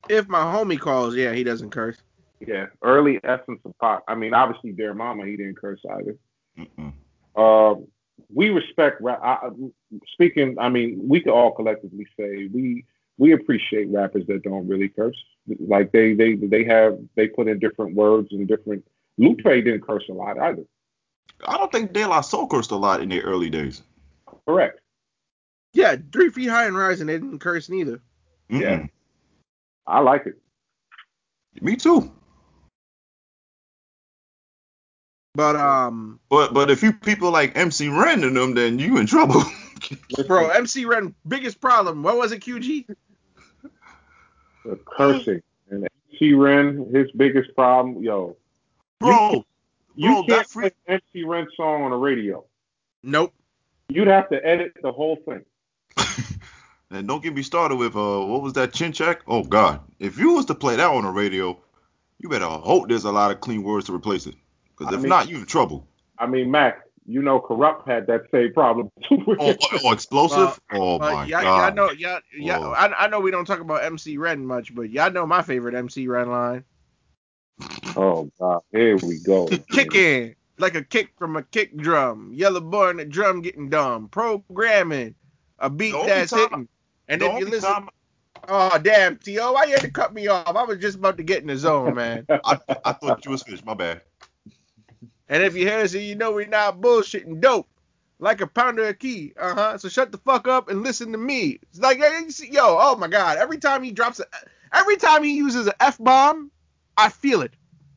If my homie calls, yeah, he doesn't curse. Yeah, early essence of Pac. I mean, obviously, Dear Mama, he didn't curse either. Mm-mm. Um, we respect rap. I, I- speaking, I mean, we could all collectively say we we appreciate rappers that don't really curse. Like they they they have they put in different words and different. Lupe didn't curse a lot either. I don't think De La Soul cursed a lot in their early days. Correct. Yeah, three feet high and rising, they didn't curse neither. Mm-mm. Yeah. I like it. Me too. But um, But but if you people like MC Ren and them, then you in trouble. bro, MC Ren biggest problem. What was it, QG? The cursing and MC Ren, his biggest problem, yo, bro, you Bro, that can't free- play MC Ren song on the radio. Nope. You'd have to edit the whole thing. and don't get me started with uh what was that chin check? Oh God, if you was to play that on the radio, you better hope there's a lot of clean words to replace it. Because I if mean- not, you in trouble. I mean, Mac, you know, Kurupt had that same problem too. Oh, oh, oh, explosive? oh But my y'all, God. y'all know, y'all, y'all, Whoa. I, I know we don't talk about MC Ren much, but y'all know my favorite MC Ren line. Oh God, here we go. Kicking like a kick from a kick drum. Yellow boy in the drum getting dumb. Programming a beat The only that's time- hitting. And The if you listen, time oh damn, T.O., why you had to cut me off? I was just about to get in the zone, man. I, I thought you was finished. My bad. And if you hear us, you know we're not bullshitting dope. Like a pounder of key. Uh huh. So shut the fuck up and listen to me. It's like, hey, you see- yo, oh my God. Every time he drops a, every time he uses an F bomb, I feel it.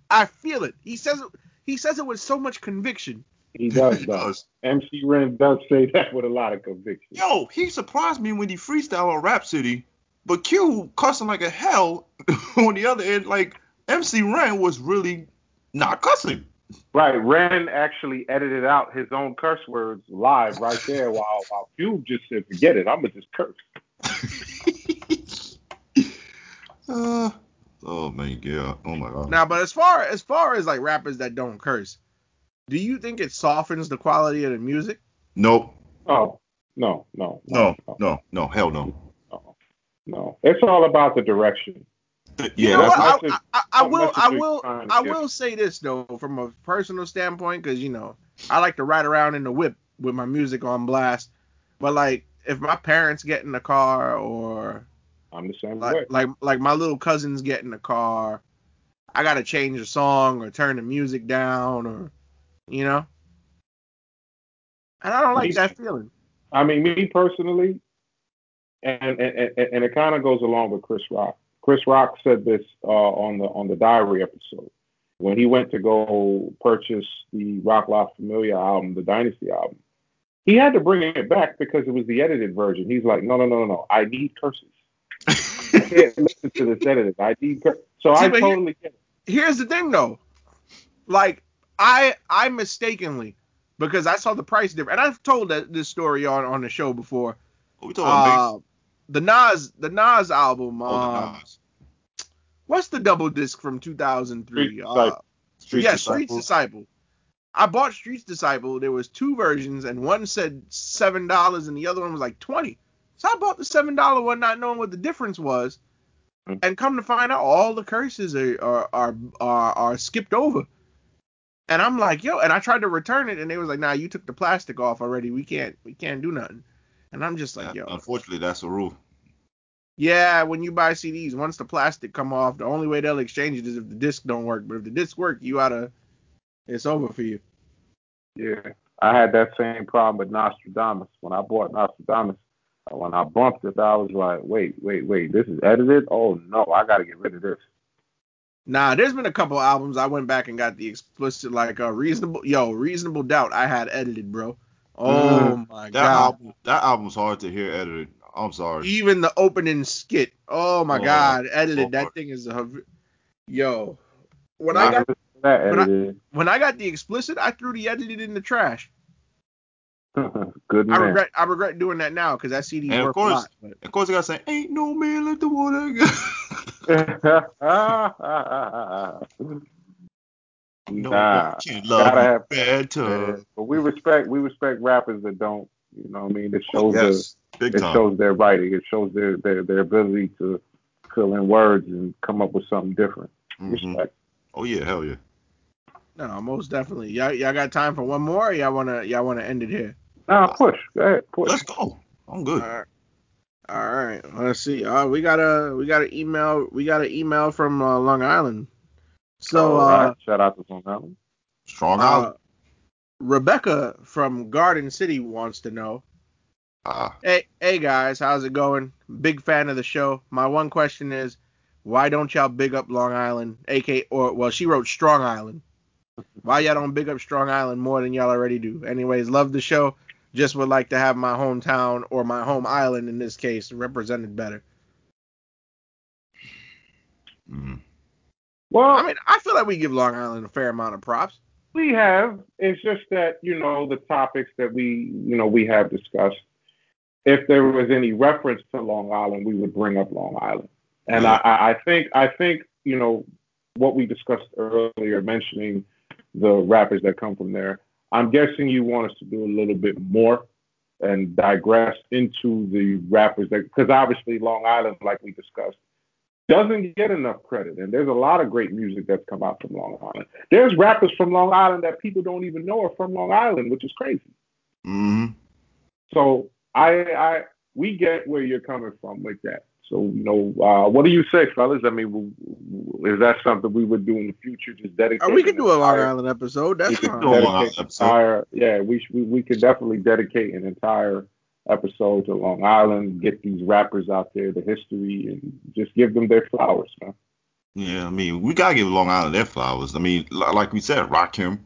I feel it. He says it, he says it with so much conviction. he does, He does. MC Ren does say that with a lot of conviction. Yo, he surprised me when he freestyle on Rap City, but Q cussing like a hell on the other end. Like MC Ren was really not cussing. Right, Ren actually edited out his own curse words live right there while while Cube just said, "Forget it, I'm gonna just curse." uh, oh man, yeah. Oh my god. Now, but as far as far as like rappers that don't curse, do you think it softens the quality of the music? nope. Oh no, no, No, no, no, hell no. no, no. It's all about the direction. Yeah, You know that's what? what- I, I, I, I will I will I give? will say this though from a personal standpoint because you know I like to ride around in the whip with my music on blast, but like if my parents get in the car or I'm the same way. like like like my little cousins get in the car, I gotta change the song or turn the music down or you know, and I don't like Me- that feeling. I mean, me personally, and and, and, and it kind of goes along with Chris Rock. Chris Rock said this uh, on the on the Diary episode. when he went to go purchase the Roc La Familia album, the Dynasty album, he had to bring it back because it was the edited version. He's like, no, no, no, no, no. I need curses. I can't listen to this edited. I need curses. So See, I but totally get it. Here's the thing though. Like I I mistakenly because I saw the price difference, and I've told that this story on on the show before. What we talking about? Uh, the Nas the Nas album. Bass? Oh, the um, Nas. What's the double disc from 2003? Street Uh, Disciple. Street yeah, Disciple. Streets Disciple. I bought Streets Disciple. There was two versions, and one said seven dollars, and the other one was like twenty. So I bought the seven dollar one, not knowing what the difference was, Mm. and come to find out, all the curses are are are are, are skipped over. And I'm like, yo, and I tried to return it, and they was like, nah, you took the plastic off already. We can't we can't do nothing. And I'm just like, yo, Unfortunately, that's the rule. yeah, when you buy CDs, once the plastic come off, the only way they'll exchange it is if the disc don't work. But if the disc work, you oughta, it's over for you. Yeah, I had that same problem with Nastradamus. When I bought Nastradamus, when I bumped it, I was like, wait, wait, wait, this is edited? Oh no, I got to get rid of this. Nah, there's been a couple albums I went back and got the explicit like uh reasonable yo reasonable doubt I had edited, bro. Oh my That god. album, that album's hard to hear edited. I'm sorry. Even the opening skit. Oh my Oh, god, edited. oh. That thing is a yo. When When I got that when I- when I got the explicit, I threw the edited in the trash. good I regret I regret doing that now because that CD And of worth a course- lot. But Of course, I gotta say, ain't no man like the one I got. no nah, one can gotta have- you yeah, better. but we respect we respect rappers that don't. You know what I mean? It shows Yes, big it time. shows their writing. It shows their, their their ability to fill in words and come up with something different. Mhm. Respect. Oh yeah, hell yeah. no, most definitely. Y'all, y'all got time for one more? Or y'all wanna y'all wanna end it here? Nah, push. Go ahead, push. Let's go. I'm good. All right. All right. Let's see. Uh, we got a we got an email. We got an email from uh, Long Island. So All uh, right. shout out to Long Island. Strong uh, out. Rebecca from Garden City wants to know. Ah, Hey, hey guys, how's it going? Big fan of the show. My one question is, why don't y'all big up Long Island, AK, or well, she wrote Strong Island. Why y'all don't big up Strong Island more than y'all already do? Anyways, love the show. Just would like to have my hometown or my home island in this case represented better. mm. Well, I mean, I feel like we give Long Island a fair amount of props. we have. It's just that you know the topics that we you know we have discussed. If there was any reference to Long Island, we would bring up Long Island. And I, I I think I think you know what we discussed earlier, mentioning the rappers that come from there. I'm guessing you want us to do a little bit more and digress into the rappers that because obviously Long Island, like we discussed, doesn't get enough credit. And there's a lot of great music that's come out from Long Island. There's rappers from Long Island that people don't even know are from Long Island, which is crazy. hmm So I, I, we get where you're coming from with that. So you know, uh, what do you say, fellas? I mean, w- w- is that something we would do in the future? Just dedicate. Uh, we could do a Long Island episode. That's fine. do a Long dedicate Island an episode. entire- yeah, we, we we could definitely dedicate an entire episode to Long Island. Get these rappers out there, the history, and just give them their flowers, man. Yeah, I mean, we gotta give Long Island their flowers. I mean, like we said, Rakim.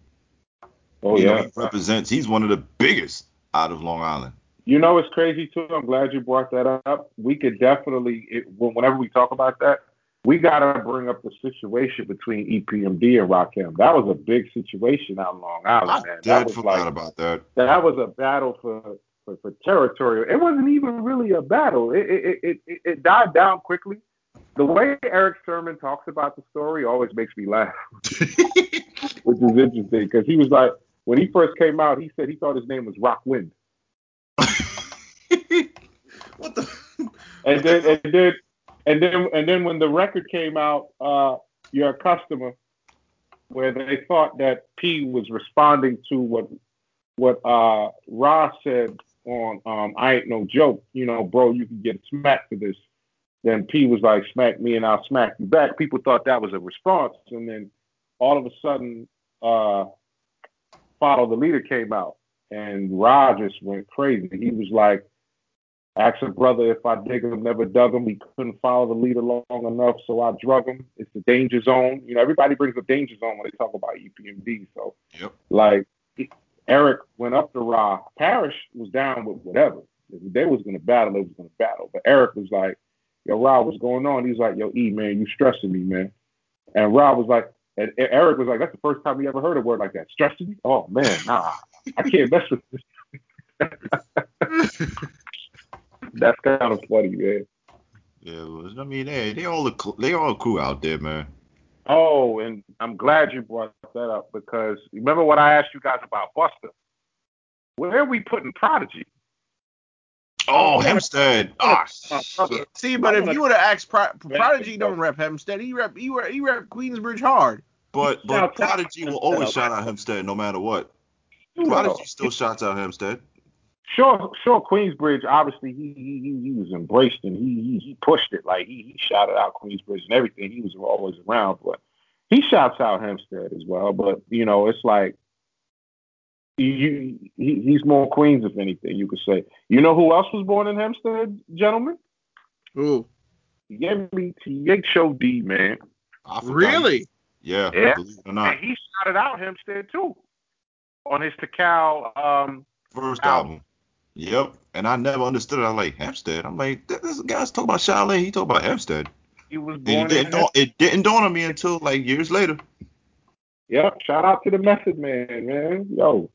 Oh you know, yeah. he represents. He's one of the biggest out of Long Island. You know, it's crazy too. I'm glad you brought that up. We could definitely, it, whenever we talk about that, we gotta bring up the situation between EPMD and Rakim. That was a big situation out in Long I Island, man. That dead was forgot like about that. that was a battle for, for for territory. It wasn't even really a battle. It it, it it it died down quickly. The way Erick Sermon talks about the story always makes me laugh, which is interesting because he was like when he first came out, he said he thought his name was Rock Wind. What the? And then and then and then and then when the record came out, uh, you're customer, where they thought that P was responding to what what uh Ross said on um I ain't no joke, you know, bro, you can get smacked for this. Then P was like, smack me and I'll smack you back. People thought that was a response, and then all of a sudden, uh, Follow the Leader came out, and just went crazy. He was like, Asked a brother if I dig him, never dug him. He couldn't follow the leader long enough, so I drug him. It's the danger zone. You know, everybody brings up danger zone when they talk about EPMD. So, Yep. like, Eric went up to Ra. Parrish was down with whatever. If they was gonna battle, they was gonna battle. But Eric was like, "Yo, Ra, what's going on?" He's like, "Yo, E, man, you stressing me, man." And Ra was like, and Eric was like, "That's the first time he ever heard a word like that. Stressing me? Oh man, nah, I can't mess with this." That's kind of funny, man. Yeah, I mean, they they all a cl- they all a crew out there, man. Oh, and I'm glad you brought that up because remember what I asked you guys about Busta? Where are we putting Prodigy? Oh, Hempstead. Ah, Uh, shit. See, but if you would have asked Pro- Prodigy, don't rep Hempstead. He rep he rep, he rep Queensbridge hard. But but Prodigy will always shout out Hempstead no matter what. Prodigy still shouts out Hempstead. Sure, sure. Queensbridge, obviously, he he he, he was embraced and he, he he pushed it like he, he shouted out Queensbridge and everything. He was always around, but he shouts out Hempstead as well. But you know, it's like you he, he's more Queens if anything you could say. You know who else was born in Hempstead, gentlemen? Ooh, Yemi T-H-O-D, man. Really? Yeah, Yeah. believe it or not. And he shouted out Hempstead too on his Tical. Um, First Album. Album. Yep. And I never understood it. I was like, Hempstead. I'm like, this, this guy's talking about Chalet. He talking about Hempstead. he was born it didn't, dawn, it didn't dawn on me until like years later. Yep. Shout out to the Method Man, man. Yo,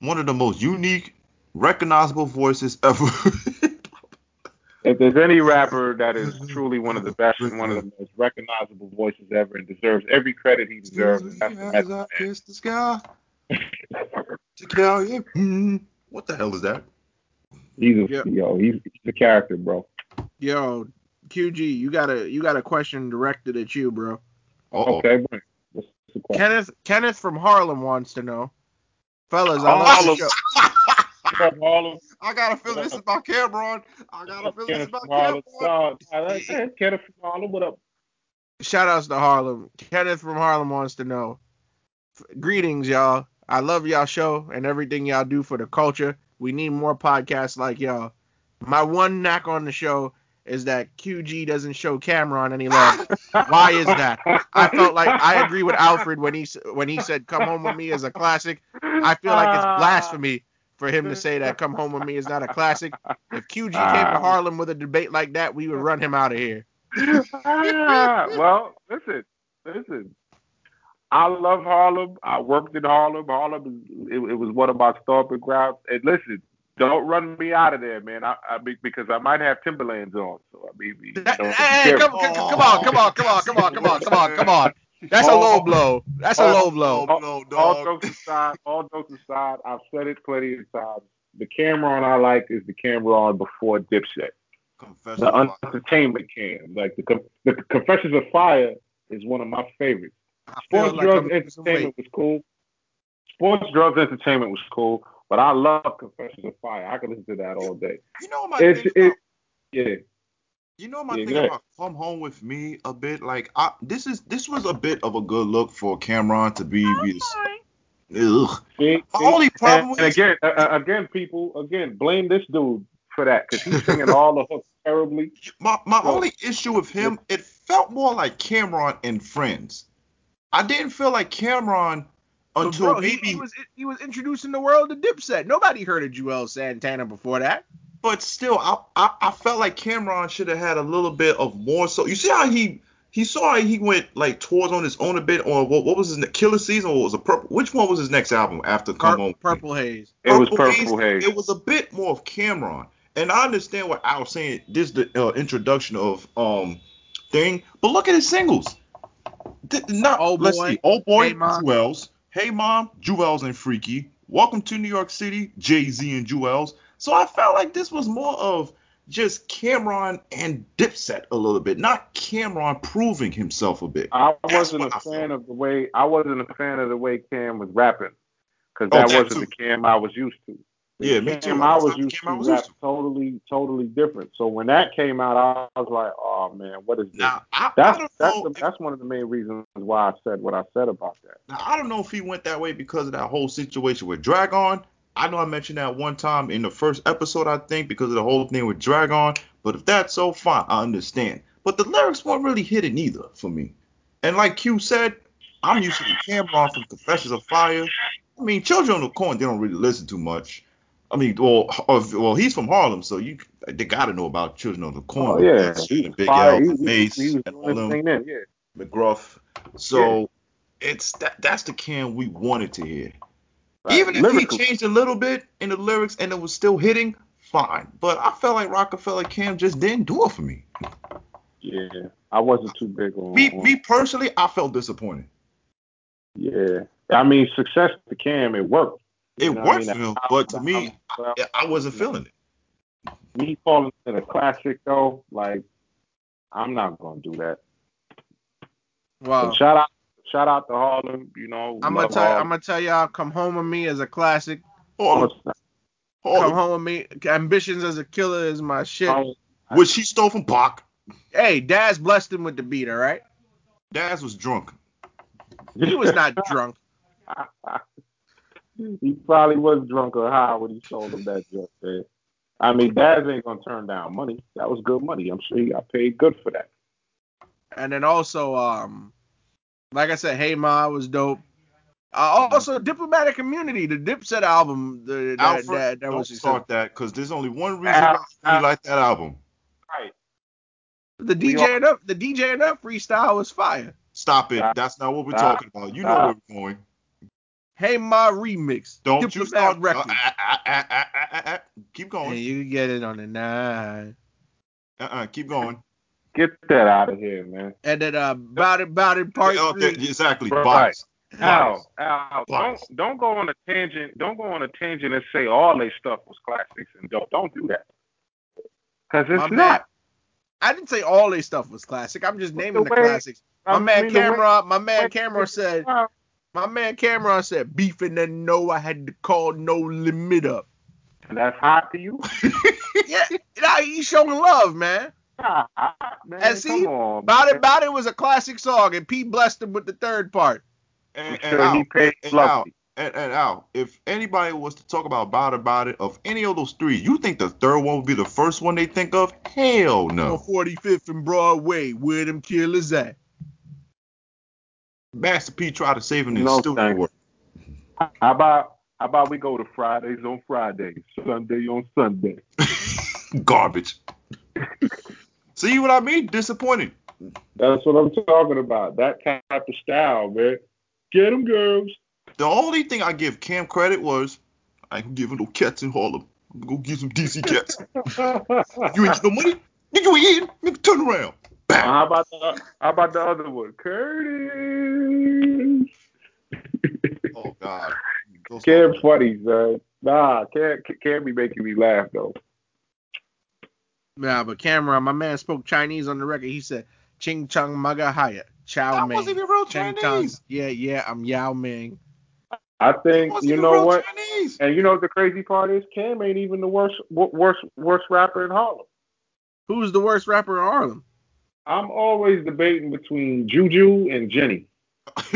One of the most unique, recognizable voices ever. if there's any rapper that is truly one of the best and one of the most recognizable voices ever and deserves every credit he deserves, that's the As Method I Man. kiss the sky. To kill you. Hmm. What the hell is that? He's a Yeah. yo, he's, he's a character, bro. Yo, QG, you got a you got a question directed at you, bro. Uh-oh. Okay, bro. What's the question? Kenneth Kenneth from Harlem wants to know, fellas, I love the Harlem. show. What up, Harlem? I gotta feel this is about Cam'ron. I gotta feel this Kenneth about from Harlem. Cam'ron. No, I. Kenneth from Harlem. What up? Shout outs to Harlem. Kenneth from Harlem wants to know. F- Greetings, y'all. I love y'all show and everything y'all do for the culture. We need more podcasts like y'all. My one knack on the show is that QG doesn't show Cam'ron any love. Why is that? I felt like I agree with Alfred when he when he said "Come Home with Me" is a classic. I feel like it's blasphemy for him to say that "Come Home with Me" is not a classic. If QG came to Harlem with a debate like that, we would run him out of here. Ah, well, listen, listen. I love Harlem. I worked in Harlem. Harlem, is, it, it was one of my stomping grounds. And listen, don't run me out of there, man. I, I mean, because I might have Timberlands on. So I mean, That- hey, come, come, come on, come on, come on, come on, come on, come on, come on. That's a low blow. That's a low blow. Oh, no, all jokes aside, all jokes aside, I've said it plenty of times. The Cam'ron I like is the Cam'ron before Dipset. Confession. the entertainment cam. Like the, the Confessions of Fire is one of my favorites. I feel Sports, like drugs, I'm losing weight. entertainment was cool. Sports, drugs, entertainment was cool, but I love Confessions of Fire. I could listen to that all day. You know my It's thing. it, about- yeah. You know my Yeah, thing about come home with me a bit. Like I, this is this was a bit of a good look for Cam'ron to be. be ugh. See, My see? only problem and, and again, uh, again, people, again, blame this dude for that because he's singing all the hooks terribly. My my Well, only issue with him, it felt more like Cam'ron and Friends. I didn't feel like Cam'ron until bro, he, maybe, he was he was introducing the world to Dipset. Nobody heard of Juelz Santana before that. but still, I, I I felt like Cam'ron should have had a little bit of more. So you see how he he saw how he went like towards on his own a bit, or what what was his ne- Killer Season, or was it Purple? Which one was his next album after Come Pur- Home? Purple Haze. It was Purple Haze. It was a bit more of Cam'ron, and I understand what I was saying. This the uh, introduction of um thing, but look at his singles. Th- not Oh let's Boy, see. Oh boy, Hey Mom. Juelz. Hey mom, Juelz and Freaky. Welcome to New York City, Jay Z and Juelz. So I felt like this was more of just Cam'ron and Dipset a little bit, not Cam'ron proving himself a bit. I wasn't what a I fan felt. of the way I wasn't a fan of the way Cam was rapping because Oh, that that wasn't too. the Cam I was used to. Yeah, me too. I was used I to was used to. totally, totally different. So when that came out, I was like, oh man, what is this? Now I, I that's don't that's the, if- that's one of the main reasons why I said what I said about that. Now I don't know if he went that way because of that whole situation with Drag-On. I know I mentioned that one time in the first episode, I think, because of the whole thing with Drag-On. But if that's so, fine, I understand. But the lyrics weren't really hitting either for me. And like Q said, I'm used to the Cam'ron from Confessions of Fire. I mean, Children of the Corn, they don't really listen too much. I mean, well, well, he's from Harlem, so you they got to know about Children of the oh, Corn. Oh, yeah, He he Big fire. L, He- he- Mase, he was and all them. then, yeah. McGruff. So it's that that's the Cam we wanted to hear. Right. Even if Lyrical. he changed a little bit in the lyrics and it was still hitting, fine. But I felt like Rockefeller Cam just didn't do it for me. Yeah, I wasn't too big on. Me, on- me personally, I felt disappointed. Yeah, I mean, success to Cam, it worked. It You know what I worked mean? for him, but to me, well, I, I wasn't feeling it. me falling it a classic though, like I'm not gonna do that. Well, But shout out, shout out to Harlem. You know, I'm gonna love tell I'm gonna tell y'all, "Come Home with Me" as a classic. Hold on, Come. Home with Me, Ambitions as a Killer is my shit. Which he stole from Pac. Hey, Daz blessed him with the beat, all right? Daz was drunk. He was not drunk. he probably was drunk or high when he sold him that joint, man. I mean, Daz ain't gonna turn down money. That was good money. I'm sure he got paid good for that. And then also, um, like I said, Hey Ma was dope. Uh, also, Diplomatic Immunity, the Dipset album, the, that, Alfred, that, that don't was start that because there's only one reason Al- why I really like that album. Right. the we DJ and up, the DJ and up freestyle was fire. Stop it. Stop. That's not what we're Stop. talking about. You know Stop. where we're going. Hey Ma remix, Don't you Diplomatic start. Records. Uh, uh, uh, uh, uh, uh, uh, keep and going. you can get it on the nine. Uh-uh, keep going. Get that out of here, man. And then uh, about it, about it, part three. that- exactly. Right. Bias. Al, Al, Bias. don't don't go on a tangent. Don't go on a tangent and say all their stuff was classics and don't don't do that. Cause it's My man, not. I didn't say all their stuff was classic. I'm just naming the way- classics. My I man mean, the way- my man Camera said, Wow. My man Cameron said, beef and then no, I had to call no limit up. And that's hot to you? yeah, nah, he's showing love, man. Nah, man. And see, Come on. About it, man. about it was a classic song, and Pete blessed him with the third part. I'm And, and, sure Al, he paid and, Fluffy. Al, and, and Al, if anybody was to talk about About It of any of those three, you think the third one would be the first one they think of? Hell no. 45th and Broadway, where them killers at? Master P tried to save him and No work. How about how about we go to Fridays on Fridays, Sunday on Sunday? Garbage. See what I mean? Disappointing. That's what I'm talking about. That type of style, man. Get them girls. The only thing I give Cam credit was I ain't giving no cats in Harlem. I'm gonna go get some DC cats. You ain't get no money? Nigga, you ain't eating? Nigga, turn around. Bam. how about the how about the other one, Curtis? Oh God. Those Cam funny, son. Nah, Cam Cam be making me laugh though. Nah, but Cameron, my man spoke Chinese on the record. He said, Ching Chung Maga Haya, Chow That Ming. wasn't even real Ching Chinese. Chong- Yeah, yeah, I'm Yao Ming. I think you know what, Chinese. and you know what the crazy part is. Cam ain't even the worst worst worst rapper in Harlem. Who's the worst rapper in Harlem? I'm always debating between Juju and Jenny.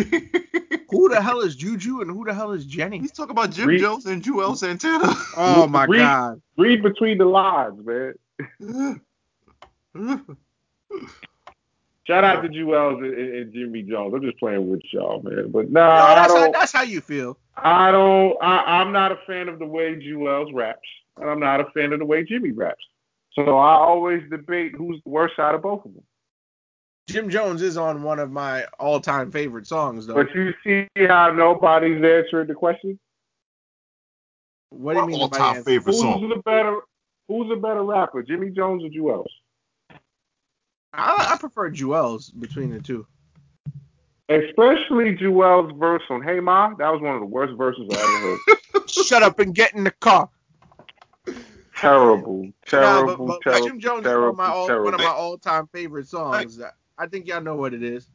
Who the hell is Juju and who the hell is Jenny? He's talking about Jim Reed- Jones and Juelz Santana. Oh my Reed- God. Read between the lines, man. Shout out to Juelz and, and, and Jimmy Jones. I'm just playing with y'all, man. But nah, No, that's, how, don't. that's how you feel. I don't. I, I'm not a fan of the way Juelz raps, and I'm not a fan of the way Jimmy raps. So I always debate who's the worst out of both of them. Jim Jones is on one of my all-time favorite songs, though. But you see how nobody's answering the question. what do you mean? All-time answered? favorite Who's song. the better? Who's the better rapper, Jimmy Jones or Juelz? I, I prefer Juelz between the two. Especially Juelz's verse on "Hey Ma." That was one of the worst verses I ever heard. Shut up and get in the car. terrible, Nah, terrible, but, but terrible, Jim Jones terrible, is one of, my all, one of my all time favorite songs. I think y'all know what it is.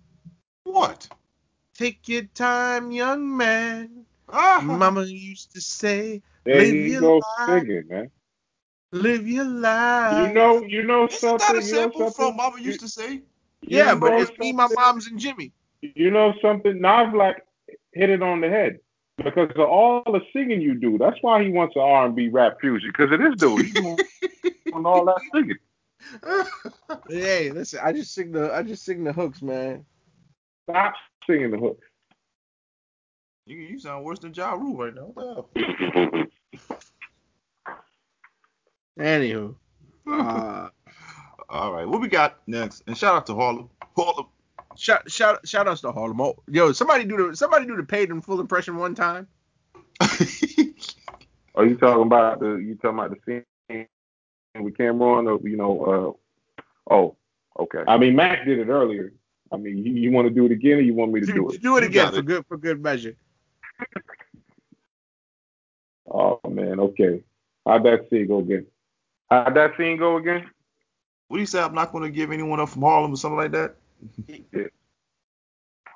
What? Take your time, young man. Ah, Mama used to say, There live you your go life. singing, man. live your life. You know, you know Isn't something. that a you know sample from Mama used to say? yeah, but it's me, my mom's, and Jimmy. You know something. Nas like hit it on the head. because of all the singing you do. That's why he wants an R&B rap fusion because it is doing doing all that singing. Hey, listen, I just sing the I just sing the hooks, man. Stop singing the hook. You, you sound worse than Ja Rule right now. What the hell? Anywho, uh, All right, what we got next? And shout out to Harlem. Harlem. shout shout shout outs to Harlem. Oh, Yo, somebody do the somebody do the paid in full impression one time. Are you talking about the you talking about the scene with Cameron or you know uh oh okay. I mean Mac did it earlier. I mean you, you want to do it again or you want me to do Do, it? do it You again for it. good for good measure. Oh man, okay. How'd that scene go again? How'd that scene go again? What do you say? I'm not going to give anyone up from Harlem or something like that?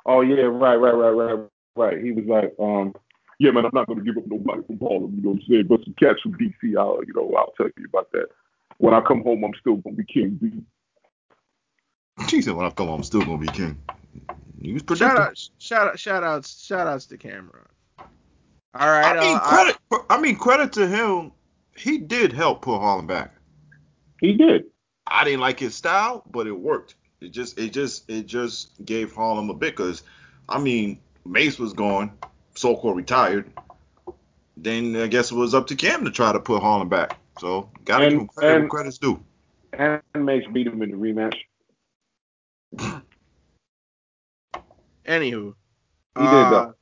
Oh yeah, right, right, right, right, right. He was like, um, yeah, man, I'm not gonna give up nobody from Harlem, you know what I'm saying? But some cats from DC, I'll, you know, I'll tell you about that. When I come home, I'm still gonna be king. B. She said, when I come home, I'm still going to be king. He was Shout out shout out shout outs shout outs to Cameron. All right, I mean, uh, credit. I mean, credit to him. He did help put Harlem back. He did. I didn't like his style, but it worked. It just, it just, it just gave Harlem a bit. Cause, I mean, Mase was gone, so-called retired. Then I guess it was up to Cam to try to put Harlem back. So gotta And- give him credit where and- credit's due. And Mase beat him in the rematch. anywho, He did uh, though.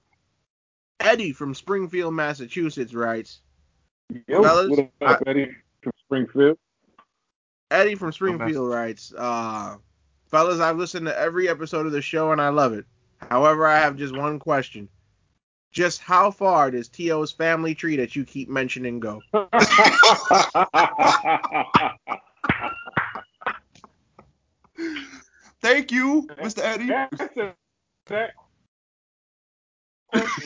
Eddie from Springfield, Massachusetts writes. Yo, fellas, what up, Eddie from Springfield? Eddie from Springfield writes, uh, fellas, I've listened to every episode of the show and I love it. However, I have just one question. Just how far does T.O.'s family tree that you keep mentioning go? Thank you, Mr. Eddie. That's a that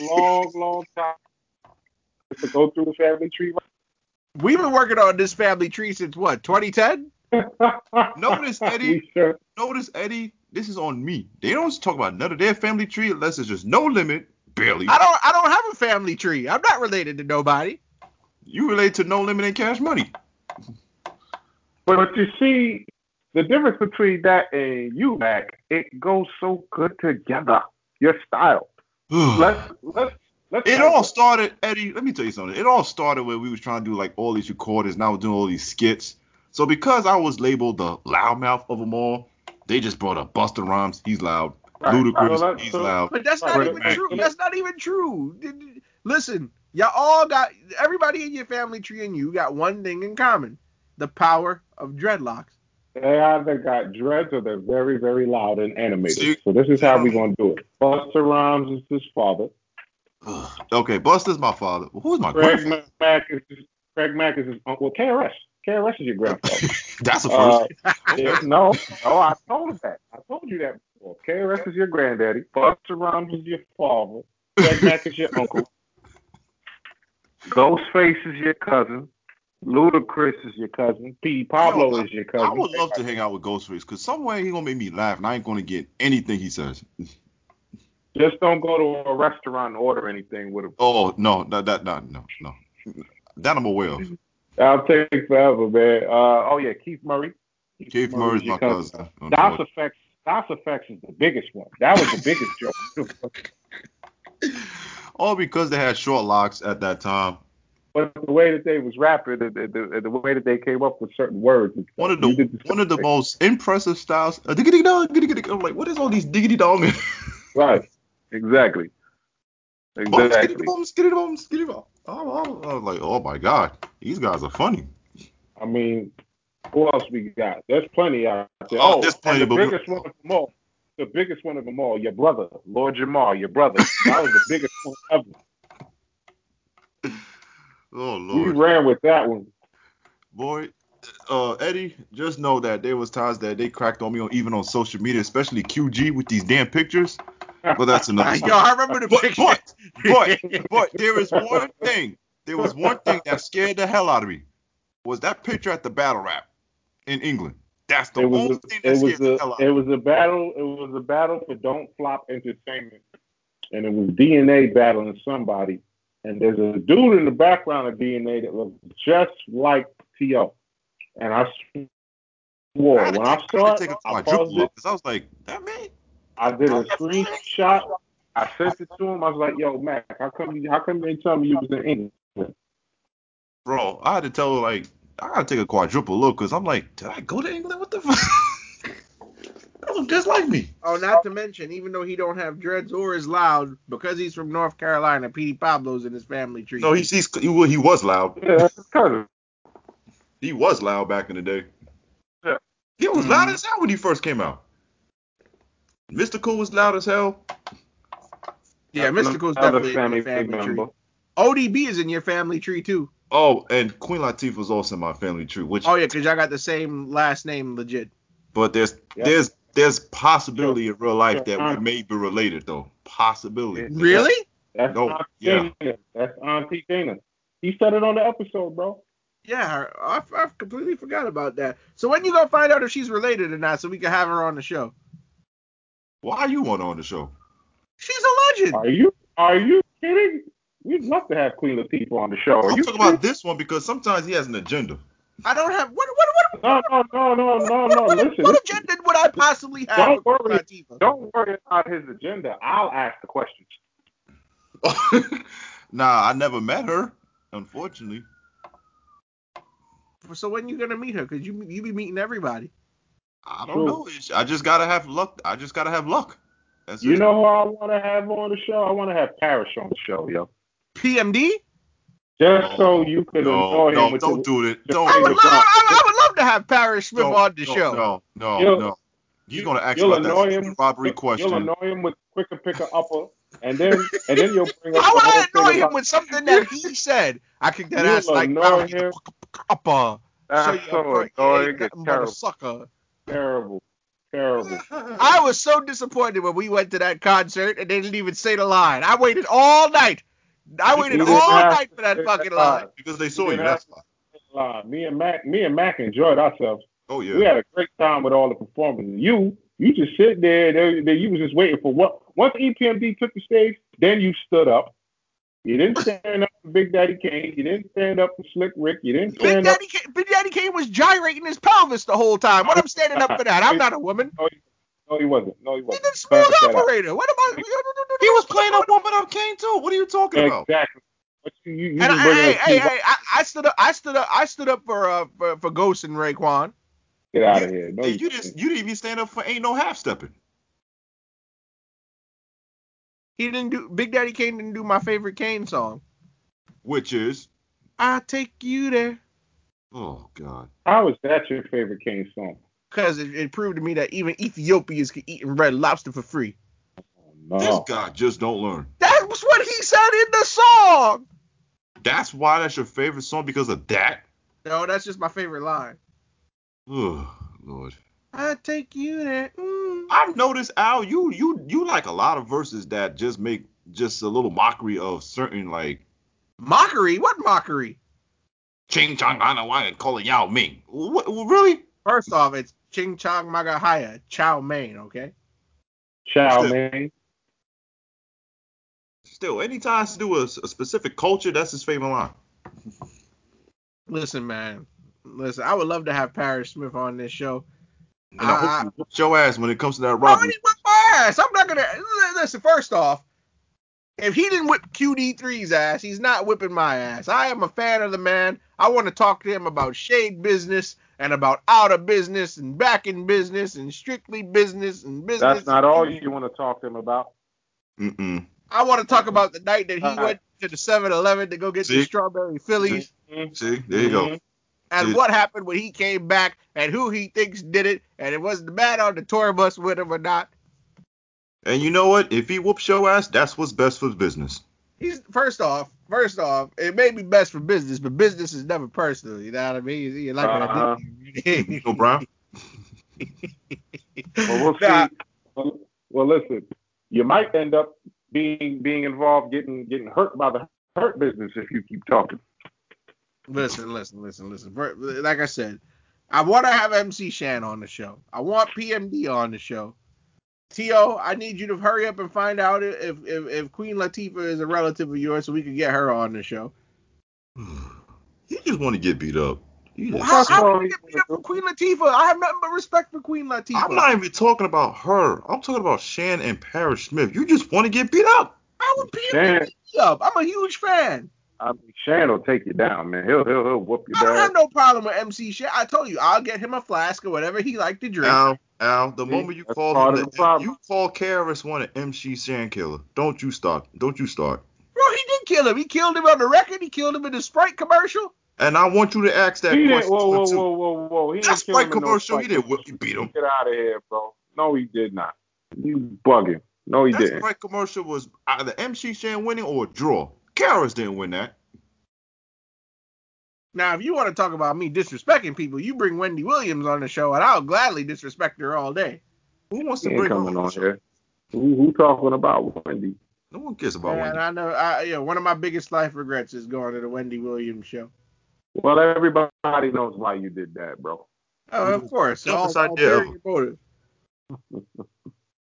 long, long time to go through the family tree. We've been working on this family tree since what, 2010? Notice, Eddie. Sure- Notice, Eddie. This is on me. They don't talk about none of their family tree unless it's just no limit, barely. I don't I don't have a family tree. I'm not related to nobody. You relate to no limit and cash money. But you see, the difference between that and you, Mac, it goes so good together. Your style. Let's let's let's. It all started, Eddie. Let me tell you something. It all started when we was trying to do like all these recordings. Now we're doing all these skits. So because I was labeled the loudmouth of them all, they just brought up Busta Rhymes. He's loud. Right. Ludacris. So he's so- loud. But that's not right, even true. That's not even true. Did- did- Listen, y'all all got everybody in your family tree and you got one thing in common: the power of dreadlocks. They either got dreads or they're very, very loud and animated. See- so this is how we're gonna do it. Busta Rhymes is his father. Okay, Busta's my father. Who's my Craig grandfather? Mack is his, Craig Mack is his uncle. KRS. KRS is your grandfather. That's a first. Uh, yeah, no, no, I told him that. I told you that before. KRS is your granddaddy. Busta Rhymes is your father. Mack is your uncle. Ghostface is your cousin. Ludacris is your cousin. P. Pablo Yo, is your cousin. I would love to hang out with Ghostface because somewhere he gonna make me laugh and I ain't gonna get anything he says. Just don't go to a restaurant and order anything with him. Oh no, that that, that no no. That I'm aware of. I'll take forever, man. Uh, oh yeah, Keith Murray. Keith Murray's is my cousin. Das EFX. Das EFX is the biggest one. That was the biggest joke. All because they had short locks at that time. But the way that they was rapping, the, the, the, the way that they came up with certain words. One of the did one of the most impressive styles. Uh, diggity dong, diggity diggity. I'm like, what is all these diggity dong? right. Exactly. Exactly. Bum, skitty bum, skitty bum. Oh, oh, I was like, oh my god, these guys are funny. I mean, who else we got? There's plenty out there. Oh, Oh, there's plenty, the but we- biggest one of them all. The biggest one of them all, your brother, Lord Jamar. your brother. That was the biggest one ever. Oh Lord. We ran with that one. boy. Uh, Eddie, just know that there was times that they cracked on me on even on social media, especially QG with these damn pictures. But that's another. Yo, I remember the But, picture. but, but, but there is one thing. There was one thing that scared the hell out of me. Was that picture at the battle rap in England? That's the only was thing a, that it was the a hell out it was a battle. It was a battle for Don't Flop Entertainment. and it was DNA battling somebody, and there's a dude in the background of DNA that looks just like T.O. And I swore I when I saw it, a I paused it. I was like, that man. I did a oh, screenshot. I sent it to him. I was like, "Yo, Mac, how come you, how come you didn't tell me you was in England?" Bro, I had to tell like I gotta take a quadruple look because I'm like, did I go to England? What the fuck? that look just like me. Oh, not to mention, even though he don't have dreads or is loud, because he's from North Carolina, Petey Pablo's in his family tree. No, he's, he's he, wa- he was loud. Yeah, that's his cousin. He was loud back in the day. Yeah. He was loud Mhm. as hell when he first came out. Mr. Cool was loud as hell. yeah, Mystikal's Another definitely in your family tree. member. ODB is in your family tree too. Oh, and Queen Latifah was also in my family tree. Which, Oh yeah, because y'all got the same last name, legit. but there's Yep. there's there's possibility in real life Sure. that we may be related though. Possibility. Yeah. Really? That's No, Auntie yeah. Dana. That's Auntie Dana. He said it on the episode, bro. Yeah, I, I completely forgot about that. So when you gonna find out if she's related or not, so we can have her on the show? Why you want her on the show? She's a legend. Are you are you kidding? We'd love to have Queen Latifah on the show. Are I'm you talking about this one because sometimes he has an agenda. I don't have what what what No, no, no, no, no, no. what, Listen, what listen. agenda would I possibly have Don't worry. Latifah? Don't worry about his agenda. I'll ask the questions. nah, I never met her, unfortunately. So when you gonna meet her? Cause you you be meeting everybody. I don't True. know. It's- I just gotta have luck. I just gotta have luck. That's You it. know who I want to have on the show? I want to have Parrish on the show, yo. PMD? Just so you could no, annoy him no, with don't the, do it. Don't I would, love, I, I would love to have Parrish Smith Don't- on the show. No, no, no. You'll- no. He's gonna ask about that annoy stupid him. robbery You'll question. annoy him with quicker picker upper, and then and then you'll bring up I the whole want to annoy him about with something that he said. I kicked that You'll ass like annoy Bounty him. upper. That's Show so annoying. ain't It's nothing but a terrible, sucker. terrible, terrible. I was so disappointed when we went to that concert and they didn't even say the line. I waited all night. I waited all night to for that fucking line. because they saw You you. That's why. Me and Mac, me and Mac enjoyed ourselves. Oh yeah. We had a great time with all the performances. You, you just sit there. There, there you was just waiting for what. Once EPMD took the stage, then you stood up. You didn't stand up for Big Daddy Kane. You didn't stand up for Slick Rick. You didn't Big stand up. Daddy, Kane, Big Daddy Kane was gyrating his pelvis the whole time. What I'm standing up for that? I'm not a woman. Oh, No, he wasn't. No, he wasn't. He's a smooth Back that up. operator. What am I? He was playing a woman up Kane too. What are you talking about? Exactly. You, you, you And I, hey, hey, hey, I, I stood up. I stood up. I stood up for uh for, for Ghost and Raekwon. Get out of here. No, you, you just you didn't even stand up for ain't no half stepping. He didn't do. Big Daddy Kane didn't do my favorite Kane song. Which is I take you there. oh god. How is that your favorite Kane song? Cause it, it proved to me that even Ethiopians can eat red lobster for free. No. This guy just don't learn. That was what he said in the song. That's why that's your favorite song because of that. No, that's just my favorite line. Oh Lord. I take you there. Mm. I've noticed Al, you you you like a lot of verses that just make just a little mockery of certain like Mockery? What mockery? Ching Chong Ana Wang calling Yao Ming. What, really? First off, it's Ching Chong Magahaya, Chow Mein, okay? Chow Still. man. Still, anytime it to do with a specific culture, that's his favorite line. Listen, man. Listen, I would love to have Parrish Smith on this show. And I hope you whoop your ass when it comes to that Why would robbery. he whip my ass? I'm not gonna listen. First off, if he didn't whip QD3's ass, he's not whipping my ass. I am a fan of the man. I want to talk to him about shade business and about out of business and back in business and strictly business and business. That's not all you want to talk to him about. Mm-mm. I want to talk about the night that he Uh-huh. went to the 7-Eleven to go get the See? strawberry Phillies See, there you go. Mhm. and See? what happened when he came back and who he thinks did it and it was the man on the tour bus with him or not. And you know what? If he whoops your ass, that's what's best for business. He's first off, first off, it may be best for business, but business is never personal. You know what I mean? You like Uh-huh. that? No, Brown. Well, we'll see. Nah. Well, well, listen. You might end up being being involved, getting getting hurt by the hurt business if you keep talking. listen, listen, listen, listen. Like I said, I want to have MC Shan on the show. I want PMD on the show. T.O., I need you to hurry up and find out if, if if Queen Latifah is a relative of yours so we can get her on the show. You just want to get beat up. You just- How, how can you get beat up for Queen Latifah? I have nothing but respect for Queen Latifah. I'm not even talking about her. I'm talking about Shan and Parrish Smith. You just want to get beat up. I would beat beat up. I'm a huge fan. I mean, Shan will take you down, man. He'll he'll, he'll whoop you down. I don't have no problem with MC Shan. I told you, I'll get him a flask or whatever he like to drink. Al, Al, the See, moment you call him, the the, you call KRS-One an MC Shan killer. Don't you start. Don't you start. Bro, he did kill him. He killed him on the record. He killed him in the Sprite commercial. And I want you to ask that He didn't. question Whoa, whoa, too. whoa, whoa, whoa. He That didn't kill Sprite him in no commercial, he didn't whip- beat him. Get out of here, bro. No, he did not. You bugging. No, he That didn't. Sprite commercial was either MC Shan winning or a draw. KRS didn't win that. Now, if you want to talk about me disrespecting people, you bring Wendy Williams on the show, and I'll gladly disrespect her all day. Who wants to ain't bring her coming on on the show? here. Who, who talking about Wendy? No one cares about And Wendy. I know, I, yeah, one of my biggest life regrets is going to the Wendy Williams show. Well, everybody knows why you did that, bro. Oh, of course, all, Dumbest idea ulterior motive.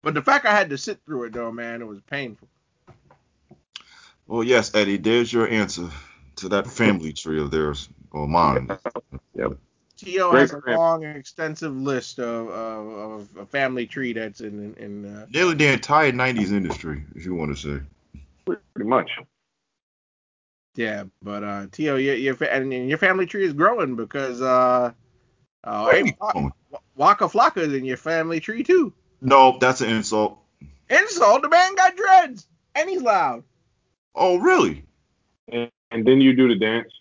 But the fact I had to sit through it, though, man, it was painful. Well, yes, Eddie, there's your answer to that family tree of theirs or mine. T.O. Great has a long and extensive list of, of, of a family tree that's in in. Uh, Nearly the entire '90s industry, if you want to say. Pretty much. yeah, but uh, T.O. Your, your fa- and, and your family tree is growing because uh, uh, hey, Wa- Waka Flocka is in your family tree too. No, that's an insult. Insult, the man got dreads and he's loud. Oh, really? And, and then you do the dance.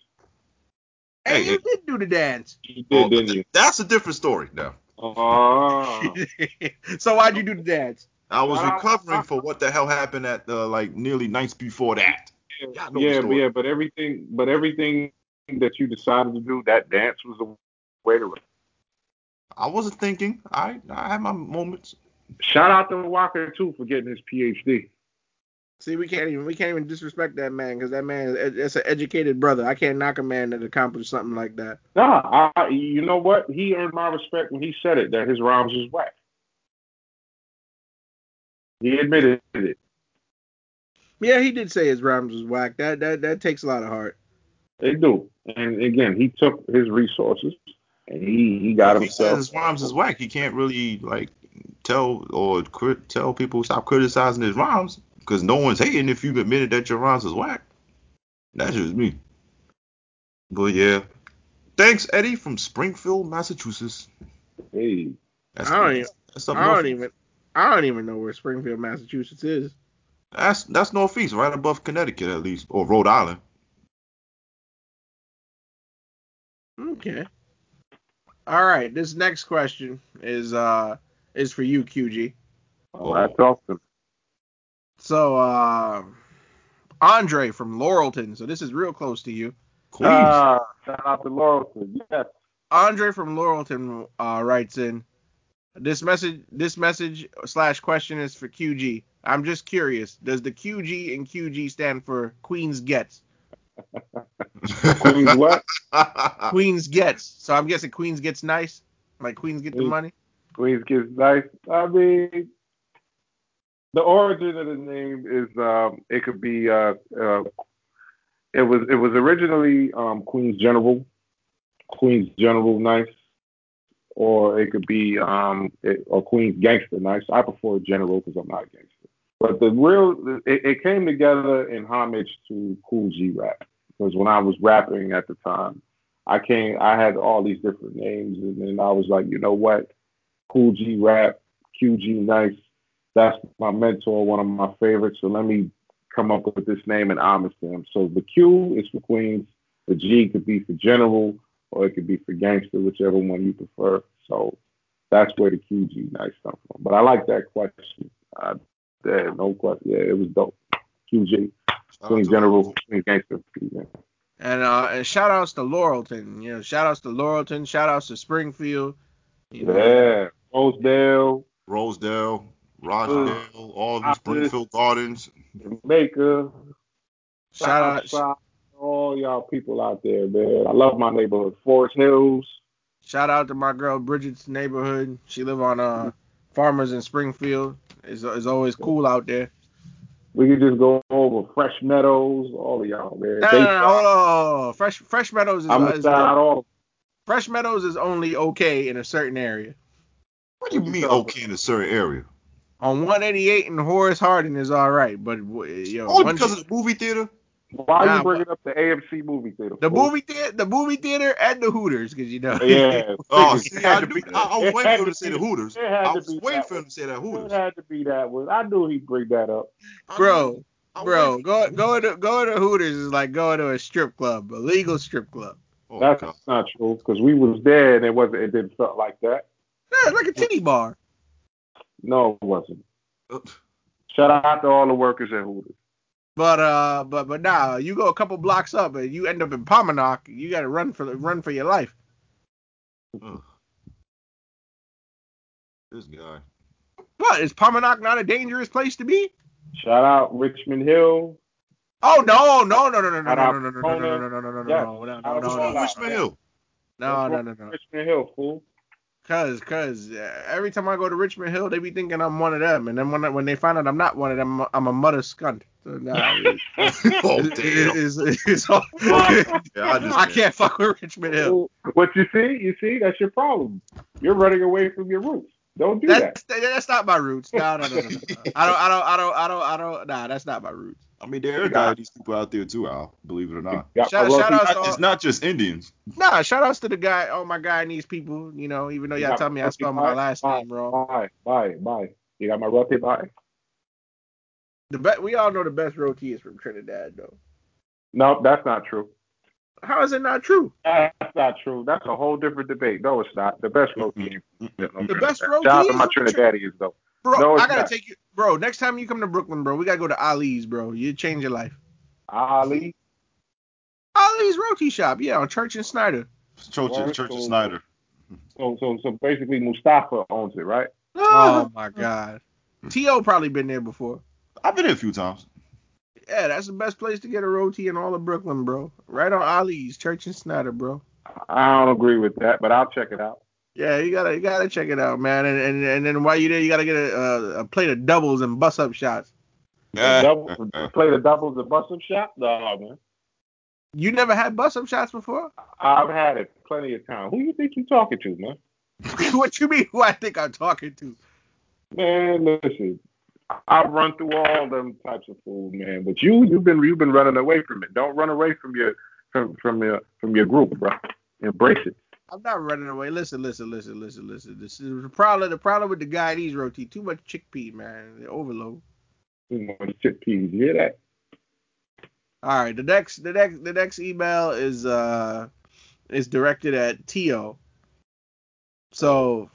And Hey, you did do the dance. You Oh, did, didn't you? That's a different story now. Oh. Ah. so why'd you do the dance? I was recovering for what the hell happened at the like nearly nights before that. Y'all know the yeah, but yeah, but everything, but everything that you decided to do, that dance was the way to. I wasn't thinking. I I had my moments. Shout out to Walker too for getting his PhD. See, we can't even we can't even disrespect that man because that man is it's an educated brother. I can't knock a man that accomplished something like that. Nah, I, you know what? He earned my respect when he said it that his rhymes was whack. He admitted it. Yeah, he did say his rhymes was whack. That that that takes a lot of heart. They do. And again, he took his resources and he he got If he says himself. his rhymes is whack. He can't really like tell or crit, tell people stop criticizing his rhymes because no one's hating if you've admitted that your rhymes is whack. That's just me. But yeah. Thanks, Eddie from Springfield, Massachusetts. Hey, That's, I don't even that's up I don't even I don't even know where Springfield, Massachusetts is. That's that's northeast, right above Connecticut at least, or Rhode Island. Okay. All right. This next question is uh is for you, QG. oh, that's talked to him. So uh Andre from Laurelton. So this is real close to you. Queens. Ah, shout out to Laurelton. Yes. Andre from Laurelton uh, writes in this message. This message slash question is for QG. I'm just curious. Does the QG and QG stand for Queens Gets? Queens what? Queens Gets. So I'm guessing Queens Gets nice. Like Queens get the money. Queens gets nice. I mean, the origin of the name is um, it could be uh, uh, it was it was originally um, Queens General, Queens General Nice, or it could be um, it, or Queens Gangster Nice. I prefer General because I'm not a gangster. But the real it, it came together in homage to Kool G rap because when I was rapping at the time, I came I had all these different names and then I was like, you know what? Kool G Rap, QG Nice. That's my mentor, one of my favorites. So let me come up with this name in homage to him. So the Q is for Queens, the G could be for General, or it could be for Gangster, whichever one you prefer. So that's where the QG Nice come from. But I like that question. Uh, yeah, no question. Yeah, it was dope. QG, Queens General, Queens Gangster. Yeah. And uh, and shout outs to Laurelton. You know, shout outs to Laurelton. Shout outs to Springfield. You know, yeah. Rosedale, Rosedale, Rochdale, all the Office. Springfield Gardens. Jamaica. shout out. Southside, all y'all people out there, man. I love my neighborhood. Forest Hills. Shout out to my girl Bridget's neighborhood. She live on uh Farmers in Springfield. It's, it's always cool out there. We could just go over Fresh Meadows, all of y'all, man. No, no, no, hold on. Fresh Fresh Meadows is, I'm gonna is shout all. Fresh Meadows is only okay in a certain area. What do you mean okay in a certain area? On 188 and Horace Harding is all right, but yo, Only once because you- of the movie theater? Why Nah, you bringing up the AMC movie theater? the fool? movie theater, the movie theater, and the Hooters, because you know. Yeah. Oh, see, I, to knew, be- I, I was waiting for him to to say be- the Hooters. it had I to was be waiting that for him to say that It had to be that one. I knew he'd bring that up. bro, I was bro, waiting go for- go to go to Hooters is like going to a strip club, a legal strip club. Oh, That's God. not true because we was there and it wasn't. It didn't felt like that. Yeah, it's like a titty bar. No, it wasn't. Uh, Shout out to all the workers at Hooters. But uh, but but now you go a couple blocks up and you end up in Pomonok. You got to run for the run for your life. ugh. This guy. What is Pomonok not a dangerous place to be? Shout out Richmond Hill. Oh no no no no no no no Shout out no no no no no no no no no Yes. no no Shout no out no to no all no Richmond Hill. no no no no Richmond Hill, fool. Cause, cause uh, every time I go to Richmond Hill, they be thinking I'm one of them, and then when I- when they find out I'm not one of them, I'm a mother scunt. So nah, oh, it- damn. it's, it's all, Yeah, I I can't fuck with Richmond Hill. What you see, you see, that's your problem. You're running away from your roots. Don't do That's that. that's not my roots. No, no, no, no, no. I don't, I don't, I don't, I don't, I don't. Nah, that's not my roots. I mean, there are Guyanese people out there too, Al. Believe it or not. Got Shout- shout roti- out to all- It's not just Indians. Nah, shout outs to the guy, all my God, these people. You know, even though You y'all got tell me I spelled my last Pie, name wrong. Bye, bye, bye. You got my roti pie? The be- we all know the best roti is from Trinidad, though. No, that's not true. How is it not true? That's not true. That's a whole different debate. No, it's not. The best roti. Mm-hmm. The best Shout roti out to is my from Trin- Trinidadians though. Bro, No, I gotta not. take you, bro. Next time you come to Brooklyn, bro, we gotta go to Ali's, bro. You change your life. Ali. Ali's roti shop, yeah, on Church and Snyder. Church, Word, Church of so- Snyder. So so so basically Mustafa owns it, right? Oh, oh. my God. T.O. probably been there before. I've been there a few times. Yeah, that's the best place to get a roti in all of Brooklyn, bro. Right on Ali's, Church and Snyder, bro. I don't agree with that, but I'll check it out. Yeah, you gotta you gotta check it out, man. And and, and then while you're there, you gotta get a, a, a plate of doubles and bust up shots. Double, play the doubles and bust up shot? No, man. You never had bust up shots before? I've had it plenty of time. Who you think you're talking to, man? what you mean? Who I think I'm talking to? Man, listen. I've run through all them types of food, man. But you, you've been you've been running away from it. Don't run away from your from from your from your group, bro. Embrace it. I'm not running away. Listen, listen, listen, listen, listen. This is the problem. The problem with the guy these roti, too much chickpea, man. The overload. You know, the chickpeas. You hear that? All right, the next, the next, the next email is uh is directed at Tio. So,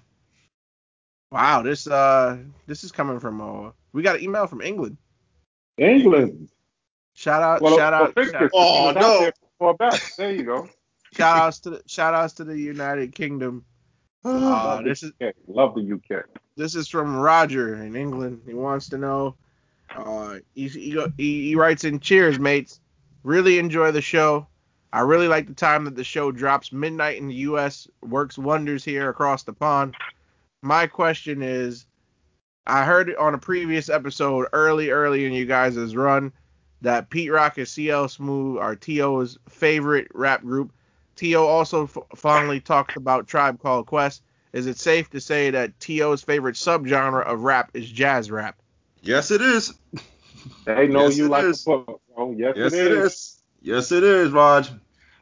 wow, this uh this is coming from uh we got an email from England. England. Shout out, Well, shout out, shout. Oh, no. there. There you go. Shout outs to the shout outs to the United Kingdom. Uh, this is UK. Love the UK. this is from Roger in England. He wants to know. Uh, he, he, he, writes in Cheers, mates. Really enjoy the show. I really like the time that the show drops midnight in the U.S. Works wonders here across the pond. My question is, I heard it on a previous episode early, early in you guys' run that Pete Rock and CL Smooth are T.O.'s favorite rap group. T.O. also f- fondly talks about Tribe Called Quest. Is it safe to say that T.O.'s favorite subgenre of rap is jazz rap? Yes, it is. They know Yes, you like is. a book. Oh, yes, Yes, it is. Yes, it is, Raj.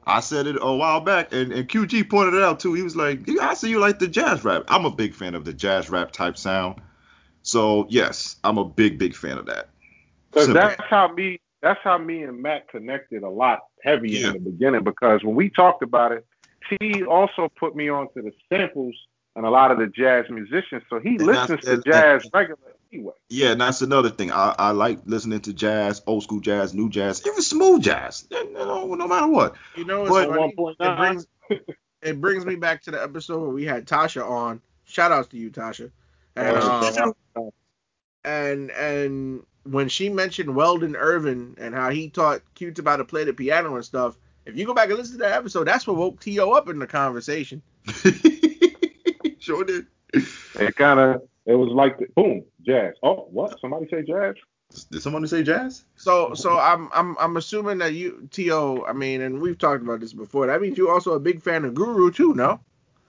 I said it a while back, and, and QG pointed it out too. He was like, "Yeah, I see you like the jazz rap. I'm a big fan of the jazz rap type sound. So yes, I'm a big, big fan of that. Because that's how me that's how me and Matt connected a lot heavier Yeah. in the beginning because when we talked about it, T also put me onto the samples and a lot of the jazz musicians. So he And listens that's- to jazz regularly. anyway. Yeah, and that's another thing. I, I like listening to jazz, old school jazz, new jazz, even smooth jazz. You know, no matter what. You know, But- it's funny. 1.9. It brings it brings me back to the episode where we had Tasha on. Shout outs to you, Tasha. And um, and and when she mentioned Weldon Irvine and how he taught Cutes about to play the piano and stuff, if you go back and listen to that episode, that's what woke T.O. up in the conversation. sure did. It kind of It was like the, boom, jazz. Oh, what? Somebody say jazz? Did someone say jazz? So so I'm I'm I'm assuming that you To I mean, and we've talked about this before. That means you're also a big fan of Guru too, no?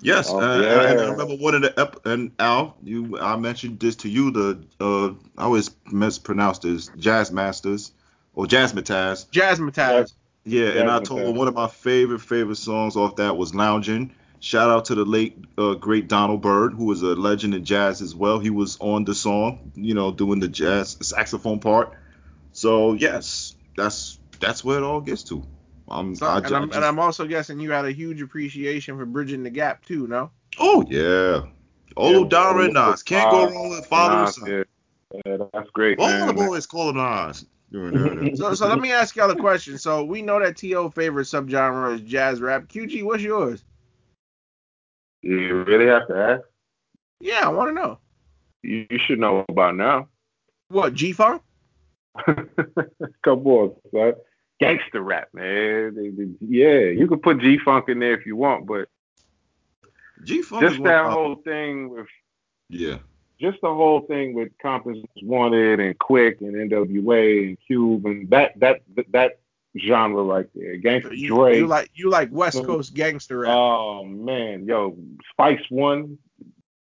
Yes, Oh, uh, yeah. and I remember one of the ep- and Al, you I mentioned this to you. The uh, I always mispronounce this Jazz Masters or Jazzmatazz. Jazzmatazz. Yeah, and I told him one of my favorite favorite songs off that was Loungin'. Shout out to the late uh, great Donald Byrd, who was a legend in jazz as well. He was on the song, you know, doing the jazz saxophone part. So yes, that's that's where it all gets to. I'm, So, I, and, I I'm, just- and I'm also guessing you had a huge appreciation for bridging the gap too, no? oh yeah, old Yeah, Dara and Nas can't go wrong with Father and Son. yeah. yeah, that's great, All man. the boys call him Nas. So, so let me ask y'all a question. So we know that To favorite subgenre is jazz rap. QG, what's yours? You really have to ask. Yeah, I want to know. You, you should know by now. What G Funk? Come on, son. Gangster rap, man. They- they- Yeah, you can put G Funk in there if you want, but G Funk just that whole thing with yeah. just the whole thing with Compton's Wanted and Quik and NWA and Cube and that that that genre right there. Gangsta You, Dre. you like you like West mm-hmm. Coast gangster rap? oh man, yo, Spice One.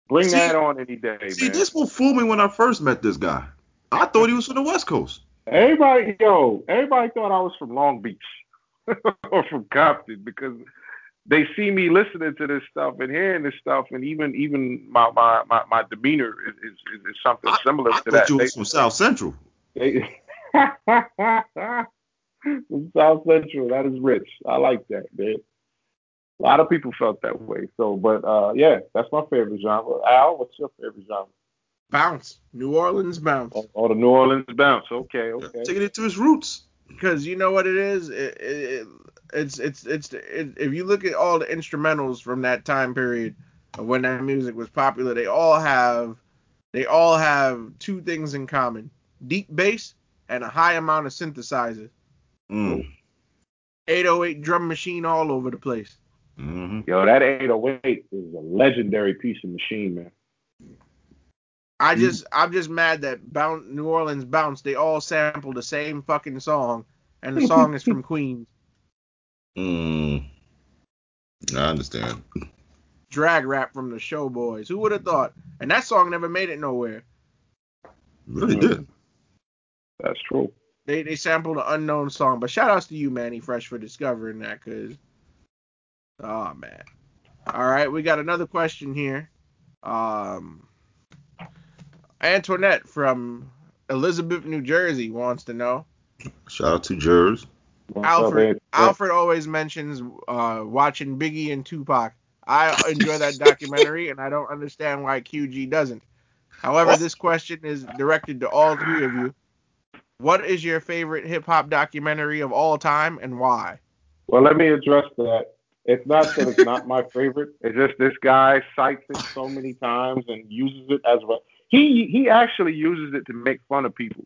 Bring See- that on any day, See, man. this will fool me when I first met this guy. I thought he was from the West Coast. Everybody, yo, everybody thought I was from Long Beach or from Compton because they see me listening to this stuff and hearing this stuff, and even even my my my, my demeanor is, is, is, something I, similar I to that. you They- from South Central. they- from South Central, that is rich. I like that, man. A lot of people felt that way. So, but uh, yeah, that's my favorite genre. Al, what's your favorite genre? Bounce, New Orleans bounce. Oh, oh, the New Orleans bounce. Okay, okay. Taking it to its roots. Because you know what it is. It, it, it, it's it's it's it, if you look at all the instrumentals from that time period of when that music was popular, they all have they all have two things in common: deep bass and a high amount of synthesizer. Mm. 808 drum machine all over the place. hmm Yo, that 808 is a legendary piece of machine, man. I just I'm just mad that Bounce, New Orleans bounce. They all sample the same fucking song, and the song is from Queens. Mm. I understand. Drag rap from the Showboys. Who would have thought? And that song never made it nowhere. Really did. That's true. They they sampled an unknown song, but shout outs to you, Mannie Fresh, for discovering that, cause oh man. All right, we got another question here. Um, Antoinette from Elizabeth, New Jersey, wants to know. Shout out to Jers. What's up, Alfred? Alfred always mentions uh, watching Biggie and Tupac. I enjoy that documentary, and I don't understand why QG doesn't. However, this question is directed to all three of you. What is your favorite hip hop documentary of all time, and why? Well, let me address that. It's not that it's not my favorite. It's just this guy cites it so many times and uses it as well. He he actually uses it to make fun of people.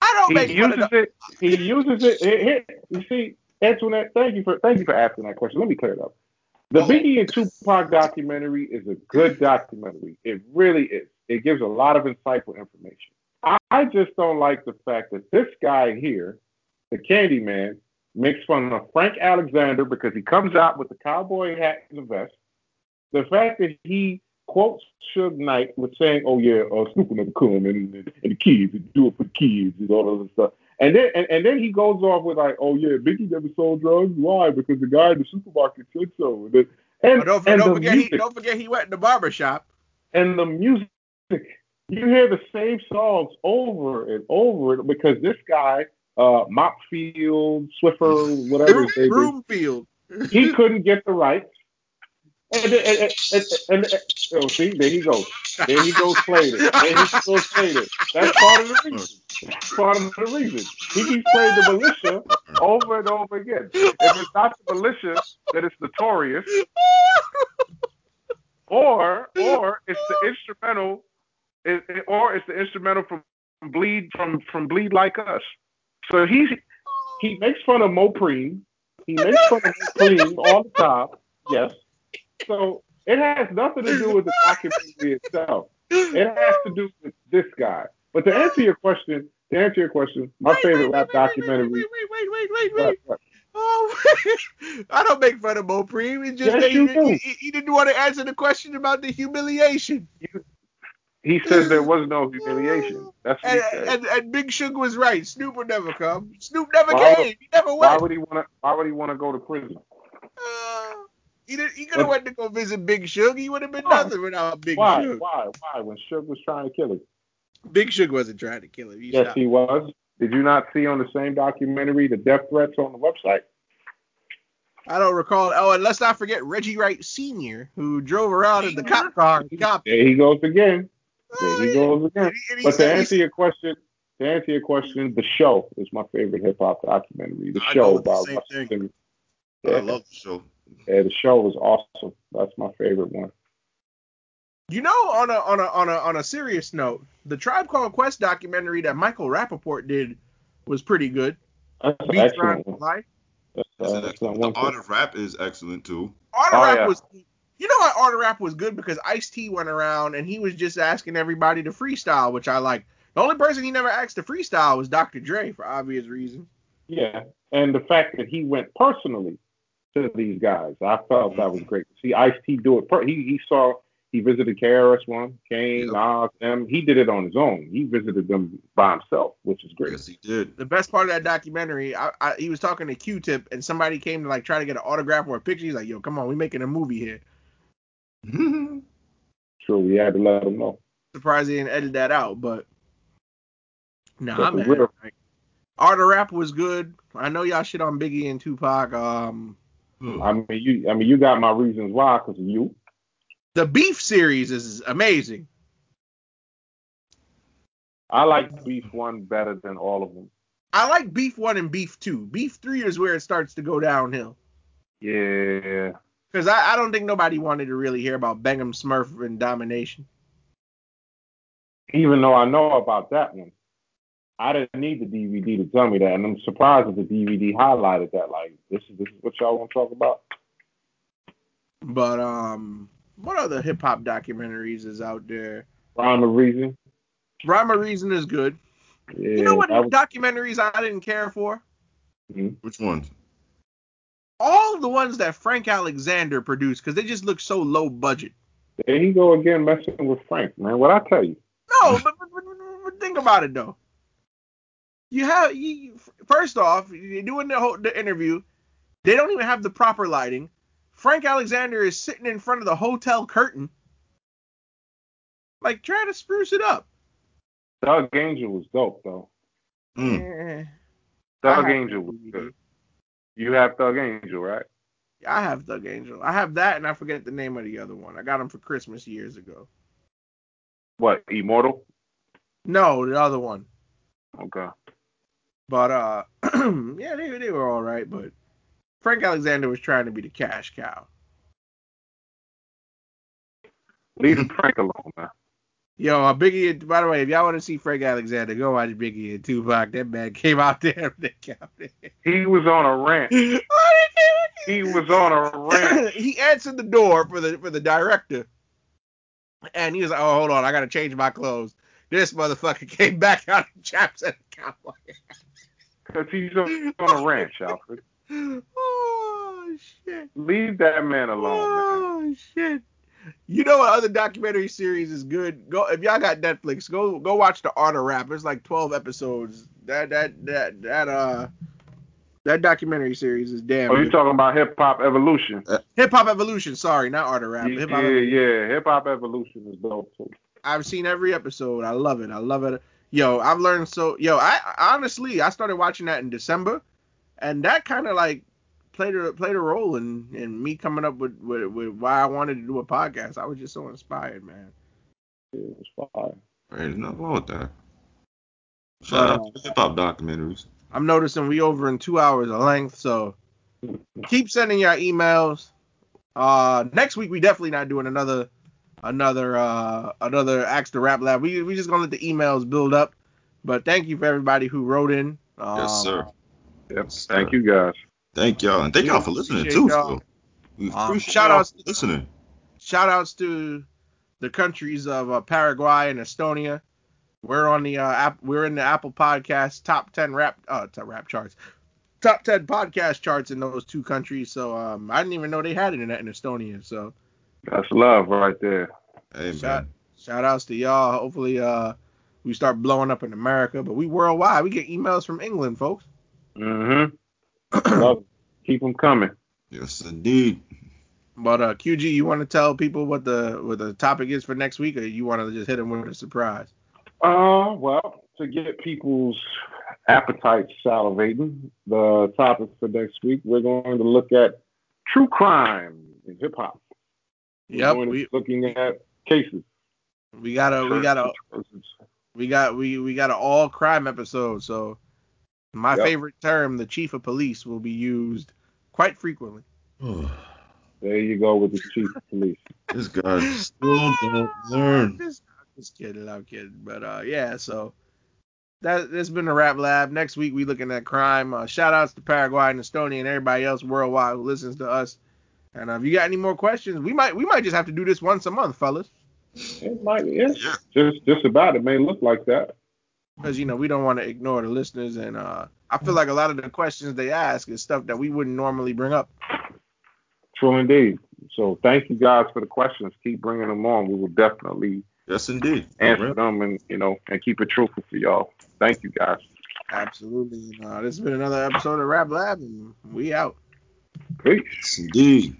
I don't He make fun of uses it. He uses it. Here, you see, Antoinette, thank you for thank you for asking that question. Let me clear it up. The Biggie and Tupac documentary is a good documentary. It really is. It gives a lot of insightful information. I, I just don't like the fact that this guy here, the Candyman, makes fun of Frank Alexander because he comes out with the cowboy hat and the vest. The fact that he quotes Suge Knight with saying, "Oh yeah, uh, Snoop never come and, and the kids and do it for the kids and all that other stuff," and then and, and then he goes off with like, "Oh yeah, Biggie never sold drugs. Why? Because the guy in the supermarket said so." And, and, Oh, don't, and don't forget music, he don't forget he went in the barber shop. and the music, you hear the same songs over and over because this guy, uh, Mopfield, Swiffer, whatever his name is, Broomfield. he couldn't get the rights. And, and, and, and, and, oh, see, there he goes. There he goes playing it. There he goes playing it. That's part of the reason. That's part of the reason. He keeps playing the militia over and over again. If it's not the militia, then it's notorious. Or or it's the instrumental or it's the instrumental from bleed from from bleed like us. So he's he makes fun of Mopreme. He makes fun of Mopreme all the time. Yes. So it has nothing to do with the documentary itself. It has to do with this guy. But to answer your question, to answer your question, my Wait, favorite wait, rap wait, wait, documentary. Wait, wait, wait, wait, wait, wait. what? Oh, I don't make fun of Mopreme. It's just Yes, that he, do. he, he- didn't want to answer the question about the humiliation. He says there was no humiliation. That's what And, he said. and, and Big Sugar was right. Snoop would never come. Snoop never Why came. he never Why went. would he want to? Why would he want to go to prison? He did, he could have went to go visit Big Sugar. He would have been Why? nothing without Big Why? Sugar. Why? Why? When Suge was trying to kill him. Big Sugar wasn't trying to kill him. He Yes, stopped. he was. Did you not see on the same documentary the death threats on the website? I don't recall. Oh, and let's not forget Reggie Wright Sr., who drove around in the cop car. Cop. There he goes again. There he oh, goes again. He- But to answer your question, to answer your question, the show is my favorite hip hop documentary. The I show with the same thing. Simmons. I love the show. Yeah, the show was awesome. That's my favorite one. You know, on a on a on a on a serious note, the Tribe Called Quest documentary that Michael Rapaport did was pretty good. That's Beats excellent Around one. Life. That's That's an an excellent excellent- the one. art of rap is excellent too. Art of Oh, Rap yeah. was. You know why Art of Rap was good? Because Ice T went around and he was just asking everybody to freestyle, which I like. The only person he never asked to freestyle was Dr. Dre for obvious reasons. Yeah, and the fact that he went personally to these guys, I felt that was great. See Ice T do it. Per- he he saw he visited KRS One, Kane, Yep. Nas, them. He did it on his own. He visited them by himself, which is great. Yes, he did. The best part of that documentary, I, I, he was talking to Q-Tip and somebody came to like try to get an autograph or a picture. He's like, "Yo, come on, we're making a movie here." Sure, we had to let him know. Surprised he didn't edit that out, but nah, But man. for real. Like, Art of Rap was good. I know y'all shit on Biggie and Tupac. Um, Hmm. I mean, you I mean, you got my reasons why because of you. the Beef series is amazing. I like Beef One better than all of them. I like Beef One and Beef Two. Beef Three is where it starts to go downhill. Yeah, Because I, I don't think nobody wanted to really hear about Bengum Smurf and domination. even though I know about that one, I didn't need the DVD to tell me that, and I'm surprised that the DVD highlighted that. Like, this is this is what y'all want to talk about. But um, what other hip hop documentaries is out there? Rhyme and Reason. Rhyme and Reason is good. Yeah, you know what was- documentaries I didn't care for? Which ones? All the ones that Frank Alexander produced because they just look so low budget. There you go again messing with Frank, man. What I tell you? No, but, but, but, but think about it though. You have you, first off, you're doing the whole the interview. They don't even have the proper lighting. Frank Alexander is sitting in front of the hotel curtain. Like try to spruce it up. Thug Angel was dope though. Mm. Doug I Angel was good. You have Thug Angel, right? I have Thug Angel. I have that, and I forget the name of the other one. I got him for Christmas years ago. What Immortal? No, the other one. Okay. But uh, yeah, they they were all right. But Frank Alexander was trying to be the cash cow. Leave Frank alone, man. Yo, uh, Biggie. and- By the way, if y'all want to see Frank Alexander, go watch Biggie and Tupac. That man came out there. They. He was on a rant. He was on a rant. he answered the door for the for the director, and he was like, "Oh, hold on, I gotta change my clothes." This motherfucker came back out in chaps and cowboy. Cause he's on, on a ranch, Alfred. Oh shit. Leave that man alone, man. Oh shit. You know what other documentary series is good? Go if y'all got Netflix, go go watch the Art of Rap. It's like 12 episodes. That that that that uh that documentary series is damn Oh, you talking about Hip Hop Evolution? Hip Hop Evolution, sorry, not Art of Rap. Yeah, Hip Hop yeah. Hip Hop Evolution is dope too. I've seen every episode. I love it. I love it. Yo, I've learned so. Yo, I honestly I started watching that in December, and that kind of like played a played a role in in me coming up with, with with why I wanted to do a podcast. I was just so inspired, man. Yeah, it was fire. Hey, there's nothing wrong with that. Shout out to hip hop documentaries. I'm noticing we over in two hours of length, so keep sending your emails. Uh, next week we definitely not doing another another uh another Axe the Rap Lab. We we just gonna let the emails build up. But thank you for everybody who wrote in. Um, Yes, sir. Yep. Yes, Thank you guys. Thank y'all, and thank Yeah, y'all for listening too. y'all. Phil. We Um, shout y'all outs- for listening. Shout outs to the countries of uh, Paraguay and Estonia. We're on the uh, app. We're in the Apple Podcast top ten rap uh top rap charts, top ten podcast charts in those two countries. So um, I didn't even know they had internet in Estonia. So That's love right there. Hey shout man. shout outs to y'all. Hopefully uh we start blowing up in America, but we worldwide. We get emails from England, folks. Mm-hmm. love. Keep them coming. Yes indeed. But uh, QG, you want to tell people what the what the topic is for next week, or you want to just hit them with a surprise? Uh, well, to get people's appetites salivating, the topic for next week, we're going to look at true crime in hip hop. We're Yep, going we looking at cases. we got a we got a we got we we got an all crime episode. So my Yep. favorite term, the chief of police, will be used quite frequently. There you go with the chief of police. this guy still don't learn. Just, just kidding, I'm kidding. But uh, yeah, so that that's been the Rap Lab. Next week we looking at crime. Uh, shout outs to Paraguay and Estonia and everybody else worldwide who listens to us. And uh, if you got any more questions, we might we might just have to do this once a month, fellas, It might, yeah, Yeah. just just about. It may look like that. because you know we don't want to ignore the listeners. And uh, I feel like a lot of the questions they ask is stuff that we wouldn't normally bring up. True indeed. So thank you guys for the questions. Keep bringing them on. We will definitely Yes indeed. answer them and you know and keep it truthful for y'all. Thank you guys. Absolutely. Uh, this has been another episode of Rap Lab, and we out. Peace. Indeed.